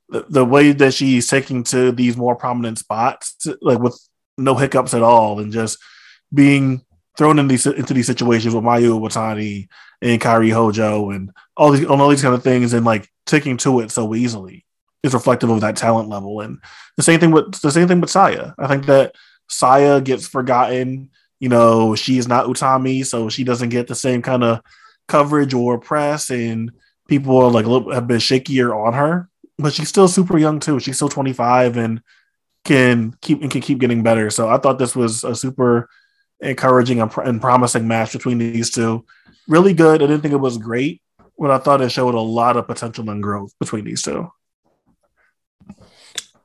the, the way that she's taking to these more prominent spots, like with no hiccups at all, and just being thrown in these into these situations with Mayu Iwatani and Kairi Hojo and all these on all these kind of things and like taking to it so easily is reflective of that talent level. And the same thing with the same thing with Saya. I think that Saya gets forgotten. You know, she is not Utami, so she doesn't get the same kind of coverage or press, and people are like a bit shakier on her. But she's still super young too. She's still 25 and can keep and can keep getting better. So I thought this was a super encouraging and promising match between these two. Really good. I didn't think it was great, but I thought it showed a lot of potential and growth between these two.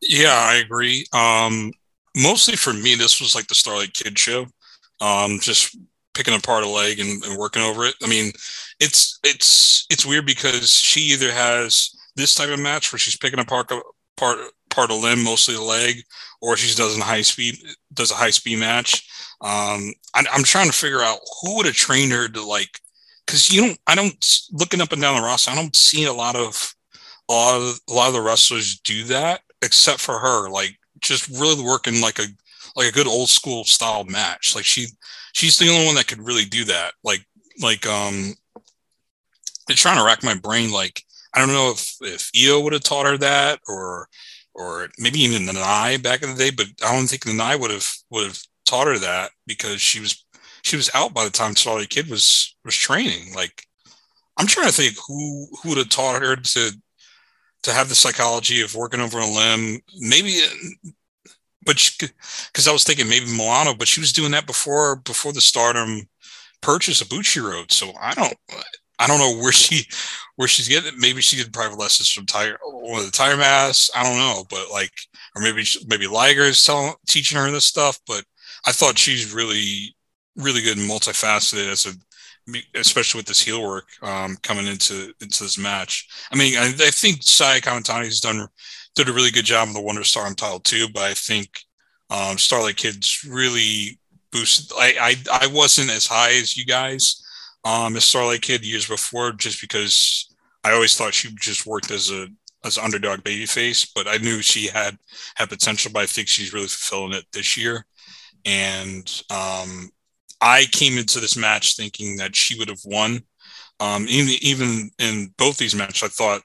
Yeah, I agree. Um, mostly for me, this was like the Starlight Kid show. Um, just picking apart a leg and, and working over it. I mean, it's it's it's weird because she either has this type of match where she's picking apart a part part a limb, mostly the leg, or she does a high speed does a high speed match. Um, I, I'm trying to figure out who would have trained her to like, because you don't. I don't looking up and down the roster. I don't see a lot of a lot of a lot of the wrestlers do that, except for her. Like just really working like a like a good old school style match. Like she she's the only one that could really do that. Like like um, I'm trying to rack my brain. Like I don't know if if Io would have taught her that or or maybe even the Nai back in the day, but I don't think the Nai would have would have taught her that because she was she was out by the time Starlight Kid was was training. Like I'm trying to think who who would have taught her to to have the psychology of working over a limb. Maybe, but because I was thinking maybe Milano, but she was doing that before before the Stardom purchase of Bushiroad. So I don't I don't know where she where she's getting it. Maybe she did private lessons from tire one of the tire mass. I don't know, but like, or maybe maybe Liger is telling teaching her this stuff. But I thought she's really really good and multifaceted as a especially with this heel work um, coming into into this match. I mean, I, I think Saya has done did a really good job on the Wonder Star title too, but I think um, Starlight Kid's really boosted. I, I I wasn't as high as you guys um, as Starlight Kid years before, just because I always thought she just worked as a as underdog babyface, but I knew she had had potential. But I think she's really fulfilling it this year, and um, I came into this match thinking that she would have won. Um, even even in both these matches, I thought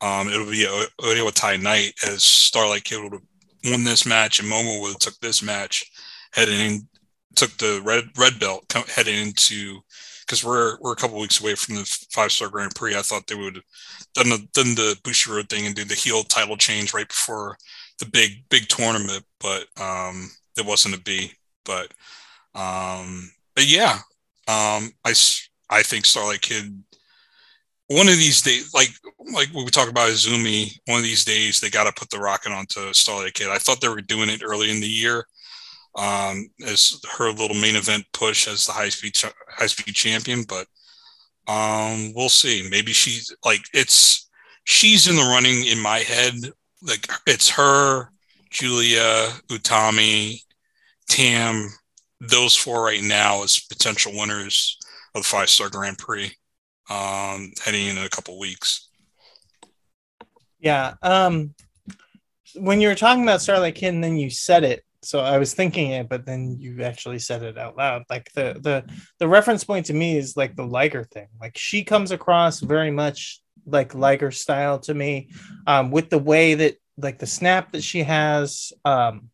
um, it would be a Oedo Tai night as Starlight Kid would have won this match and Momo would have took this match heading in, took the red red belt heading into because we're we're a couple weeks away from the five star Grand Prix. I thought they would have done the done the Bushiroad thing and do the heel title change right before the big big tournament, but um, it wasn't a B. But um, but yeah, um, I I think Starlight Kid. One of these days, like like when we talk about Azumi, one of these days they got to put the rocket onto Starlight Kid. I thought they were doing it early in the year, um, as her little main event push as the high speed high speed champion, but um, we'll see. Maybe she's like it's she's in the running in my head. Like it's her, Julia, Utami, Tam, those four right now as potential winners of the five star Grand Prix um, heading in a couple weeks. Yeah. Um, when you were talking about Starlight Kid, then you said it, so I was thinking it, but then you actually said it out loud. Like the the the reference point to me is like the Liger thing. Like she comes across very much like Liger style to me, um, with the way that like the snap that she has, um,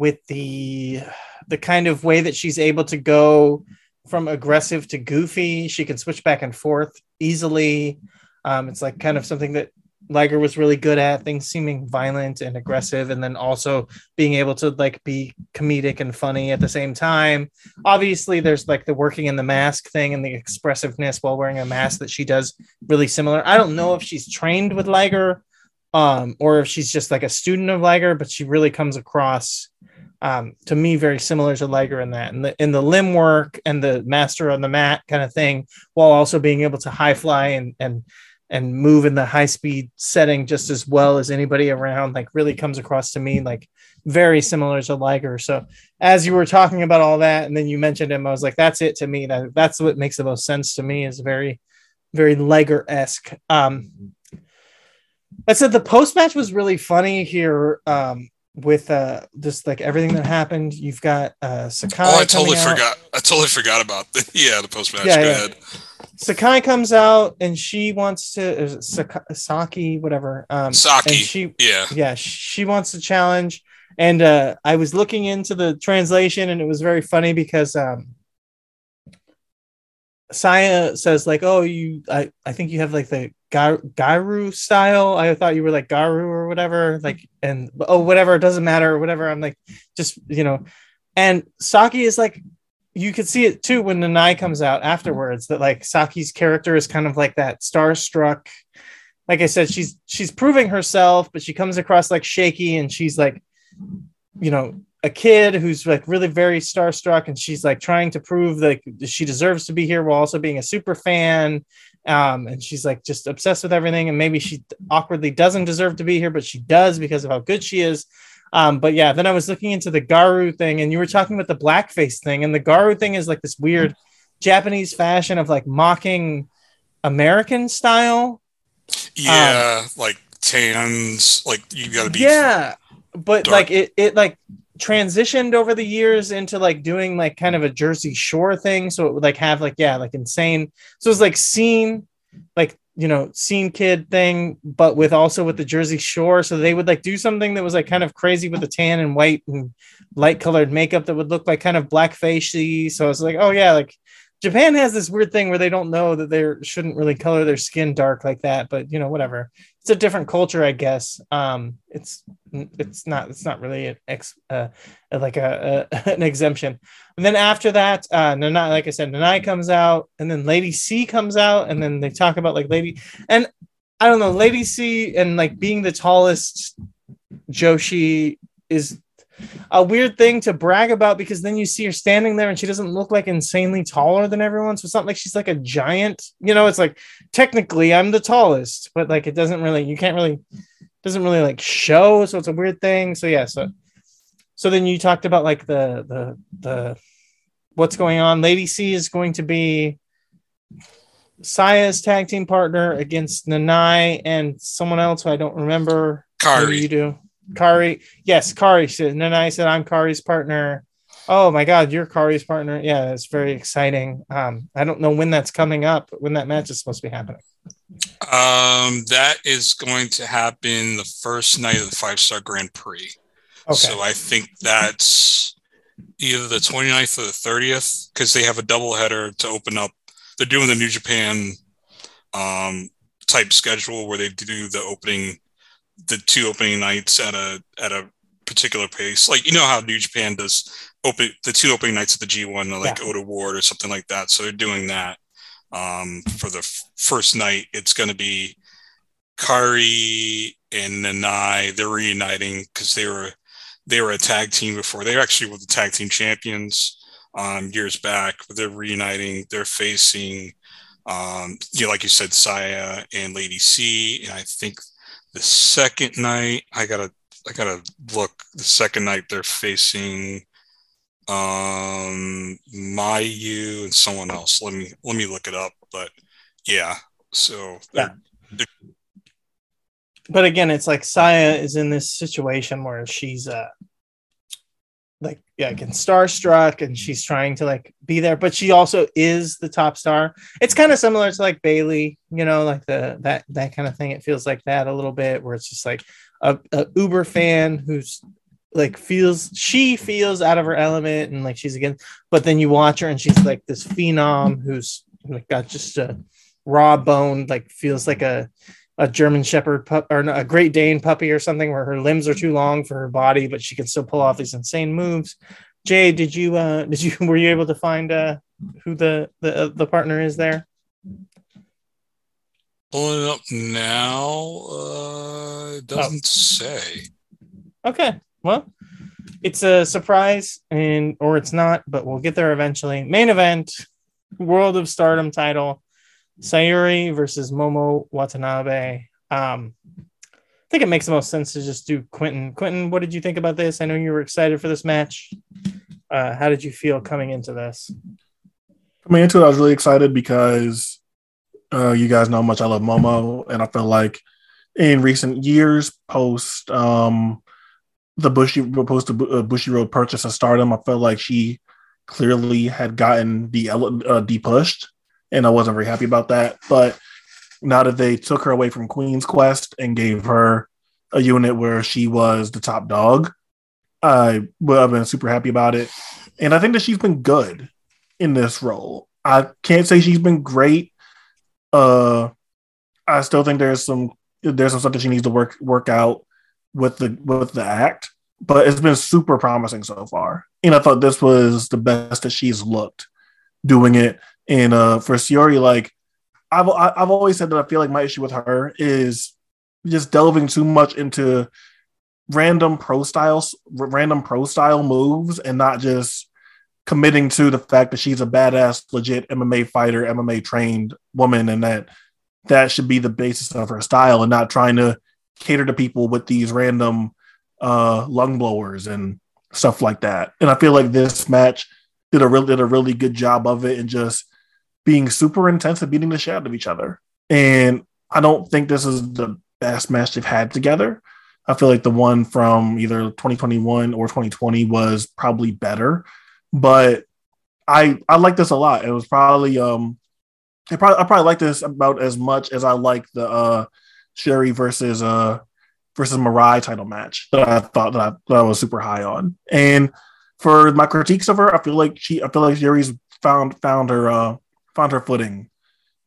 with the the kind of way that she's able to go from aggressive to goofy. She can switch back and forth easily. Um, it's like kind of something that Liger was really good at things seeming violent and aggressive, and then also being able to like be comedic and funny at the same time. Obviously, there's like the working in the mask thing and the expressiveness while wearing a mask that she does really similar. I don't know if she's trained with Liger um, or if she's just like a student of Liger, but she really comes across um, to me very similar to Liger in that, in the in the limb work and the master on the mat kind of thing, while also being able to high fly and and and move in the high speed setting just as well as anybody around like really comes across to me like very similar to Liger. So as you were talking about all that and then you mentioned him, I was like, that's it to me. That that's what makes the most sense to me is very, very Liger-esque. Um I said the post match was really funny here. Um with uh just like everything that happened. You've got uh Sakai. Oh, I totally forgot. I totally forgot about the (laughs) yeah the post match. Yeah, Go yeah. ahead. Sakai comes out and she wants to is it Saki whatever um Saki. and she Yeah. yeah she wants to challenge and uh I was looking into the translation and it was very funny because um Saya says like oh you I I think you have like the Ga- Garu style I thought you were like Garu or whatever like and oh whatever it doesn't matter whatever I'm like just you know and Saki is like you could see it too when Nanai comes out afterwards that like Saki's character is kind of like that starstruck. Like I said, she's she's proving herself, but she comes across like shaky and she's like you know, a kid who's like really very starstruck and she's like trying to prove that she deserves to be here while also being a super fan. Um, and she's like just obsessed with everything. And maybe she awkwardly doesn't deserve to be here, but she does because of how good she is. Um, but yeah, then I was looking into the Garu thing, and you were talking about the blackface thing, and the Garu thing is like this weird Japanese fashion of like mocking American style. Yeah, like tans, like you gotta be. Um, Yeah, but dark. like it, it like transitioned over the years into like doing like kind of a Jersey Shore thing. So it would like have like yeah, like insane. So it's like scene, like you know, scene kid thing, but with also with the Jersey Shore. So they would like do something that was like kind of crazy with the tan and white and light colored makeup that would look like kind of black blackfacey. So I was like, oh yeah, like Japan has this weird thing where they don't know that they shouldn't really color their skin dark like that, but you know, whatever. It's a different culture, I guess. Um, it's it's not it's not really an ex uh, like a, a (laughs) an exemption. And then after that, uh, Nanae, like I said, Nanae comes out, and then Lady C comes out, and then they talk about like Lady and I don't know, Lady C and like being the tallest Joshi is a weird thing to brag about because then you see her standing there and she doesn't look like insanely taller than everyone. So it's not like she's like a giant, you know, it's like technically I'm the tallest, but like it doesn't really, you can't really, doesn't really like show. So it's a weird thing. So yeah. So, so then you talked about like the, the, the, what's going on. Lady C is going to be Saya's tag team partner against Nanae and someone else who I don't remember. Kairi. you do. Kairi. Yes, Kairi. And then I said, I'm Kairi's partner. Oh my God, you're Kairi's partner. Yeah, it's very exciting. Um, I don't know when that's coming up, when that match is supposed to be happening. Um, that is going to happen the first night of the five star Grand Prix. Okay. So I think that's either the 29th or the 30th because they have a double header to open up. They're doing the New Japan um, type schedule where they do the opening, the two opening nights at a at a particular pace. Like you know how New Japan does open the two opening nights at the G1, like Yeah. Oda Ward or something like that. So they're doing that um, for the f- first night. It's going to be Kairi and Nanae. They're reuniting because they were they were a tag team before. They actually were the tag team champions um, years back, but they're reuniting. They're facing, um, you know, like you said, Saya and Lady C. And I think the second night, I gotta, I gotta look. The second night, they're facing um Mayu and someone else. Let me let me look it up. But yeah, so Yeah. But again, it's like Saya is in this situation where she's uh like yeah, again, starstruck and mm-hmm. she's trying to like be there, but she also is the top star. It's kind of similar to like Bayley, you know, like the that that kind of thing. It feels like that a little bit, where it's just like a, a Uber fan who's like feels she feels out of her element and like she's again, but then you watch her and she's like this phenom who's like got just a raw bone, like feels like a a German Shepherd pup or a Great Dane puppy or something where her limbs are too long for her body, but she can still pull off these insane moves. Jay, did you uh (laughs) did you were you able to find uh who the the uh, the partner is there? pulling it up now. Uh, it doesn't say. Okay, well, it's a surprise and or it's not, but we'll get there eventually. Main event, World of Stardom title, Syuri versus Momo Watanabe. Um, I think it makes the most sense to just do Quentin. Quentin, what did you think about this? I know you were excited for this match. Uh, how did you feel coming into this? Coming into it, I was really excited because uh, you guys know how much I love Momo, and I feel like in recent years, post um, the Bushy post the uh, Bushiroad purchase of Stardom, I felt like she clearly had gotten de uh, depushed, and I wasn't very happy about that. But now that they took her away from Queen's Quest and gave her a unit where she was the top dog, I well, I've been super happy about it, and I think that she's been good in this role. I can't say she's been great. Uh, I still think there's some there's some stuff that she needs to work work out with the with the act, but it's been super promising so far. And I thought this was the best that she's looked doing it. And uh, for Syuri, like I've I've always said that I feel like my issue with her is just delving too much into random pro styles, random pro style moves, and not just committing to the fact that she's a badass, legit MMA fighter, MMA trained woman, and that that should be the basis of her style, and not trying to cater to people with these random uh, lung blowers and stuff like that. And I feel like this match did a really did a really good job of it and just being super intense and beating the shit out of each other. And I don't think this is the best match they've had together. I feel like the one from either 2021 or 2020 was probably better, but I I like this a lot. It was probably um I probably I probably like this about as much as I like the uh Syuri versus uh versus Mirai title match that I thought that I, that I was super high on. And for my critiques of her, I feel like she I feel like Syuri's found found her uh found her footing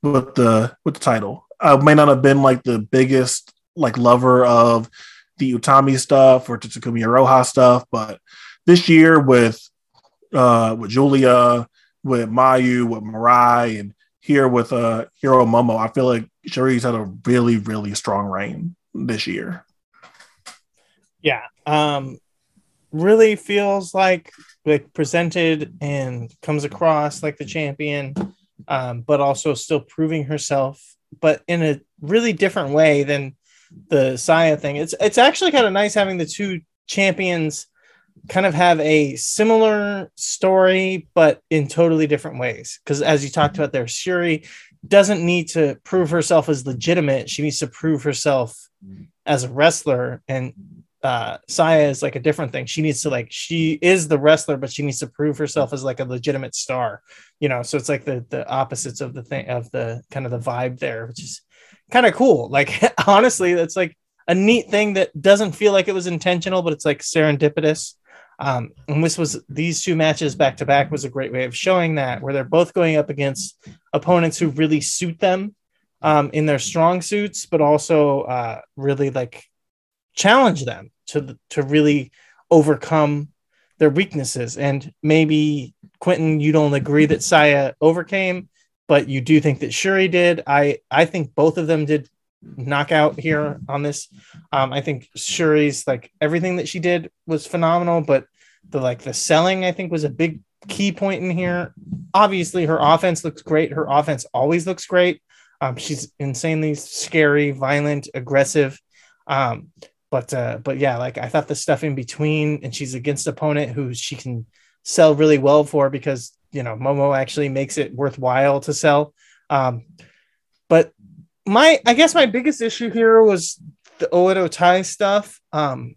with the with the title. I may not have been like the biggest like lover of the Utami stuff or Takumi Iroha stuff, but this year with uh with Julia, with Mayu, with Mirai, and here with uh Hiro Momo, I feel like Syuri's had a really, really strong reign this year. Yeah. Um really feels like like presented and comes across like the champion um but also still proving herself but in a really different way than the Saya thing. It's it's actually kind of nice having the two champions kind of have a similar story but in totally different ways because as you talked about there Syuri doesn't need to prove herself as legitimate she needs to prove herself as a wrestler and uh Saya is like a different thing. She needs to like she is the wrestler, but she needs to prove herself as like a legitimate star. You know, so it's like the the opposites of the thing of the kind of the vibe there, which is kind of cool. Like (laughs) honestly, that's like a neat thing that doesn't feel like it was intentional, but it's like serendipitous. Um, and this was these two matches back to back was a great way of showing that where they're both going up against opponents who really suit them um, in their strong suits, but also uh, really like challenge them to to really overcome their weaknesses. And maybe Quentin, you don't agree that Saya overcame, but you do think that Syuri did. I I think both of them did knockout here on this. Um, I think Syuri's like everything that she did was phenomenal, but the like the selling I think was a big key point in here. Obviously, her offense looks great. Her offense always looks great. Um, she's insanely scary, violent, aggressive. Um, but uh, but yeah, like I thought the stuff in between, and she's against opponent who she can sell really well for because you know Momo actually makes it worthwhile to sell. Um, but my I guess my biggest issue here was the Oedo Tai stuff. Um,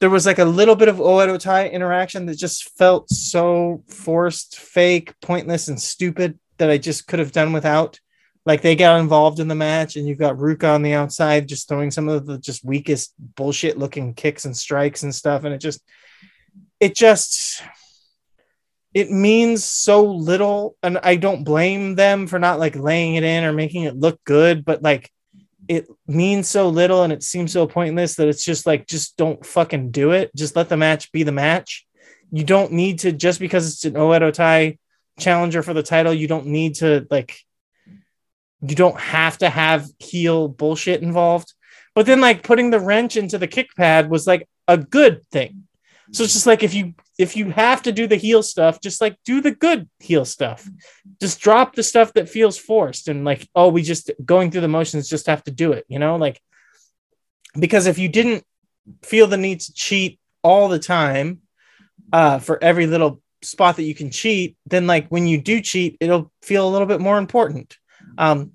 there was like a little bit of Oedo Tai interaction that just felt so forced, fake, pointless, and stupid that I just could have done without. Like they got involved in the match, and you've got Ruaka on the outside just throwing some of the just weakest bullshit looking kicks and strikes and stuff, and it just, it just, it means so little, and I don't blame them for not like laying it in or making it look good, but like it means so little and it seems so pointless that it's just like just don't fucking do it. Just let the match be the match. You don't need to just because it's an Oedo Tai challenger for the title, you don't need to like you don't have to have heel bullshit involved. But then like putting the wrench into the kick pad was like a good thing. So it's just like if you if you have to do the heel stuff, just like do the good heel stuff. Just drop the stuff that feels forced and like, oh, we just going through the motions just have to do it, you know? Like because if you didn't feel the need to cheat all the time uh for every little spot that you can cheat, then like when you do cheat, it'll feel a little bit more important. Um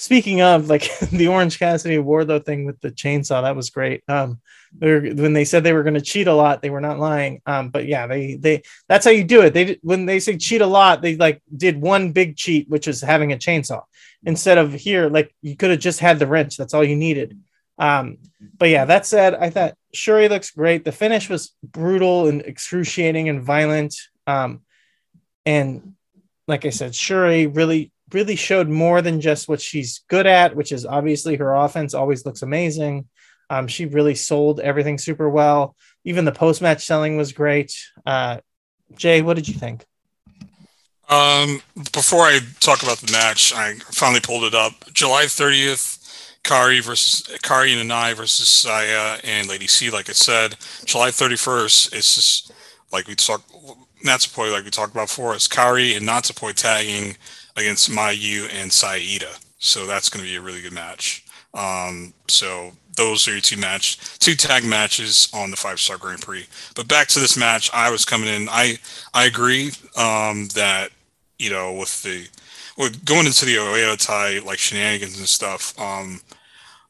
speaking of like (laughs) the Orange Cassidy Wardlow thing with the chainsaw, that was great. Um, when they said they were going to cheat a lot, they were not lying. Um, but yeah, they they that's how you do it. They when they say cheat a lot, they like did one big cheat, which is having a chainsaw instead of here. Like you could have just had the wrench. That's all you needed. Um, but yeah, that said, I thought Syuri looks great. The finish was brutal and excruciating and violent. Um, and like I said, Syuri really really showed more than just what she's good at, which is obviously her offense always looks amazing. Um, she really sold everything super well. Even the post match selling was great. Uh, Jay, what did you think? Um, before I talk about the match, I finally pulled it up. July 30th, Kairi versus Kairi and Anai versus Saya and Lady C. Like I said, July 31st. It's just like we talked. Natsupoi, like we talked about before, it's Kairi and Natsupoi tagging against Mayu and Saida. So that's going to be a really good match. Um, so those are your two match, two tag matches on the five star Grand Prix. But back to this match, I was coming in. I I agree um, that you know with the with going into the Oedo Tai like shenanigans and stuff. Um,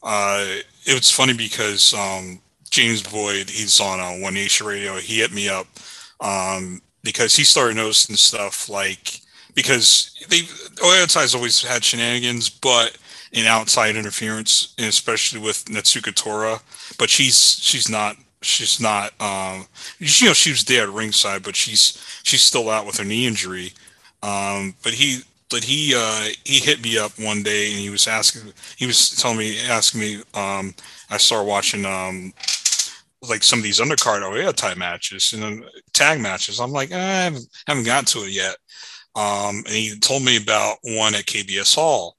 uh, it was funny because um, James Boyd, he's on uh, One Nation Radio. He hit me up um, because he started noticing stuff like because they Tai's always had shenanigans, but in outside interference, especially with Natsuko Tora. But she's she's not she's not um you know she was there at ringside, but she's she's still out with her knee injury. Um, but he but he uh he hit me up one day and he was asking he was telling me asking me um I started watching um like some of these undercard OEA type matches and tag matches. I'm like, eh, I haven't, haven't gotten to it yet. Um, and he told me about one at KBS Hall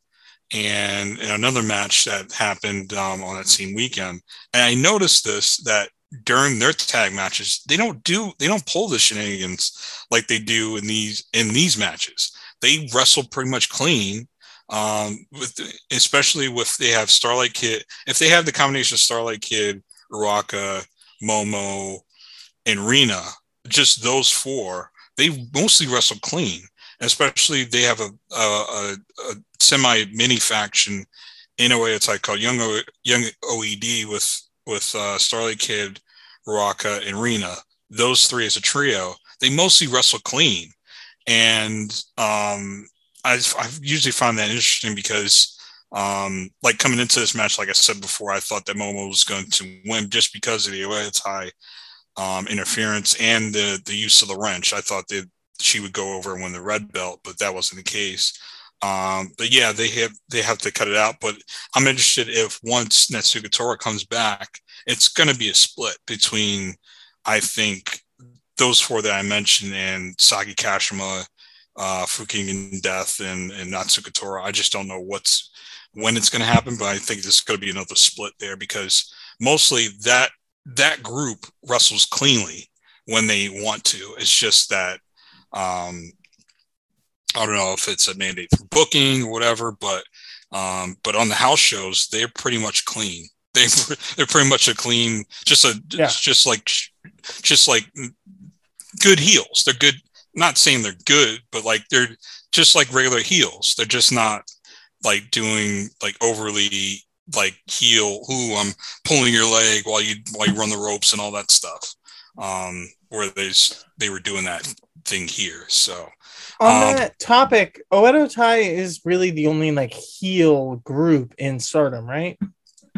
and, and another match that happened um, on that same weekend. And I noticed this that during their tag matches, they don't do they don't pull the shenanigans like they do in these in these matches. They wrestle pretty much clean. Um, with especially with they have Starlight Kid. If they have the combination of Starlight Kid, Ruaka, Momo, and Rena, just those four, they mostly wrestle clean. Especially they have a, a, a semi mini faction in a way called Young o, Young OED with with uh, Starlight Kid, Ruaka, and Rena. Those three as a trio, they mostly wrestle clean, and um, I've, I've usually found that interesting because um, like coming into this match, like I said before, I thought that Momo was going to win just because of the Oedo Tai um, interference and the the use of the wrench. I thought that she would go over and win the red belt, but that wasn't the case. Um, but yeah, they have they have to cut it out. But I'm interested if once Natsuko Tora comes back, it's going to be a split between, I think, those four that I mentioned and Saki Kashima, uh, Fukigen Death, and and Natsuko Tora. I just don't know what's when it's going to happen, but I think there's going to be another split there because mostly that that group wrestles cleanly when they want to. It's just that um, I don't know if it's a mandate for booking or whatever, but um, but on the house shows, they're pretty much clean. (laughs) They they're pretty much a clean, just a Yeah. just like just like good heels. They're good. Not saying they're good, but like they're just like regular heels. They're just not like doing like overly like heel. Who I'm pulling your leg while you while you run the ropes and all that stuff. Um, where they they were doing that thing here. So On Um, that topic, Oedo Tai is really the only like heel group in Stardom, right?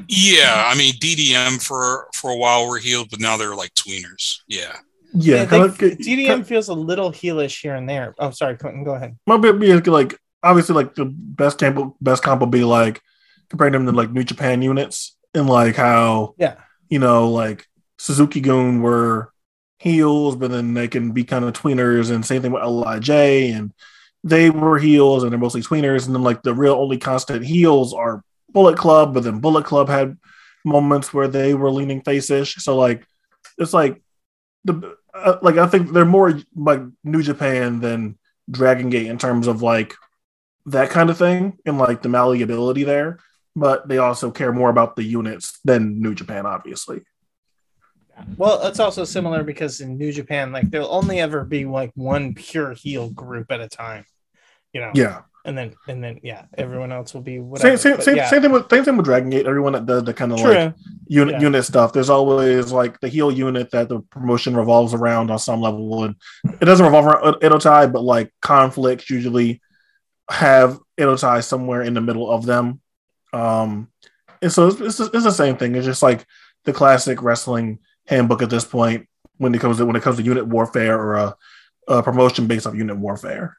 Yeah, I mean DDM for for a while were healed, but now they're like tweeners. Yeah, Yeah, they- kind of. DDM feels a little heelish here and there. Oh, sorry, Quentin, go ahead. might be, be like obviously like the best comp best comp will be like comparing them to like New Japan units and like how Yeah. you know like Suzuki-gun were heels, but then they can be kind of tweeners, and same thing with Lij and they were heels and they're mostly tweeners, and then like the real only constant heels are Bullet Club, but then Bullet Club had moments where they were leaning face-ish, so like it's like the uh, like I think they're more like New Japan than Dragon Gate in terms of like that kind of thing and like the malleability there. But they also care more about the units than New Japan, obviously. Well, it's also similar because in New Japan, like there'll only ever be like one pure heel group at a time, you know. Yeah. And then and then yeah, everyone else will be Same, whatever. same, But same, yeah, same thing with same thing with Dragon Gate. Everyone that does the kind of true. like unit Yeah. unit stuff. There's always like the heel unit that the promotion revolves around on some level, and it doesn't revolve around Oedo Tai, but like conflicts usually have Oedo Tai somewhere in the middle of them. Um, and so it's, it's, it's the same thing. It's just like the classic wrestling handbook at this point when it comes to when it comes to unit warfare or a, a promotion based off unit warfare.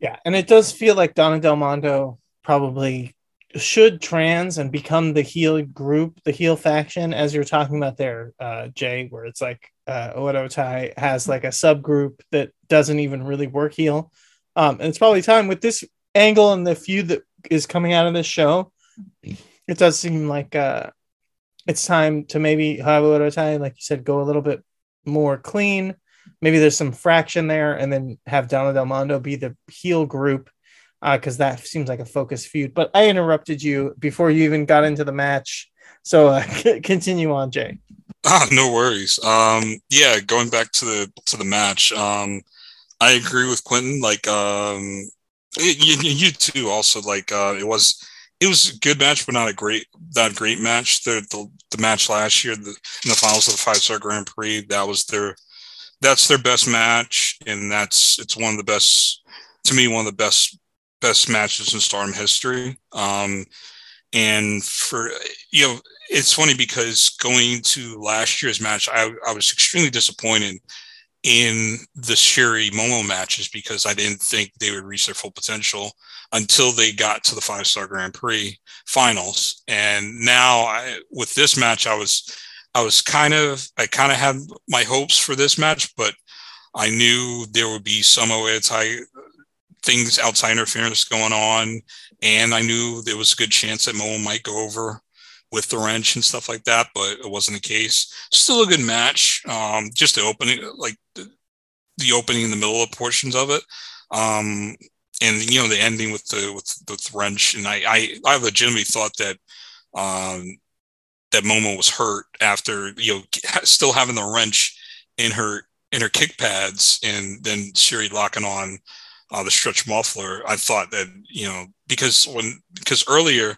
Yeah, and it does feel like Donna Del Mondo probably should trans and become the heel group, the heel faction, as you're talking about there, uh, Jay, where it's like uh, Oedo has like a subgroup that doesn't even really work heel. Um, and it's probably time with this angle and the feud that is coming out of this show. it does seem like uh, it's time to maybe however time, like you said, go a little bit more clean. Maybe there's some fraction there, and then have Donna Del Mondo be the heel group because that seems like a focus feud. But I interrupted you before you even got into the match, so uh, (laughs) continue on, Jay. (laughs) Ah, no worries. Um, yeah, going back to the to the match. Um, I agree with Quentin. Like, um, you, you too. Also, like, uh, it was it was a good match, but not a great not a great match. The the, the match last year the, in the finals of the five star Grand Prix that was their that's their best match, and that's it's one of the best to me one of the best best matches in Stardom history. Um, and for you know it's funny because going to last year's match, I, I was extremely disappointed in the Syuri Momo matches because I didn't think they would reach their full potential until they got to the five star Grand Prix finals. And now I, with this match, I was I was kind of I kind of had my hopes for this match, but I knew there would be some anti things outside interference going on, and I knew there was a good chance that Momo might go over with the wrench and stuff like that, but it wasn't the case. Still a good match. Um, just the opening, like the, the opening in the middle of portions of it. Um, and you know the ending with the with, the wrench, and I, I I legitimately thought that um, that Momo was hurt after you know still having the wrench in her in her kick pads, and then Syuri locking on uh, the stretch muffler. I thought that you know because when because earlier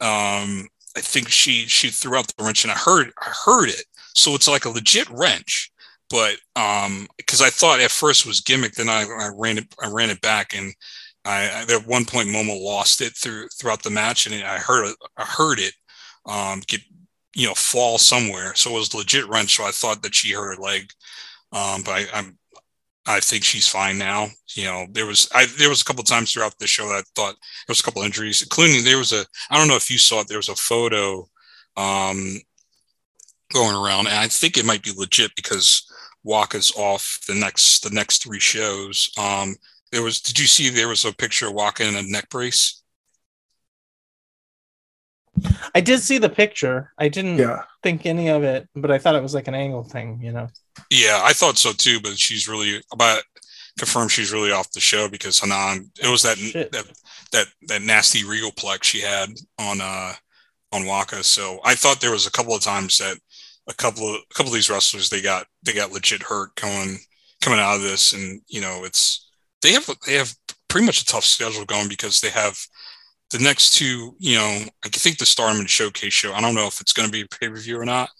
um, I think she she threw out the wrench and I heard I heard it. So it's like a legit wrench. But um because I thought at first it was gimmick, then I, I ran it I ran it back and I at one point Momo lost it through throughout the match and I heard I heard it um get you know fall somewhere. So it was legit wrench. So I thought that she hurt her leg. Um, but I, I'm I think she's fine now. You know, there was I there was a couple times throughout the show that I thought there was a couple injuries, including there was a I don't know if you saw it. There was a photo um, going around, and I think it might be legit because Waka's off the next the next three shows. Um, there was did you see there was a picture of Waka in a neck brace? I did see the picture. I didn't Yeah. think any of it, but I thought it was like an angle thing, you know. Yeah, I thought so too, but she's really about confirmed she's really off the show because Hanan it was that Shit. that that that nasty regal plex she had on uh on Waka. So I thought there was a couple of times that a couple of a couple of these wrestlers they got they got legit hurt coming coming out of this and you know it's they have they have pretty much a tough schedule going because they have the next two, you know, I think the Stardom and Showcase show. I don't know if it's going to be a pay per view or not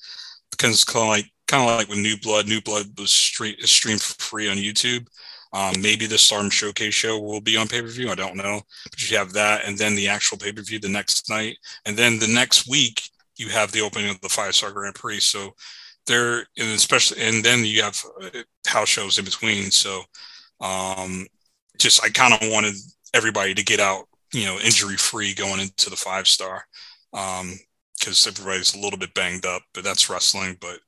because it's kind of like kind of like with New Blood. New Blood was stream, streamed for free on YouTube. Um, maybe the Stardom Showcase show will be on pay per view. I don't know, but you have that, and then the actual pay per view the next night, and then the next week you have the opening of the Five Star Grand Prix. So there, and especially, and then you have uh, house shows in between. So um, just I kind of wanted everybody to get out, you know, injury free going into the five star. Um, because everybody's a little bit banged up, but that's wrestling. But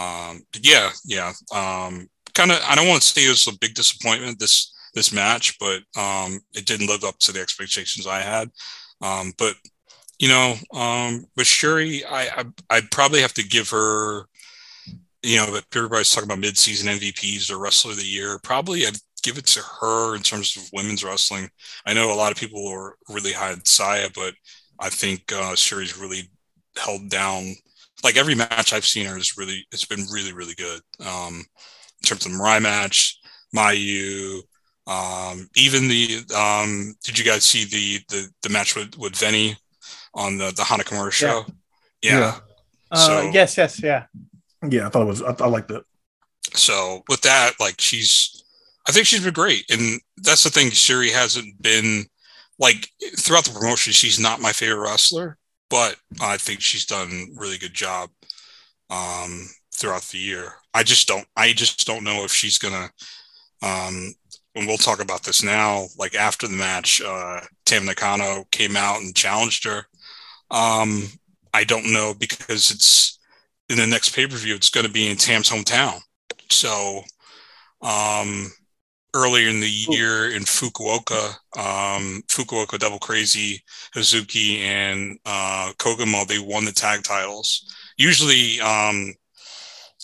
um, yeah, yeah. Um, kind of, I don't want to say it was a big disappointment this this match, but um, it didn't live up to the expectations I had. Um, but you know, um, with Syuri, I, I I'd probably have to give her, you know, everybody's talking about mid-season MVPs or Wrestler of the Year. Probably I'd give it to her in terms of women's wrestling. I know a lot of people are really high on Saya, but I think uh, Syuri's really held down. Like every match I've seen her is really, it's been really, really good. Um, in terms of the Mirai match, Mayu, um, even the, um, did you guys see the, the, the match with, with Veny on the, the Hana Kimura show? Yeah. Yeah. Uh, So- yes, yes, yeah. Yeah, I thought it was. I, I liked it. So with that, like she's, I think she's been great, and that's the thing. Syuri hasn't been like throughout the promotion. She's not my favorite wrestler, but I think she's done a really good job um, throughout the year. I just don't. I just don't know if she's gonna. Um, and we'll talk about this now. Like after the match, uh, Tam Nakano came out and challenged her. Um, I don't know because it's in the next pay per view. It's going to be in Tam's hometown. So, um, earlier in the year in Fukuoka, um, Fukuoka Double Crazy, Hazuki, and uh, Koguma, they won the tag titles. Usually, um,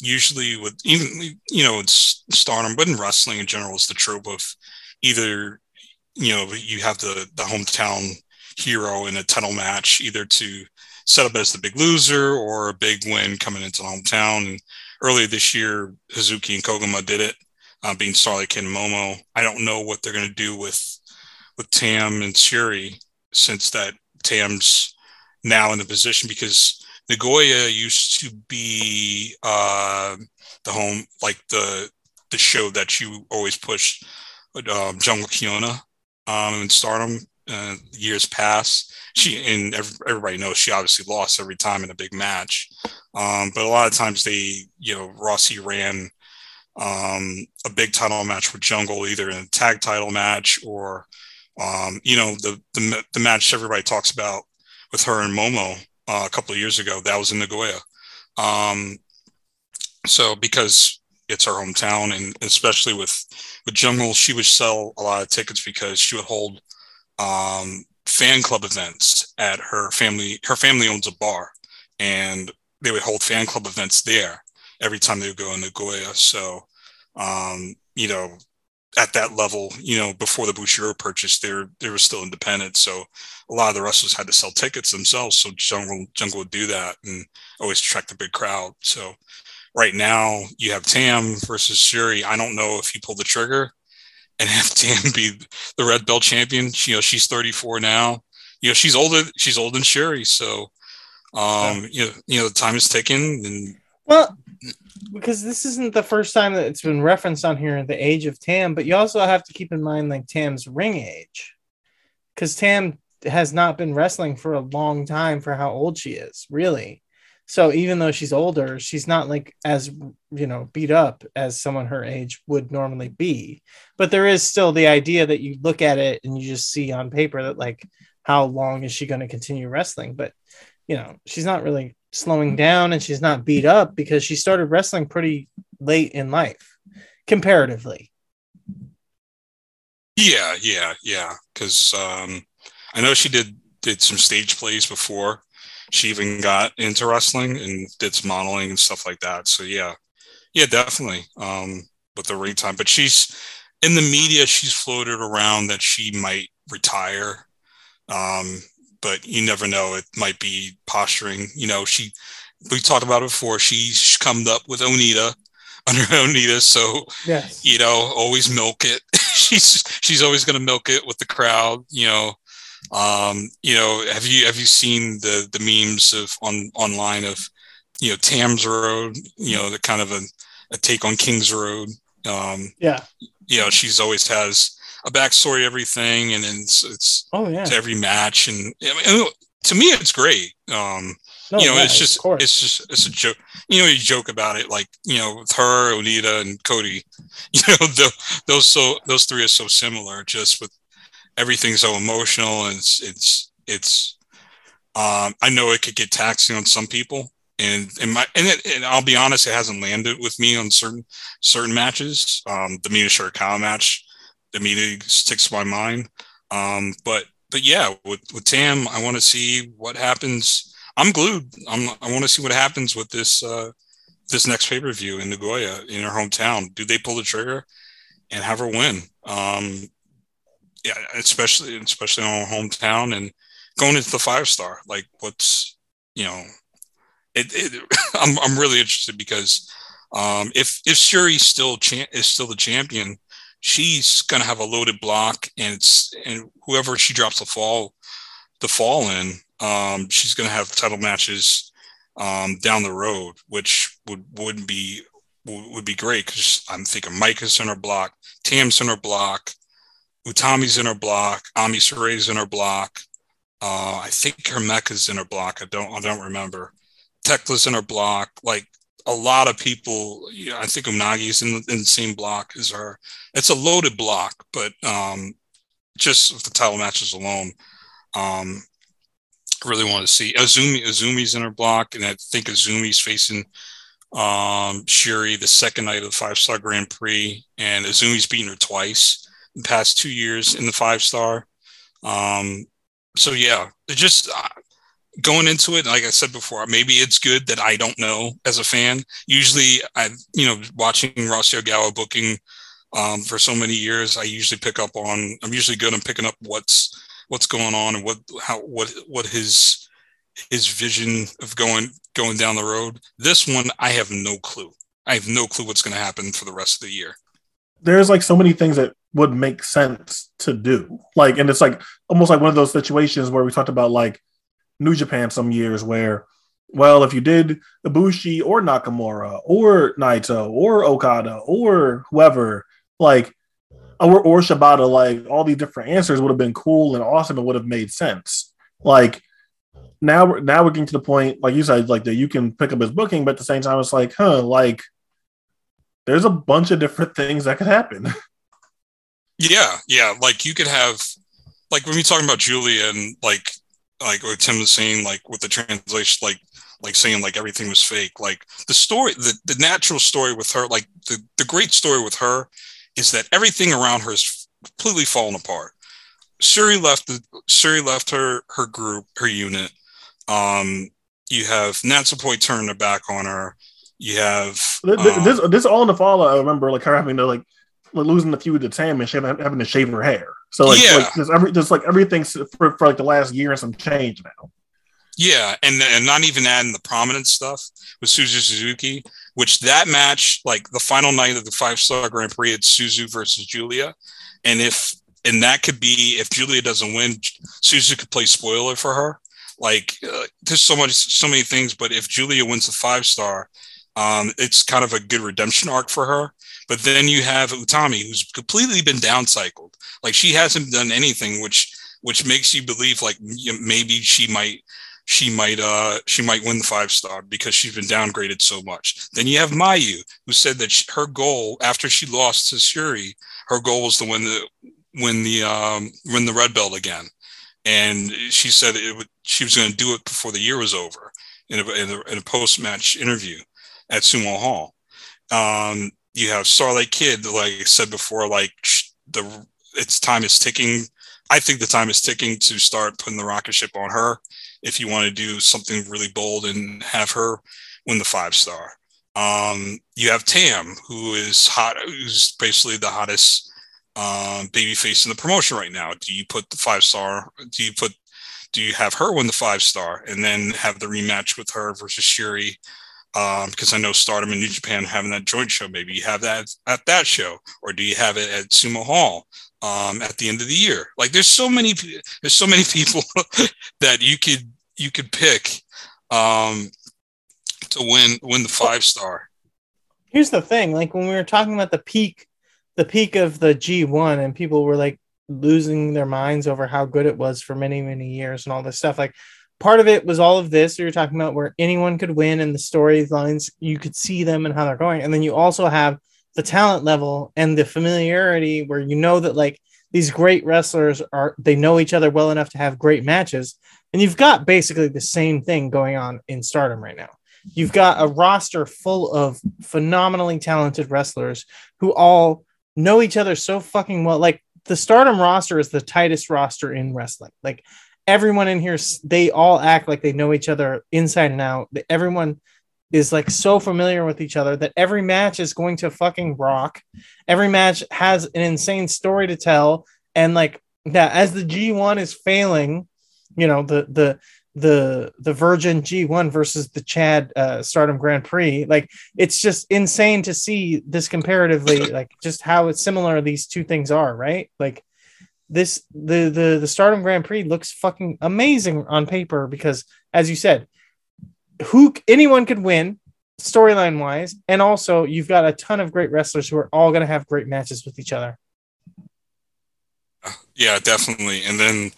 usually with even you know it's Stardom, but in wrestling in general, it's the trope of either you know you have the the hometown hero in a title match, either to set up as the big loser or a big win coming into hometown. And earlier this year, Hazuki and Koguma did it, uh, being Starlight Kid and Momo. I don't know what they're going to do with with Tam and Syuri since that Tam's now in the position because Nagoya used to be uh, the home, like the the show that you always push, um, Jungle Kyona um, in Stardom. Uh, years past, she and everybody knows she obviously lost every time in a big match. Um, but a lot of times they, you know, Rossy ran um, a big title match with Jungle, either in a tag title match or, um, you know, the, the the match everybody talks about with her and Momo uh, a couple of years ago. That was in Nagoya. Um, so because it's her hometown, and especially with with Jungle, she would sell a lot of tickets because she would hold um, fan club events at her family. Her family owns a bar, and they would hold fan club events there every time they would go in Nagoya. So, um, you know, at that level, you know, before the Bushiroad purchase, they they were still independent. So a lot of the wrestlers had to sell tickets themselves. So Jungle Jungle would do that and always attract the big crowd. So right now you have Tam versus Syuri. I don't know if you pull the trigger and have (laughs) Tam be the red belt champion. She, you know, she's 34 now. You know, she's older. She's older than Syuri. So, um, you know, you know, the time is ticking. And Well, because this isn't the first time that it's been referenced on here, the age of Tam, but you also have to keep in mind like Tam's ring age. Because Tam has not been wrestling for a long time for how old she is, really. So even though she's older, she's not like as you know beat up as someone her age would normally be. But there is still the idea that you look at it and you just see on paper that like how long is she going to continue wrestling? But you know she's not really slowing down and she's not beat up because she started wrestling pretty late in life comparatively. yeah, yeah, yeah. Because um, I know she did did some stage plays before she even got into wrestling and did some modeling and stuff like that. So yeah, yeah, definitely. Um, with the ring time, but she's in the media. She's floated around that she might retire. Um, but you never know. It might be posturing. You know, she we talked about it before. She's come up with Onita (laughs) under Onita, so Yes. you know, always milk it. (laughs) she's she's always going to milk it with the crowd. You know, um, you know, have you have you seen the the memes of on online of you know Tams Road? You know, the kind of a, a take on Kings Road. Um, Yeah. you know, she's always has a backstory, everything, and it's it's Oh yeah. to every match, and mean, to me, it's great. Um, No, you know, yeah, it's just it's just it's a joke. You know, you joke about it, like you know, with her, Onita, and Cody. (laughs) You know, the, those so those three are so similar, just with everything so emotional, and it's it's it's. Um, I know it could get taxing on some people, and and my and, it, and I'll be honest, it hasn't landed with me on certain certain matches. Um, the Mina Shirakawa match the immediately sticks to my mind. Um, but but yeah, with with Tam, I want to see what happens. I'm glued. I'm, I want to see what happens with this uh, this next pay per view in Nagoya in her hometown. Do they pull the trigger and have her win? Um, yeah, especially especially on hometown and going into the five star. Like, what's you know, it. it (laughs) I'm I'm really interested because um, if if Syuri's still cha- is still the champion, she's gonna have a loaded block, and it's and whoever she drops the fall the fall in, um, she's gonna have title matches um, down the road, which would would be would be great because I'm thinking Mike is in her block, Tam's in her block, Utami's in her block, Ami Sohrei's in her block. Uh, I think Himeka's in her block. I don't I don't remember. Thekla's in her block. Like a lot of people, yeah, I think Unagi's in the, in the same block as her. It's a loaded block, but um, just with the title matches alone, um, I really want to see Azumi. Azumi's in her block, and I think Azumi's facing Um, Syuri, the second night of the five star Grand Prix, and Azumi's beaten her twice the past two years in the five star. Um, so yeah, just uh, going into it, like I said before, maybe it's good that I don't know as a fan. Usually, I you know watching Rossy Ogawa booking um, for so many years, I usually pick up on. I'm usually good on picking up what's what's going on and what how what what his his vision of going going down the road. This one, I have no clue. I have no clue what's going to happen for the rest of the year. There's like so many things that would make sense to do. Like, and it's like almost like one of those situations where we talked about like New Japan some years where, well, if you did Ibushi or Nakamura or Naito or Okada or whoever, like, or, or Shibata, like all these different answers would have been cool and awesome and would have made sense. Like, now we're now we're getting to the point, like you said, like that you can pick up his booking, but at the same time, it's like, huh, like there's a bunch of different (laughs) things that could happen. Yeah, yeah. Like you could have, like when we talking about Julia and like, like what Tim was saying, like with the translation, like, like saying like everything was fake. Like the story, the, the natural story with her, like the, the great story with her is that everything around her is completely fallen apart. Syuri left the Syuri left her her group, her unit. Um, you have Natsupoi turning her back on her. You have um, this this all in the fall. I remember like her having to like like, losing a few of the Tam and having, to shave her hair. So like, Yeah. like there's every there's like everything's for, for like the last year and some change now. Yeah, and and not even adding the prominent stuff with Suzu Suzuki, which that match, like the final night of the five star Grand Prix, it's Suzu versus Julia, and if and that could be if Julia doesn't win, Suzu could play spoiler for her. Like uh, there's so much, so many things, but if Julia wins the five star, um, it's kind of a good redemption arc for her. But then you have Utami, who's completely been downcycled. Like she hasn't done anything, which which makes you believe like maybe she might she might uh she might win the five star because she's been downgraded so much. Then you have Mayu, who said that she, her goal after she lost to Syuri, her goal was to win the win the um win the red belt again, and she said it would she was going to do it before the year was over in a in a, in a post match interview at Sumo Hall. Um, you have Starlight Kid, like I said before, like the its time is ticking. I think the time is ticking to start putting the rocket ship on her if you want to do something really bold and have her win the five star. Um, you have Tam, who is hot, who's basically the hottest um, baby face in the promotion right now. Do you put the five star? Do you put? Do you have her win the five star and then have the rematch with her versus Syuri? Um, because I know Stardom and New Japan having that joint show. Maybe you have that at that show, or do you have it at Sumo Hall um, at the end of the year? Like, there's so many, there's so many (laughs) people that you could you could pick um, to win win the five star. Here's the thing, like when we were talking about the peak, the peak of the G1 and people were like losing their minds over how good it was for many, many years and all this stuff. Like part of it was all of this you're talking about where anyone could win and the storylines, you could see them and how they're going. And then you also have the talent level and the familiarity where you know that like these great wrestlers are they know each other well enough to have great matches. And you've got basically the same thing going on in stardom right now. You've got a roster full of phenomenally talented wrestlers who all know each other so fucking well. Like the stardom roster is the tightest roster in wrestling. Like everyone in here, they all act like they know each other inside and out. Everyone is like so familiar with each other that every match is going to fucking rock. Every match has an insane story to tell. And like that, as the G1 is failing, you know, the, the, the the Virgin G1 versus the Chad uh, Stardom Grand Prix. Like it's just insane to see this comparatively, like just how similar these two things are, right? Like this the the the Stardom Grand Prix looks fucking amazing on paper because, as you said, who anyone could win storyline wise, and also you've got a ton of great wrestlers who are all going to have great matches with each other. Yeah, definitely. And then,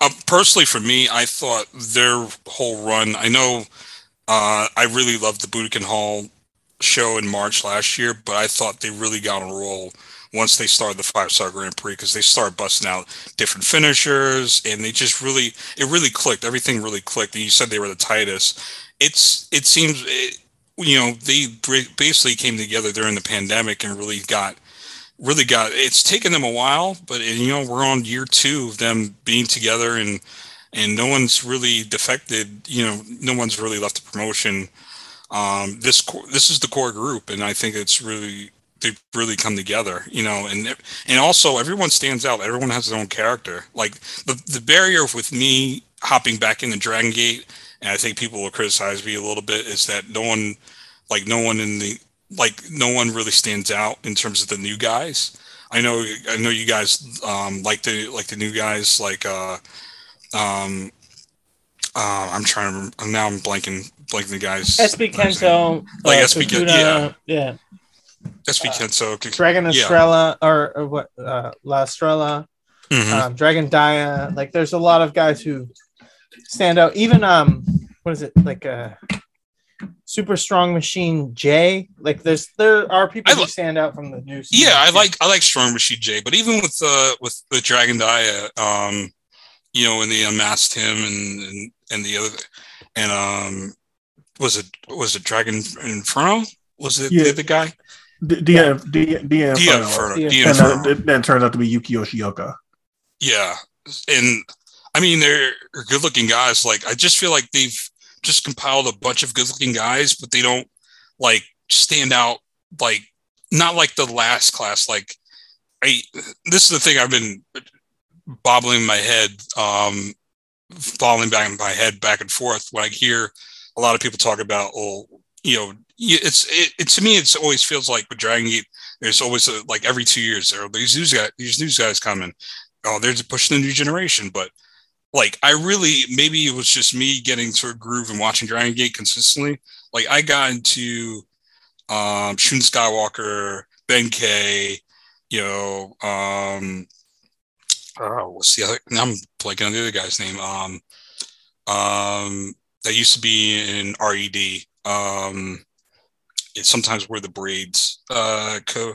uh, personally, for me, I thought their whole run. I know uh, I really loved the Budokan Hall show in March last year, but I thought they really got a roll once they started the five star Grand Prix because they started busting out different finishers and they just really it really clicked. Everything really clicked. And you said they were the tightest. It's it seems it, you know they basically came together during the pandemic and really got really got it's taken them a while but you know we're on year two of them being together and and no one's really defected you know no one's really left the promotion um this this is the core group and i think it's really they've really come together you know and and also everyone stands out everyone has their own character like the the barrier with me hopping back into dragon gate and i think people will criticize me a little bit is that no one like no one in the like no one really stands out in terms of the new guys i know i know you guys um like the like the new guys like uh um uh, I'm trying to. Now I'm blanking, blanking the guys. SB. Kento, Like uh, SB Ken- Kazuna, yeah, SB uh, Kenso. Dragon Yeah. Estrella or, or what? Uh, La Estrella, Mhm. um, Dragon Dia. Like, there's a lot of guys who stand out. Even um, what is it like? Uh, Super Strong Machine J. Like, there's there are people I who li- stand out from the news. Yeah, I like I like Strong Machine J, but even with uh with the Dragon Dia, um, you know, when they unmasked him and and, and the other and um was it was it Dragon Inferno? Was it Yeah. the, the guy? D- D- D- D- Inferno. Inferno. Dia Dia And Inferno. uh, then turns out to be Yuki Yoshioka. Yeah, and I mean they're good-looking guys. Like I just feel like they've just compiled a bunch of good-looking guys, but they don't like stand out. Like not like the last class. Like I, this is the thing I've been bobbling my head, um, bobbling back in my head back and forth when I hear a lot of people talk about, oh, you know, it's it, it to me. It's always feels like with Dragon Gate, there's always a, like every two years there are these news guys, these news guys coming. Oh, they're pushing the new generation, but like I really maybe it was just me getting to a groove and watching Dragon Gate consistently. Like I got into um Shun Skywalker, Ben K, you know, um oh what's the other I'm blanking on the other guy's name. Um um that used to be in RED. Um it sometimes wear the braids. Uh co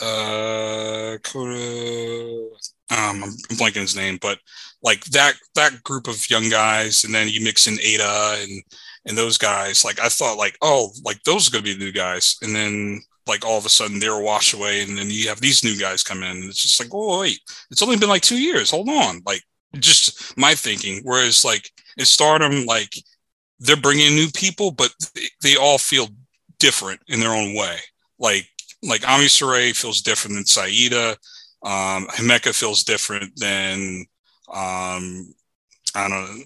uh Coda um I'm blanking his name, but like that that group of young guys and then you mix in Ada and and those guys like I thought like oh like those are gonna be the new guys and then like all of a sudden they're washed away and then you have these new guys come in and it's just like oh wait it's only been like two years hold on like just my thinking whereas like in Stardom like they're bringing new people but they, they all feel different in their own way. Like like Ami Sourei feels different than Saida. Um Himeka feels different than um I don't know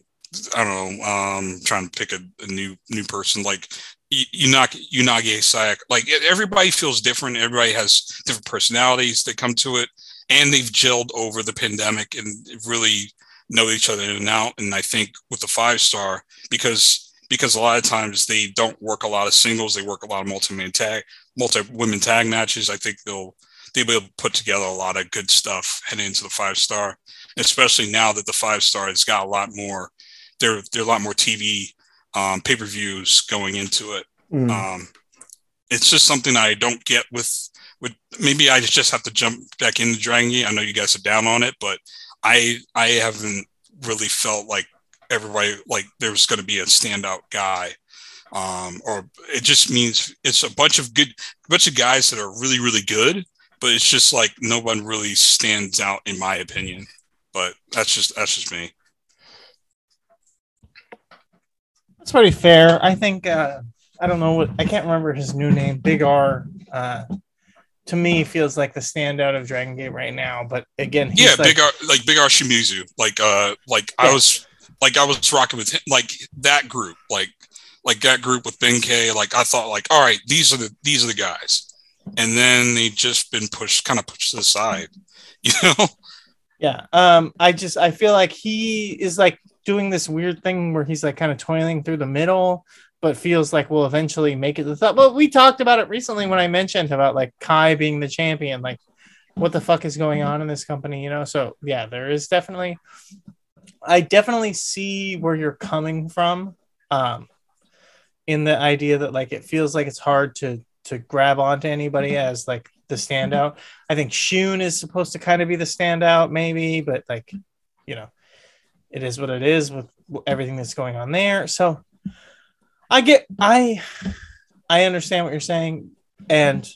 I don't know um trying to pick a, a new new person. Like Unagi Sayaka like everybody feels different. Everybody has different personalities that come to it. And they've gelled over the pandemic and really know each other in and out and I think with the five star because because a lot of times they don't work a lot of singles they work a lot of multi-man tag multi women tag matches I think they'll they'll be able to put together a lot of good stuff heading into the five star especially now that the five star has got a lot more there there are a lot more TV um, pay per views going into it. Mm. Um, it's just something I don't get with with maybe I just have to jump back into Dragon Gate. I know you guys are down on it, but I I haven't really felt like everybody like there's going to be a standout guy. Um, or it just means it's a bunch of good bunch of guys that are really really good, but it's just like no one really stands out in my opinion. But that's just that's just me. That's pretty fair. I think uh I don't know what I can't remember his new name. Big R uh to me feels like the standout of Dragon Gate right now. But again, he's yeah, like, big R, like big R Shimizu. Like uh like Yeah. I was like I was rocking with him like that group, like like that group with Ben K. Like I thought like, all right, these are the these are the guys. And then they just been pushed kind of pushed to the side. (laughs) You know? Yeah. Um, I just I feel like he is like doing this weird thing where he's like kind of toiling through the middle, but feels like we'll eventually make it to the top. Well, we talked about it recently when I mentioned about like Kai being the champion. Like, what the fuck is going on in this company? You know? So yeah, there is definitely I definitely see where you're coming from. Um in the idea that like it feels like it's hard to to grab onto anybody as like the standout. I think Shun is supposed to kind of be the standout, maybe, but like, you know, it is what it is with everything that's going on there. So I get, I, I understand what you're saying, and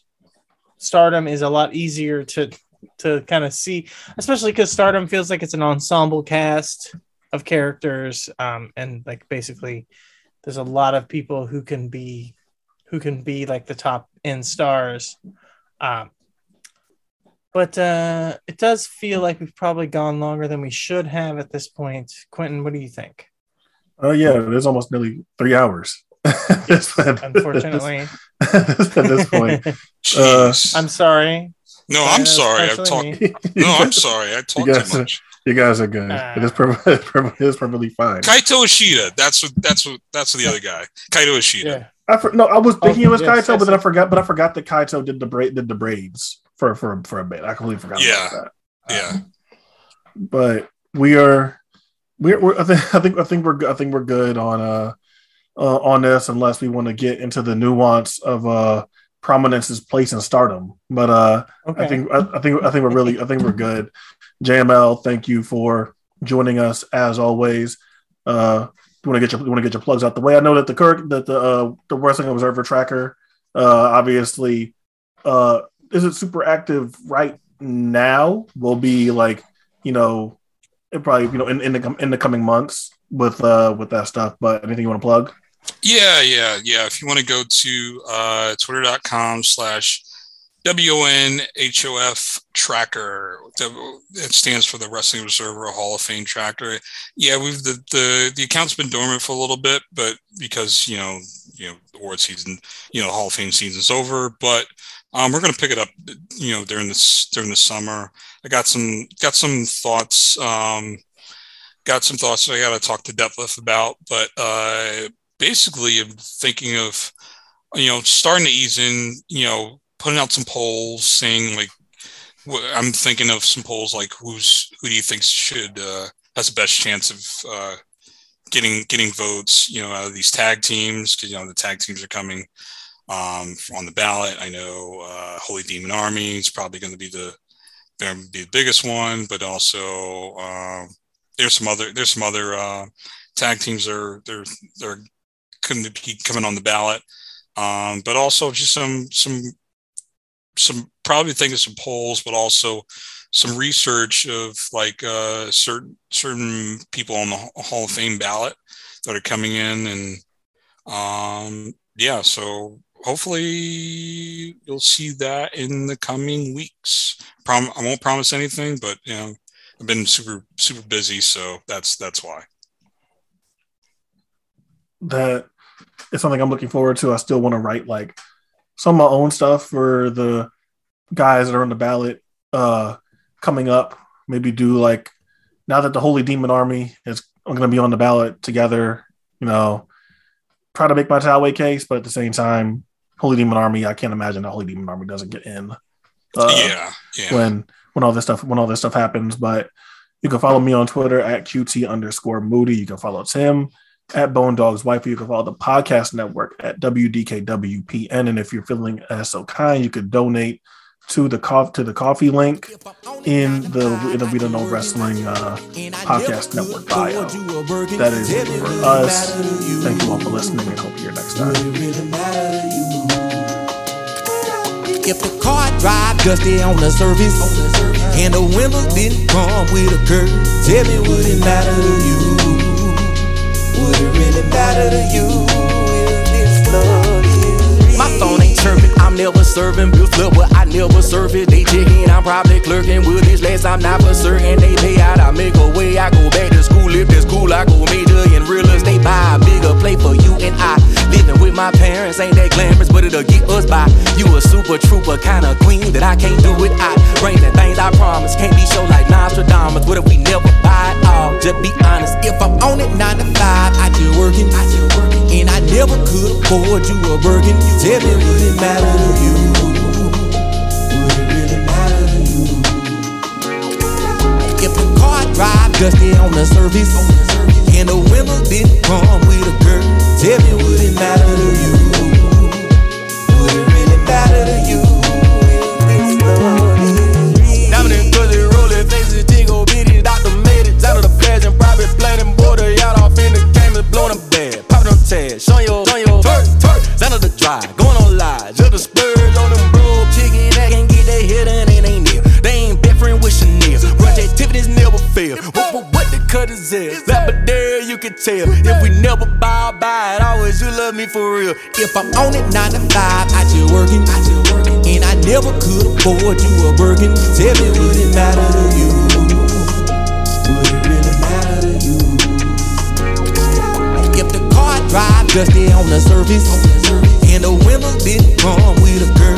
Stardom is a lot easier to to kind of see, especially because Stardom feels like it's an ensemble cast of characters, um, and like basically, there's a lot of people who can be who can be like the top end stars. Um, but uh, it does feel like we've probably gone longer than we should have at this point. Quentin, what do you think? Oh yeah, it is almost nearly three hours. (laughs) It's been- Unfortunately, (laughs) at this point. Jeez. (laughs) I'm sorry. no, I'm Uh, sorry. I've especially talked. No, I'm sorry. I talked guys too are- much. You guys are good. Uh, it is perfect. It's perfect- it is perfectly fine. Kaito Ishida. That's what. That's what. That's the other guy. Kaito Ishida. Yeah. I for, no, I was thinking it was Oh, yes, Kaito, yes, but then I forgot. But I forgot that Kaito did the braid, did the braids for for for a bit. I completely forgot Yeah. about that. Yeah. But we are, we're, we're I think I think I think we're. I think we're good on uh, uh on this, unless we want to get into the nuance of uh prominence's place in stardom. But uh, Okay. I think I, I think I think we're really I think we're good. JML, thank you for joining us as always. Uh, you want to get your you want to get your plugs out the way. I know that the current that the uh, the Wrestling Observer tracker, uh, obviously, uh, isn't super active right now. Will be like you know, it probably you know in, in the in the coming months with uh with that stuff. But anything you want to plug? Yeah, yeah, yeah. If you want to go to uh, twitter.com slash WNHOF tracker, it stands for the Wrestling Observer Hall of Fame tracker. Yeah, we've the, the the account's been dormant for a little bit, but because you know, you know, the award season, you know, Hall of Fame season's over, but um, we're gonna pick it up, you know, during this during the summer. I got some got some thoughts. Um, got some thoughts that I got to talk to Detlef about, but uh, basically I'm thinking of you know starting to ease in you know putting out some polls saying like i'm thinking of some polls like who's who do you think should uh has the best chance of uh getting getting votes you know out of these tag teams because you know the tag teams are coming um on the ballot. I know uh holy demon army is probably going to be the gonna be the biggest one but also um there's some other there's some other uh tag teams are they're they're couldn't be coming on the ballot. Um, but also just some some some probably think of some polls, but also some research of like uh, certain certain people on the Hall of Fame ballot that are coming in, and um, yeah, so hopefully you'll see that in the coming weeks. Prom- I won't promise anything, but you know I've been super super busy, so that's that's why. that is something I'm looking forward to. I still want to write like some of my own stuff for the guys that are on the ballot uh coming up. Maybe do like now that the Holy Demon Army is going to be on the ballot together, you know, try to make my Taue case, but at the same time, Holy Demon Army, I can't imagine the Holy Demon Army doesn't get in. Uh, yeah, yeah. when when all this stuff when all this stuff happens. But you can follow me on Twitter at QT underscore Moody. You can follow Tim at Bone Dog's Wife. You can follow the podcast network at WDKWPN. And if you're feeling as so kind, you could donate to the cof- to the coffee link in the in the We Don't Know Wrestling uh, podcast network bio. That is it for us. Thank you all for listening and hope you're next time. If the car drive dusty on the surface and the windows didn't come with a curtain, tell me would it matter to you? Really matter to you if this love? My phone ain't chirping, I'm never serving bill flip, but I never serve it. They checking, I'm probably clerking with this last, I'm not for certain. They pay out, I make a way, I go back to school. If that's cool, I go major in real estate, buy a bigger play for you and I. Living with my parents ain't that glamorous, but it'll get us by. You a super trooper, kind of queen that I can't do without. Bring the things I promise, can't be show like Nostradamus. What if we never buy it all? Just be honest, if I'm on it nine to five, I just working, I just working, and I never could afford you a Birkin. Tell me, would it matter to you? Would it really matter to you? If the car drive dusty on the surface and the windows didn't come with a curtain, Tell me, would it matter to you? Would it really matter to you? Cause it faces, Out of the and private plane and border, off in the bad. Tags, your, your, turk, turk, out of the drive, going on live, just a on them bro, chicken, that can get their head and it ain't near. They ain't best friend with Chanel, projectivity's never fail. What, what, what the cut is this? You can tell. If we never bow by it, always you love me for real. If I'm on it nine to five, I just working, I just working, and I never could afford you a Birkin. Tell me, would it matter to you? Would it really matter to you? If the car drive dusty on the surface, and the windows didn't come with a curve.